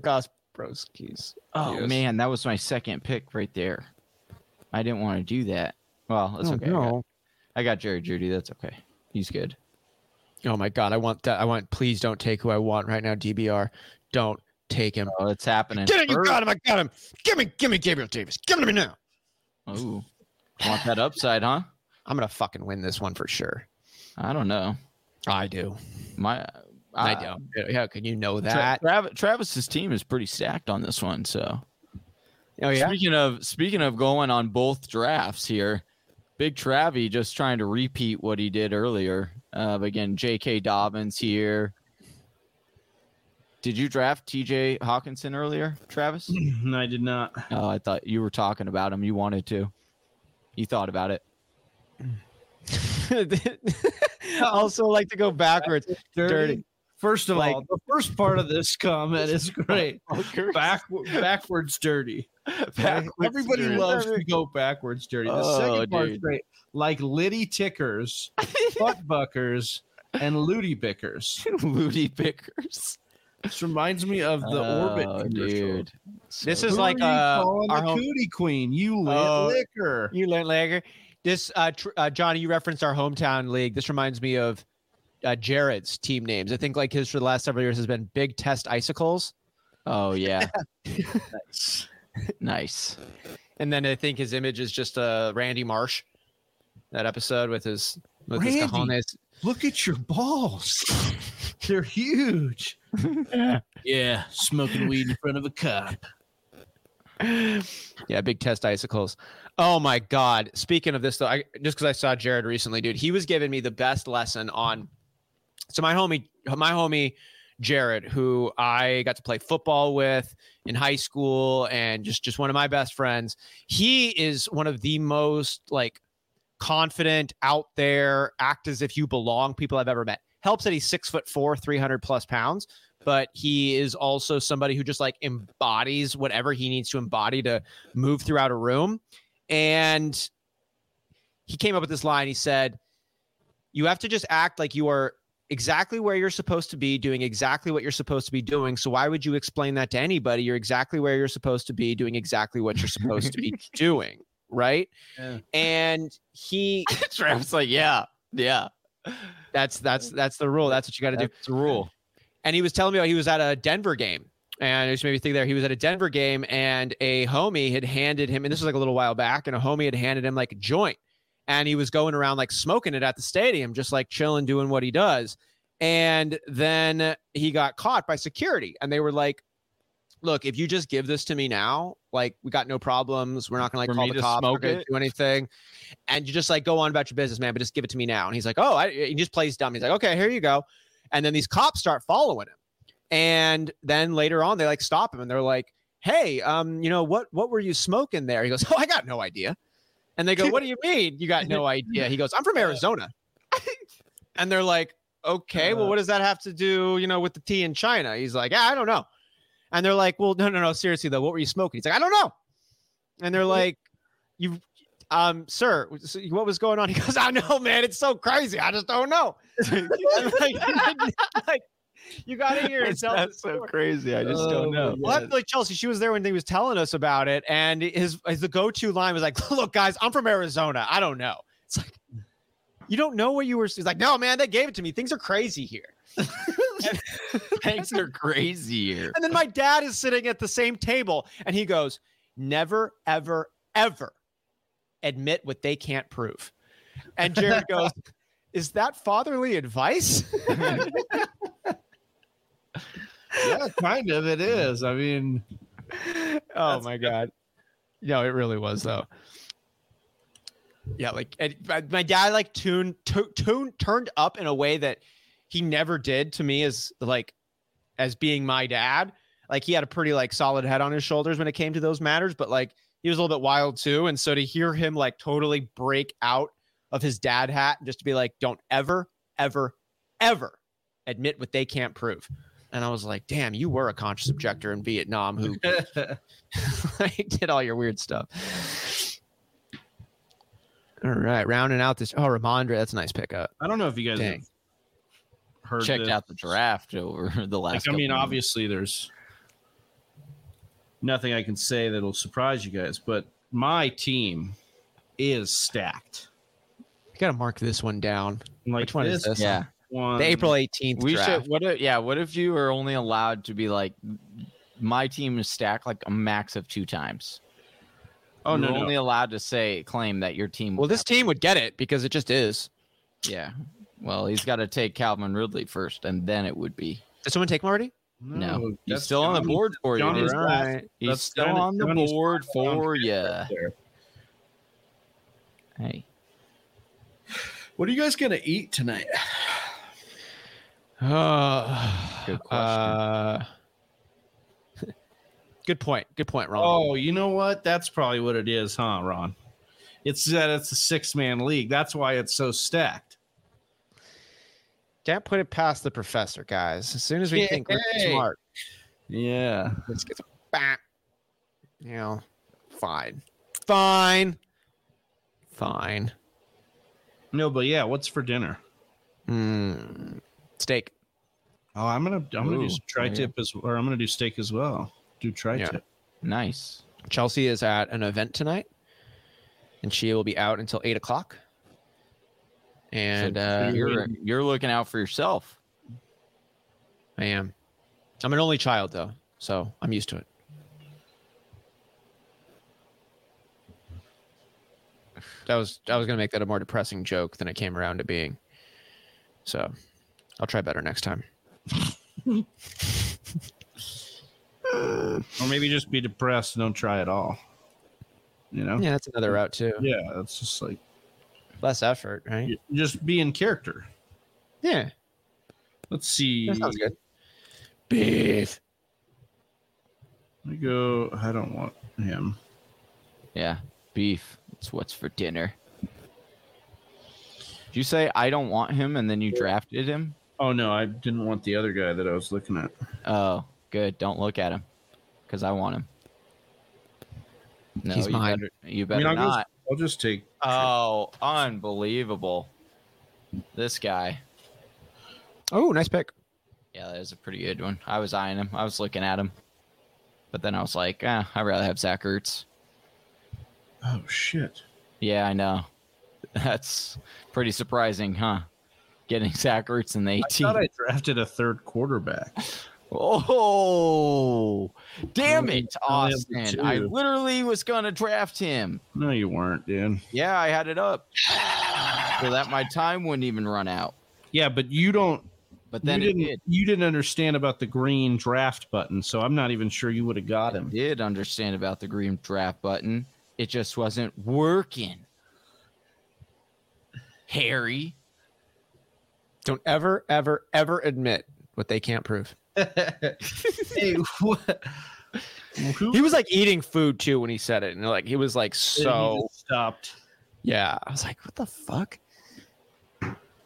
Gosbrowskis. Oh Yes. man, that was my second pick right there. I didn't want to do that. Well, that's Oh, okay. I got- I got Jerry Jeudy. That's okay. He's good. Oh my god, I want that. I want. Please don't take who I want right now. DBR, don't take him. Oh, it's happening. Get it, you got him. I got him. Give me, give me Gabriel Davis. Give him to me now. Ooh. Want that upside, huh? I'm gonna fucking win this one for sure. I don't know. I do. My I uh, do. How can you know that? Trav- Travis's team is pretty stacked on this one. So oh yeah. speaking of speaking of going on both drafts here, Big Travie just trying to repeat what he did earlier. Uh, again, J.K. Dobbins here. Did you draft T.J. Hockenson earlier, Travis? No, I did not. Oh, I thought you were talking about him. You wanted to. You thought about it. also like to go backwards. Dirty. First of Like- all, the first part of this comment is great. Back, backwards dirty. Okay? Everybody dirty. loves to go backwards dirty. The Oh, second part's dude. great. Like Liddy Tickers, Butt Buckers, and Looty Bickers. Moody Bickers. This reminds me of the Orbit Oh, commercial. dude. This is like uh, calling our the home- cootie queen. You lit Oh. liquor. You learned Lager. This uh, tr- uh, Johnny, you referenced our hometown league. This reminds me of uh, Jared's team names. I think like his for the last several years has been Big Test Icicles, Oh yeah. nice. nice. and then I think his image is just uh, Randy Marsh. That episode with his with his Randy. cojones. Look at your balls. They're huge. yeah, smoking weed in front of a cop. Yeah, Big Test Icicles. Oh my God! Speaking of this though, I, just because I saw Jared recently, dude, he was giving me the best lesson on. So my homie, my homie Jared, who I got to play football with in high school, and just just one of my best friends. He is one of the most like confident, out there, act as if you belong people I've ever met. Helps that he's six foot four, three hundred plus pounds, but he is also somebody who just like embodies whatever he needs to embody to move throughout a room. And he came up with this line. He said, You have to just act like you are exactly where you're supposed to be, doing exactly what you're supposed to be doing. So why would you explain that to anybody? You're exactly where you're supposed to be, doing exactly what you're supposed to be doing. Right. Yeah. And he Travis like, yeah, yeah. that's that's that's the rule. That's what you got to do. It's a rule. and he was telling me about he was at a Denver game. And it just made me think there. He was at a Denver game and a homie had handed him, and this was like a little while back, and a homie had handed him like a joint. And he was going around like smoking it at the stadium, just like chilling, doing what he does. And then he got caught by security. And they were like, Look, if you just give this to me now, like we got no problems. We're not gonna like For call the cops, it? do anything. And you just like go on about your business, man, but just give it to me now. And he's like, Oh, I, he just plays dumb. He's like, Okay, here you go. And then these cops start following him. And then later on, they like stop him and they're like, "Hey, um, you know what? What were you smoking there?" He goes, "Oh, I got no idea." And they go, "What do you mean you got no idea?" He goes, "I'm from Arizona." and they're like, "Okay, well, what does that have to do, you know, with the tea in China?" He's like, "Yeah, I don't know." And they're like, "Well, no, no, no, seriously though, what were you smoking?" He's like, "I don't know." And they're like, "You." Um, sir, what was going on? He goes, I know, man. It's so crazy. I just don't know. Like, like, you got to hear it. It's Tell not the so crazy. I just Oh, don't know. Well, that's like Chelsea. She was there when he was telling us about it, and his, his the go-to line was like, "Look, guys, I'm from Arizona. I don't know." It's like you don't know what you were. He's like, "No, man, they gave it to me. Things are crazy here." Things are crazy here. And then my dad is sitting at the same table, and he goes, "Never, ever, ever admit what they can't prove." And Jared goes, "Is that fatherly advice?" Yeah, kind of. It is. I mean, oh my god. No it really was though. Yeah like and my- dad like tuned tu- tuned turned up in a way that he never did to me as like as being my dad. Like he had a pretty like solid head on his shoulders when it came to those matters but like he was a little bit wild too. And so to hear him like totally break out of his dad hat and just to be like don't ever ever ever admit what they can't prove and i was like damn you were a conscious objector in vietnam who like did all your weird stuff. All right, rounding out this. Oh, Rhamondre, that's a nice pickup. I don't know if you guys Dang. have heard Checked this. out the draft over the last. Like, I mean, couple months. obviously, there's nothing I can say that'll surprise you guys, but my team is stacked. You got to mark this one down. Like Which one is this? Yeah, one, The April 18th we draft. should. What? If, yeah, what if you are only allowed to be like my team is stacked like a max of two times. Oh You're no, only no. allowed to say claim that your team. Well, this have- team would get it because it just is. yeah. Well, he's got to take Calvin Ridley first, and then it would be. Did someone take him already? No, he's that's still on the board for you. Johnny's Right. He's That's still Johnny- on the Johnny's board for you. right. Hey, What are you guys gonna eat tonight? Uh, Good question. Uh, good point. Good point, Ron. Oh, you know what? That's probably what it is, huh, Ron? It's that it's a six man league. That's why it's so stacked. Can't put it past the professor, guys. As soon as we think we're Yay. smart, Yeah. let's get back. You know, fine, fine, fine. No, but yeah, what's for dinner? Mm, steak. Oh, I'm gonna I'm gonna Ooh, do tri tip as or I'm gonna do steak as well. Do tri tip. nice. Chelsea is at an event tonight, and she will be out until eight o'clock. And So uh, you're you're looking out for yourself. I am. I'm an only child, though, so I'm used to it. That was I was gonna make that a more depressing joke than it came around to being. So, I'll try better next time. Or maybe just be depressed and don't try at all. You know? Yeah, that's another route too. Yeah, it's just like Less effort, right? just be in character. Yeah, Let's see. that sounds good. Beef. Let me go. I don't want him. Yeah, beef. That's what's for dinner. Did you say I don't want him, and then you drafted him? Oh no, I didn't want the other guy that I was looking at. Oh, good. Don't look at him, because I want him. No, He's you mine. Better, you I better mean, I'll, not. Just, I'll just take. Oh, unbelievable! This guy. Oh, nice pick. Yeah, that is a pretty good one. I was eyeing him. I was looking at him, but then I was like, eh, I'd rather have Zach Ertz. Oh shit! Yeah, I know. That's pretty surprising, huh? Getting Zach Ertz in the I 18. thought I drafted a third quarterback. Oh, damn it, only have the Austin. I literally was going to draft him. No, you weren't, dude. Yeah, I had it up so that my time wouldn't even run out. Yeah, but you don't. But then you didn't. did. You didn't understand about the green draft button, so I'm not even sure you would have got him. Did understand about the green draft button. It just wasn't working. Harry. Don't ever, ever, ever admit what they can't prove. hey, what? He was like eating food too when he said it, and like he was like so. stopped? Yeah, I was like, what the fuck?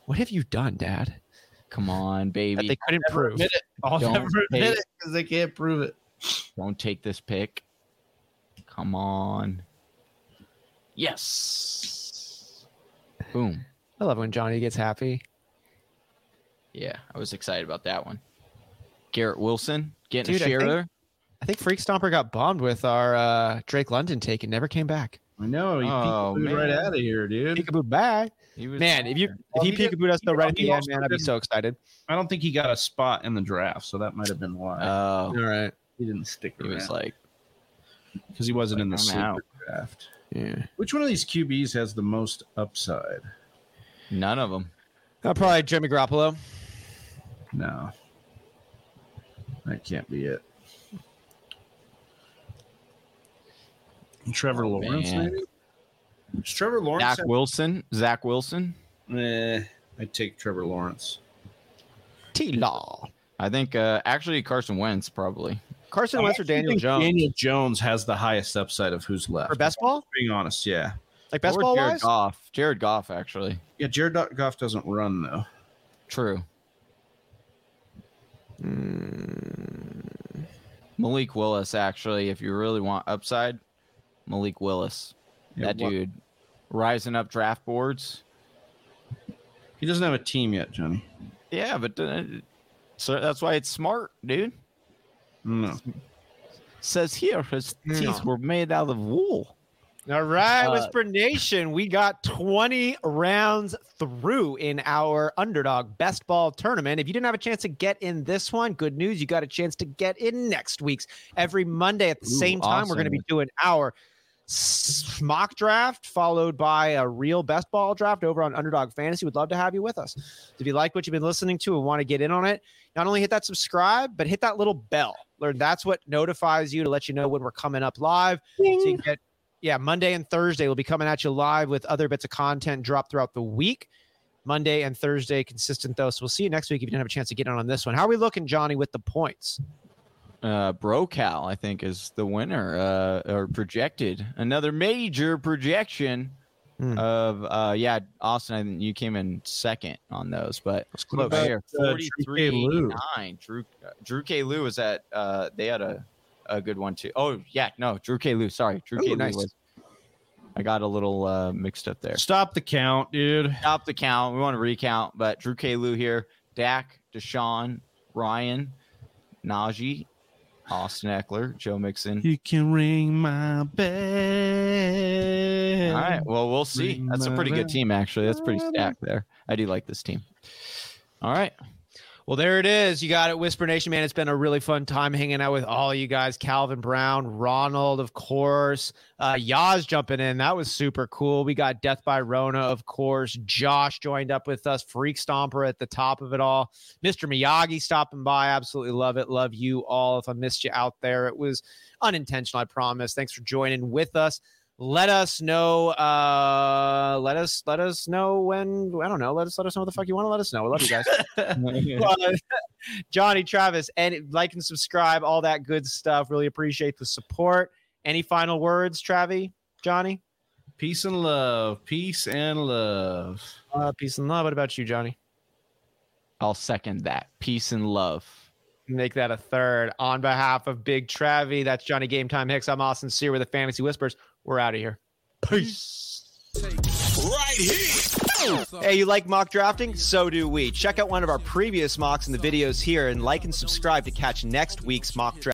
What have you done, Dad? Come on, That baby. they couldn't Never prove. admit it. I'll Don't never admit take- it because they can't prove it. Don't take this pick. Come on. Yes. Boom. I love when Johnny gets happy. Yeah, I was excited about that one. Garrett Wilson getting Dude, a I share think- I think Freak Stomper got bombed with our uh, Drake London take and never came back. I know. He Oh, peekabooed right out of here, dude. Peekaboo bye. He was Man, if you fine. if he he did- peekabooed us though right at the end, man, I'd be so excited. I don't think he got a spot in the draft, so that might have been why Oh, All right. he didn't stick he was like, because he wasn't in the I'm sleeper draft. Yeah. Which one of these QBs has the most upside? none of them. Uh, probably Jimmy Garoppolo. No, that can't be it. Trevor Oh, Lawrence, man. maybe. Is Trevor Lawrence? Zach Wilson. Zach Wilson. Eh, I'd take Trevor Lawrence. T Law. I think uh, actually Carson Wentz probably. Carson Wentz or Daniel Jones? Daniel Jones has the highest upside of who's left. For best ball? Being honest, yeah. Like best Or ball Jared wise? Goff. Jared Goff actually. Yeah, Jared Goff doesn't run though. True. Mm, Malik Willis actually. If you really want upside, Malik Willis. Yeah, that what- dude rising up draft boards. He doesn't have a team yet, Johnny. Yeah, but uh, so that's why it's smart, dude. No. Says here his teeth were made out of wool. All right, Uh, Whisper Nation, we got 20 rounds through in our underdog best ball tournament. If you didn't have a chance to get in this one, good news, you got a chance to get in next week's. Every Monday at the Ooh, same time, we're going to be doing our mock draft followed by a real best ball draft over on Underdog Fantasy. Would love to have you with us. If you like what you've been listening to and want to get in on it, not only hit that subscribe, but hit that little bell. Learn that's what notifies you to let you know when we're coming up live. So you get yeah, Monday and Thursday we'll be coming at you live with other bits of content drop throughout the week. Monday and Thursday consistent though. So we'll see you next week if you didn't have a chance to get in on this one. How are we looking, Johnny, with the points? Uh, Brocal, I think, is the winner uh, or projected. Another major projection Hmm. of uh, yeah, Austin. I think you came in second on those, but What right here, uh, Drew K. 43 Lou? nine. Drew uh, Drew K. Lou was at. Uh, they had a a good one too. Oh yeah, no, Drew K. Lou. Sorry, Drew Ooh, K. Lou nice. was. I got a little uh, mixed up there. Stop the count, dude. Stop the count. We want to recount, but Drew K. Lou here, Dak, Deshaun, Ryan, Najee, Austin Ekeler, Joe Mixon. You can ring my bell. All right. Well, we'll see. That's a pretty good team, actually. That's pretty stacked there. I do like this team. All right. Well, there it is. You got it, Whisper Nation, man. It's been a really fun time hanging out with all you guys. Calvin Brown, Ronald, of course. Uh, Yaz jumping in. That was super cool. We got Death by Rona, of course. Josh joined up with us. Freak Stomper at the top of it all. Mr. Miyagi stopping by. Absolutely love it. Love you all. If I missed you out there, it was unintentional, I promise. Thanks for joining with us let us know uh let us let us know when i don't know let us let us know what the fuck you want to let us know. We love you guys. Uh, johnny travis and like and subscribe all that good stuff. Really appreciate the support. Any final words travi? Johnny? Peace and love. Peace and love. uh peace and love. What about you johnny? I'll second that. Peace and love. make that a third. On behalf of big travi that's johnny game time hicks. I'm austin sear with the fantasy whispers we're out of here peace Right here. Hey, you like mock drafting? So do we. Check out one of our previous mocks in the videos here and like and subscribe to catch next week's mock draft.